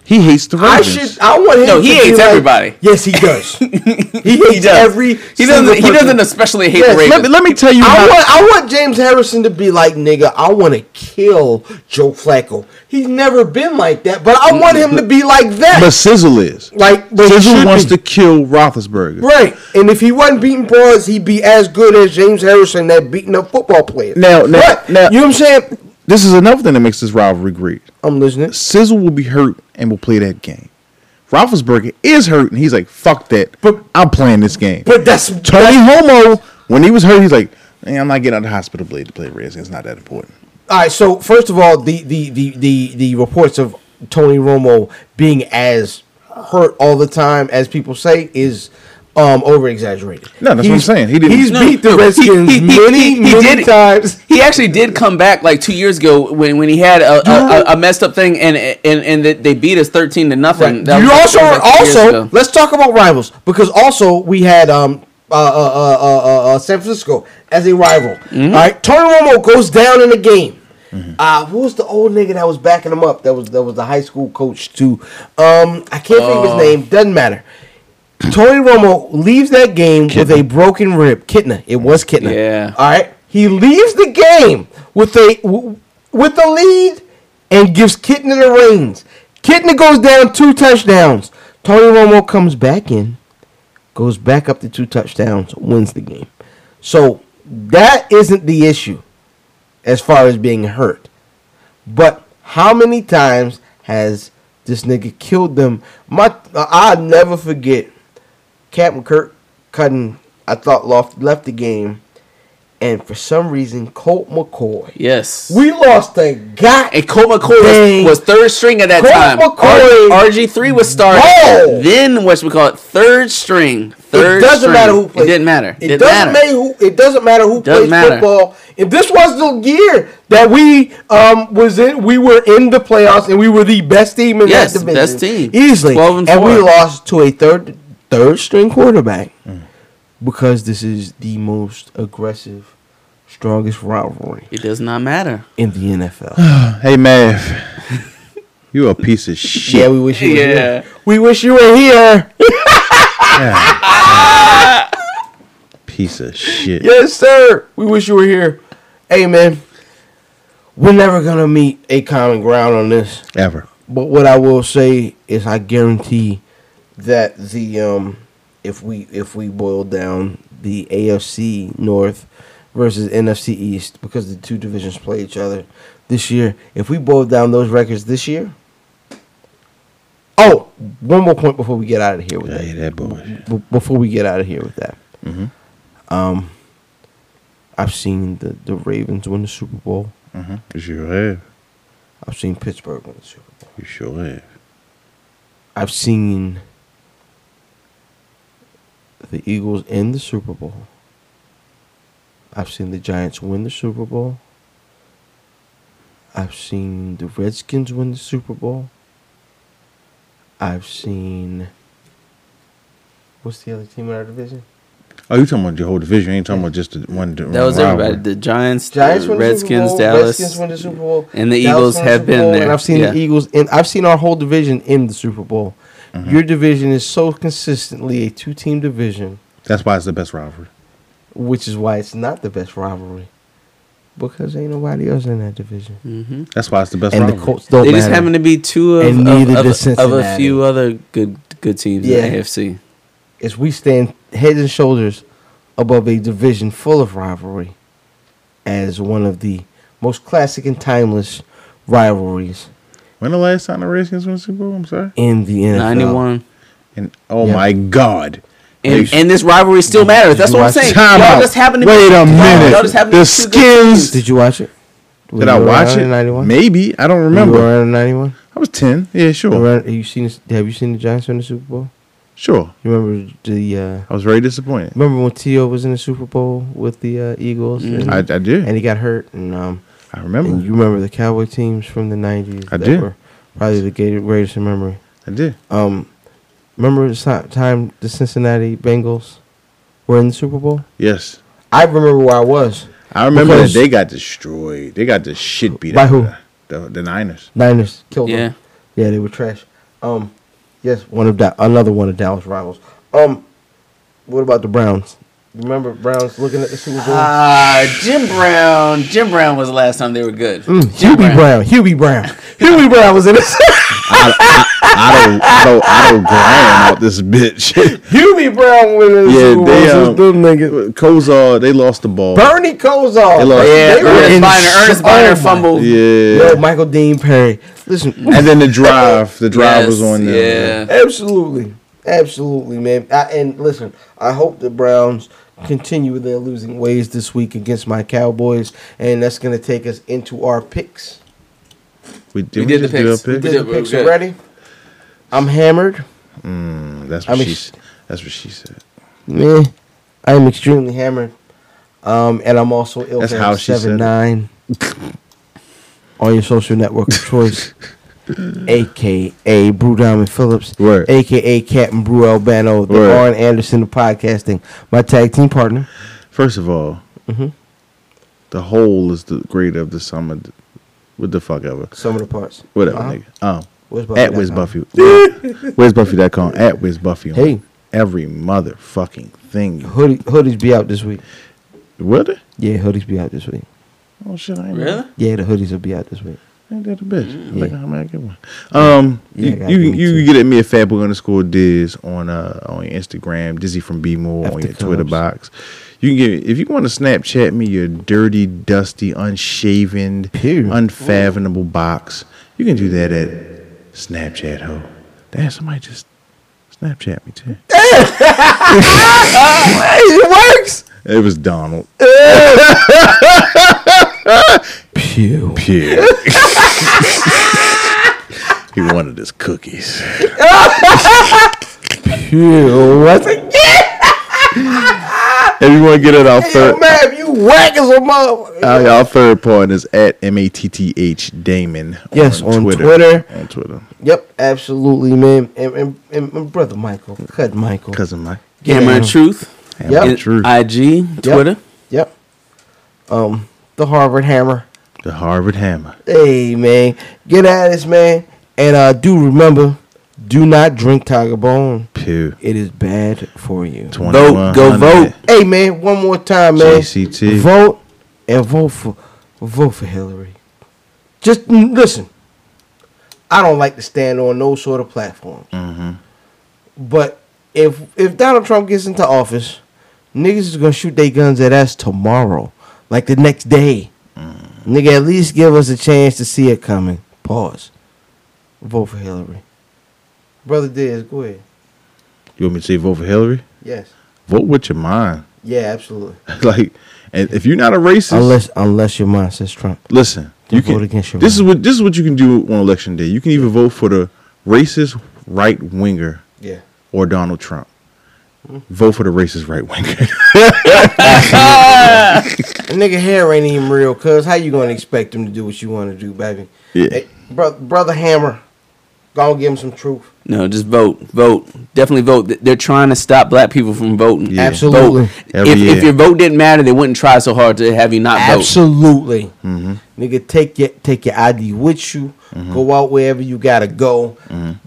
He hates the Ravens. I should. I want him. No, to he be hates like- everybody. Yes, he does. he hates He does. every. He doesn't. He doesn't especially hate Yes, the Ravens. let, me, let me tell you I how. want, I want James Harrison to be like, nigga, I want to kill Joe Flacco. He's never been like that, but I want him to be like that. but Sizzle is. like, but he Sizzle wants be. to kill Roethlisberger. Right, and if he wasn't beating boys, he'd be as good as James Harrison that beating up football players. Now- now- But, now- you know what I'm saying? This is another thing that makes this rivalry great. I'm listening. Sizzle will be hurt and will play that game. Roethlisberger is hurt and he's like, "Fuck that! But- I'm playing this game." But that's Tony Homo, when he was hurt, he's like, "Man, I'm not getting out of the hospital blade to play Redskins. It's not that important." All right. So first of all, the the the the, the reports of Tony Romo being as hurt all the time as people say is um over exaggerated. No, that's what I'm saying. He didn't- He's No, beat the no, he- Redskins he- he- many he- he many did- times. He actually did come back like two years ago when, when he had a, a, a, a messed up thing and and and they beat us thirteen to nothing. That you was- also that was like also let's talk about rivals because also we had um uh uh uh uh, uh, uh San Francisco as a rival. Mm-hmm. All right, Tony Romo goes down in the game. Uh, who was the old nigga that was backing him up? That was that was the high school coach too. Um, I can't think of his Oh. name. Doesn't matter. Tony Romo leaves that game with a broken rib. Kitna. It was Kitna. Yeah. All right. He leaves the game with a with the lead and gives Kitna the reins. Kitna goes down two touchdowns. Tony Romo comes back in, goes back up to two touchdowns, wins the game. So that isn't the issue as far as being hurt. But how many times has this nigga killed them? My I'll never forget Captain Kirk Cutting, I thought left, left the game, and for some reason, Colt McCoy. Yes. We lost the guy. and Colt McCoy was, was third string at that time. Colt time. McCoy- RG three was starting. Ball. Then what we call it third string. Third it doesn't string. matter who plays. It didn't matter. It Didn't doesn't matter. who. It doesn't matter who Doesn't plays matter. football. If this was the year that we um was in, we were in the playoffs and we were the best team in Yes, that division, best team. easily, 12 and and we lost to a third third string quarterback Mm. because this is the most aggressive, strongest rivalry It does not matter. in the NFL. Hey, Mav. you a piece of shit. yeah, we wish you were Yeah. here. We wish you were here. piece of shit. Yes, sir. We wish you were here. Hey, man. We're never gonna meet a common ground on this. Ever. But what I will say is, I guarantee that the um, if we if we boil down the AFC North versus NFC East because the two divisions play each other this year. If we boil down those records this year. Oh, one more point before we get out of here with Yeah, that. that. B- before we get out of here with that. Mhm. Um, I've seen the, the Ravens win the Super Bowl. Mm-hmm. You sure have. I've seen Pittsburgh win the Super Bowl. You sure have. I've seen the Eagles in the Super Bowl. I've seen the Giants win the Super Bowl. I've seen the Redskins win the Super Bowl. I've seen. What's the other team in our division? Oh, you talking about the whole division? You ain't talking about just the one. That was everybody. The Giants, Giants the win the Redskins, Super Bowl. Dallas. Redskins win the Super Bowl. And the Dallas Eagles won the have been Bowl, there. And I've seen Yeah. the Eagles, and I've seen our whole division in the Super Bowl. Mm-hmm. Your division is so consistently a two-team division, That's why it's the best rivalry. which is why it's not the best rivalry, because ain't nobody else in that division, hmm That's why it's the best and the. Colts don't They just matter. happen to be two of, And of, of, of a few other good good teams Yeah. in the AFC. As we stand head and shoulders above a division full of rivalry as one of the most classic and timeless rivalries When the last time the Redskins won the Super Bowl? I'm sorry. in the NFL. Ninety one. And oh Yeah. my God. And, and this rivalry still matters. That's what I'm saying. Time Y'all out. just happen to Wait be, a minute. Y'all just happen to The be Skins- Did you watch it? Were Did I watch it? 91? Maybe. I don't You were remember. around 91? I was 10. Yeah, sure. Around- Have you seen Have you seen the Giants win the Super Bowl? Sure. You remember the uh, I was very disappointed. Remember when T.O. was in the Super Bowl with the uh, Eagles Mhm. and, I, I did. and he got hurt and um I remember. and you remember the Cowboy teams from the 90s I that did. were probably the great- greatest in memory. I did. Um remember the time the Cincinnati Bengals were in the Super Bowl? Yes. I remember where I was. I remember that they got destroyed. They got the shit beat By out who? of them. The, the Niners. Niners killed Yeah. them. Yeah, they were trash. Um, yes, one of that another one of Dallas rivals. Um, what about the Browns? You remember Browns looking at the Super Bowl? Ah, Jim Brown. Jim Brown was the last time they were good. Mm, Jim Hubie Brown. Hubie Brown. Hubie Brown was in it. I don't, I don't, I don't Graham out this bitch. Hubie Brown was in the yeah, Super Bowl. they so um, them niggas. Kosar, they lost the ball. Bernie Kosar. They lost- Yeah, They were Earnest in Byner. Earnest sh- Byner oh fumbled. Yeah. Yo, Michael Dean Perry. Listen, and then the drive, the drive Yes, was on there. Yeah. absolutely, absolutely, man. I, and listen, I hope the Browns continue their losing ways this week against my Cowboys, and that's going to take us into our picks. We did, We did the just do picks. our We pick? Did did- the picks already? I'm hammered. Mm, that's I what she. sh- s- That's what she said. Meh. I am extremely hammered. Um, and I'm also ill. That's how she said seven it. nine on your social network of choice, aka Brew Diamond Phillips, Word. aka Captain Brew Albano, the Word. Arn Anderson of podcasting, my tag team partner. First of all, Mhm. the whole is the greater of the sum of the, what the fuck ever. Some of the parts. Whatever, Uh-huh. nigga. Um, Where's at Wiz Buffy? Buffy. Where's Buffy.com? At Wiz Buffy. Hey. Every motherfucking thing. Hoodie, hoodies be out this week. Will they? Yeah, hoodies be out this week. Oh shit! I ain't Really? Yeah, the hoodies will be out this week. Ain't that a bitch? Yeah. Like, how I get one? Um, Yeah, you you, you can get at me at Fatboy underscore Diz on uh on your Instagram, Dizzy from B More on your Twitter Cubs. box. You can get if you want to Snapchat me your dirty, dusty, unshaven, Period. unfathomable box. You can do that at Snapchat ho. Damn, somebody just Snapchat me too. it works. It was Donald. Pew. Pew. he wanted his cookies. Pew. What's it? Everyone get it out Yo, third. man, you whack as a motherfucker. Uh, y'all third point is at M A T T H Damon. Yes, on Twitter. On Twitter. Yep, absolutely, man. And, and, and, and brother Michael, cut Michael. Cousin Mike. Hammer and Truth. Hammer Yep. Truth. IG, Twitter. Yep. Um, the Harvard Hammer. The Harvard Hammer. Hey, man, get at us, man. And uh, do remember, do not drink Tiger Bone. Pew. It is bad for you. Vote, go vote. Hey, man, one more time, man. JCT. Vote and vote for vote for Hillary. Just listen. I don't like to stand on no sort of platform. Mm-hmm. But if if Donald Trump gets into office, niggas is gonna shoot their guns at us tomorrow, like the next day. Nigga, at least give us a chance to see it coming. Pause. Vote for Hillary. Brother Diaz, go ahead. You want me to say vote for Hillary? Yes. Vote with your mind. Yeah, absolutely. like, and if you're not a racist, Unless unless your mind says Trump. listen, Then you vote can. against your This is what this is what you can do on election day. You can either vote for the racist right winger Yeah. or Donald Trump. Vote for the racist right winger. A nigga hair ain't even real, cuz how you gonna expect him to do what you wanna do, baby? Yeah. Hey, bro, brother Hammer, go give him some truth. No, just vote. Vote. Definitely vote. They're trying to stop black people from voting. Yeah. Absolutely. Vote. If, if your vote didn't matter, they wouldn't try so hard to have you not vote. Absolutely. Mm-hmm. Nigga, take your take your ID with you. Go out wherever you gotta go.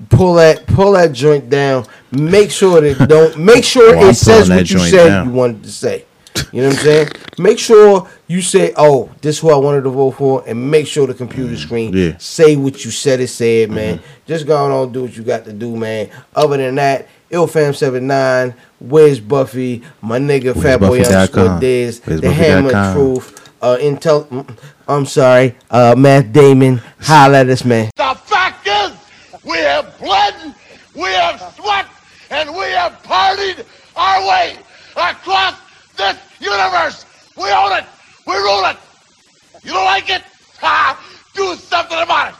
Pull that pull that joint down. Make sure that don't make sure Oh, I'm it says what you said down. you wanted to say. You know what I'm saying? Make sure you say, "Oh, this is who I wanted to vote for," and make sure the computer screen Yeah. say what you said it said, man. Just go on and do what you got to do, man. Other than that, IlFam79, Where's Buffy, my nigga Where's Fatboy Buffy.com? underscore Diz, the Hammer Buffy.com? Truth, uh, Intel. mm, I'm sorry, uh, Matt Damon. Holla at us, man. The fact is, we have bled, we have sweat, and we have partied our way across this universe. We own it. We rule it. You don't like it? Ha! Do something about it.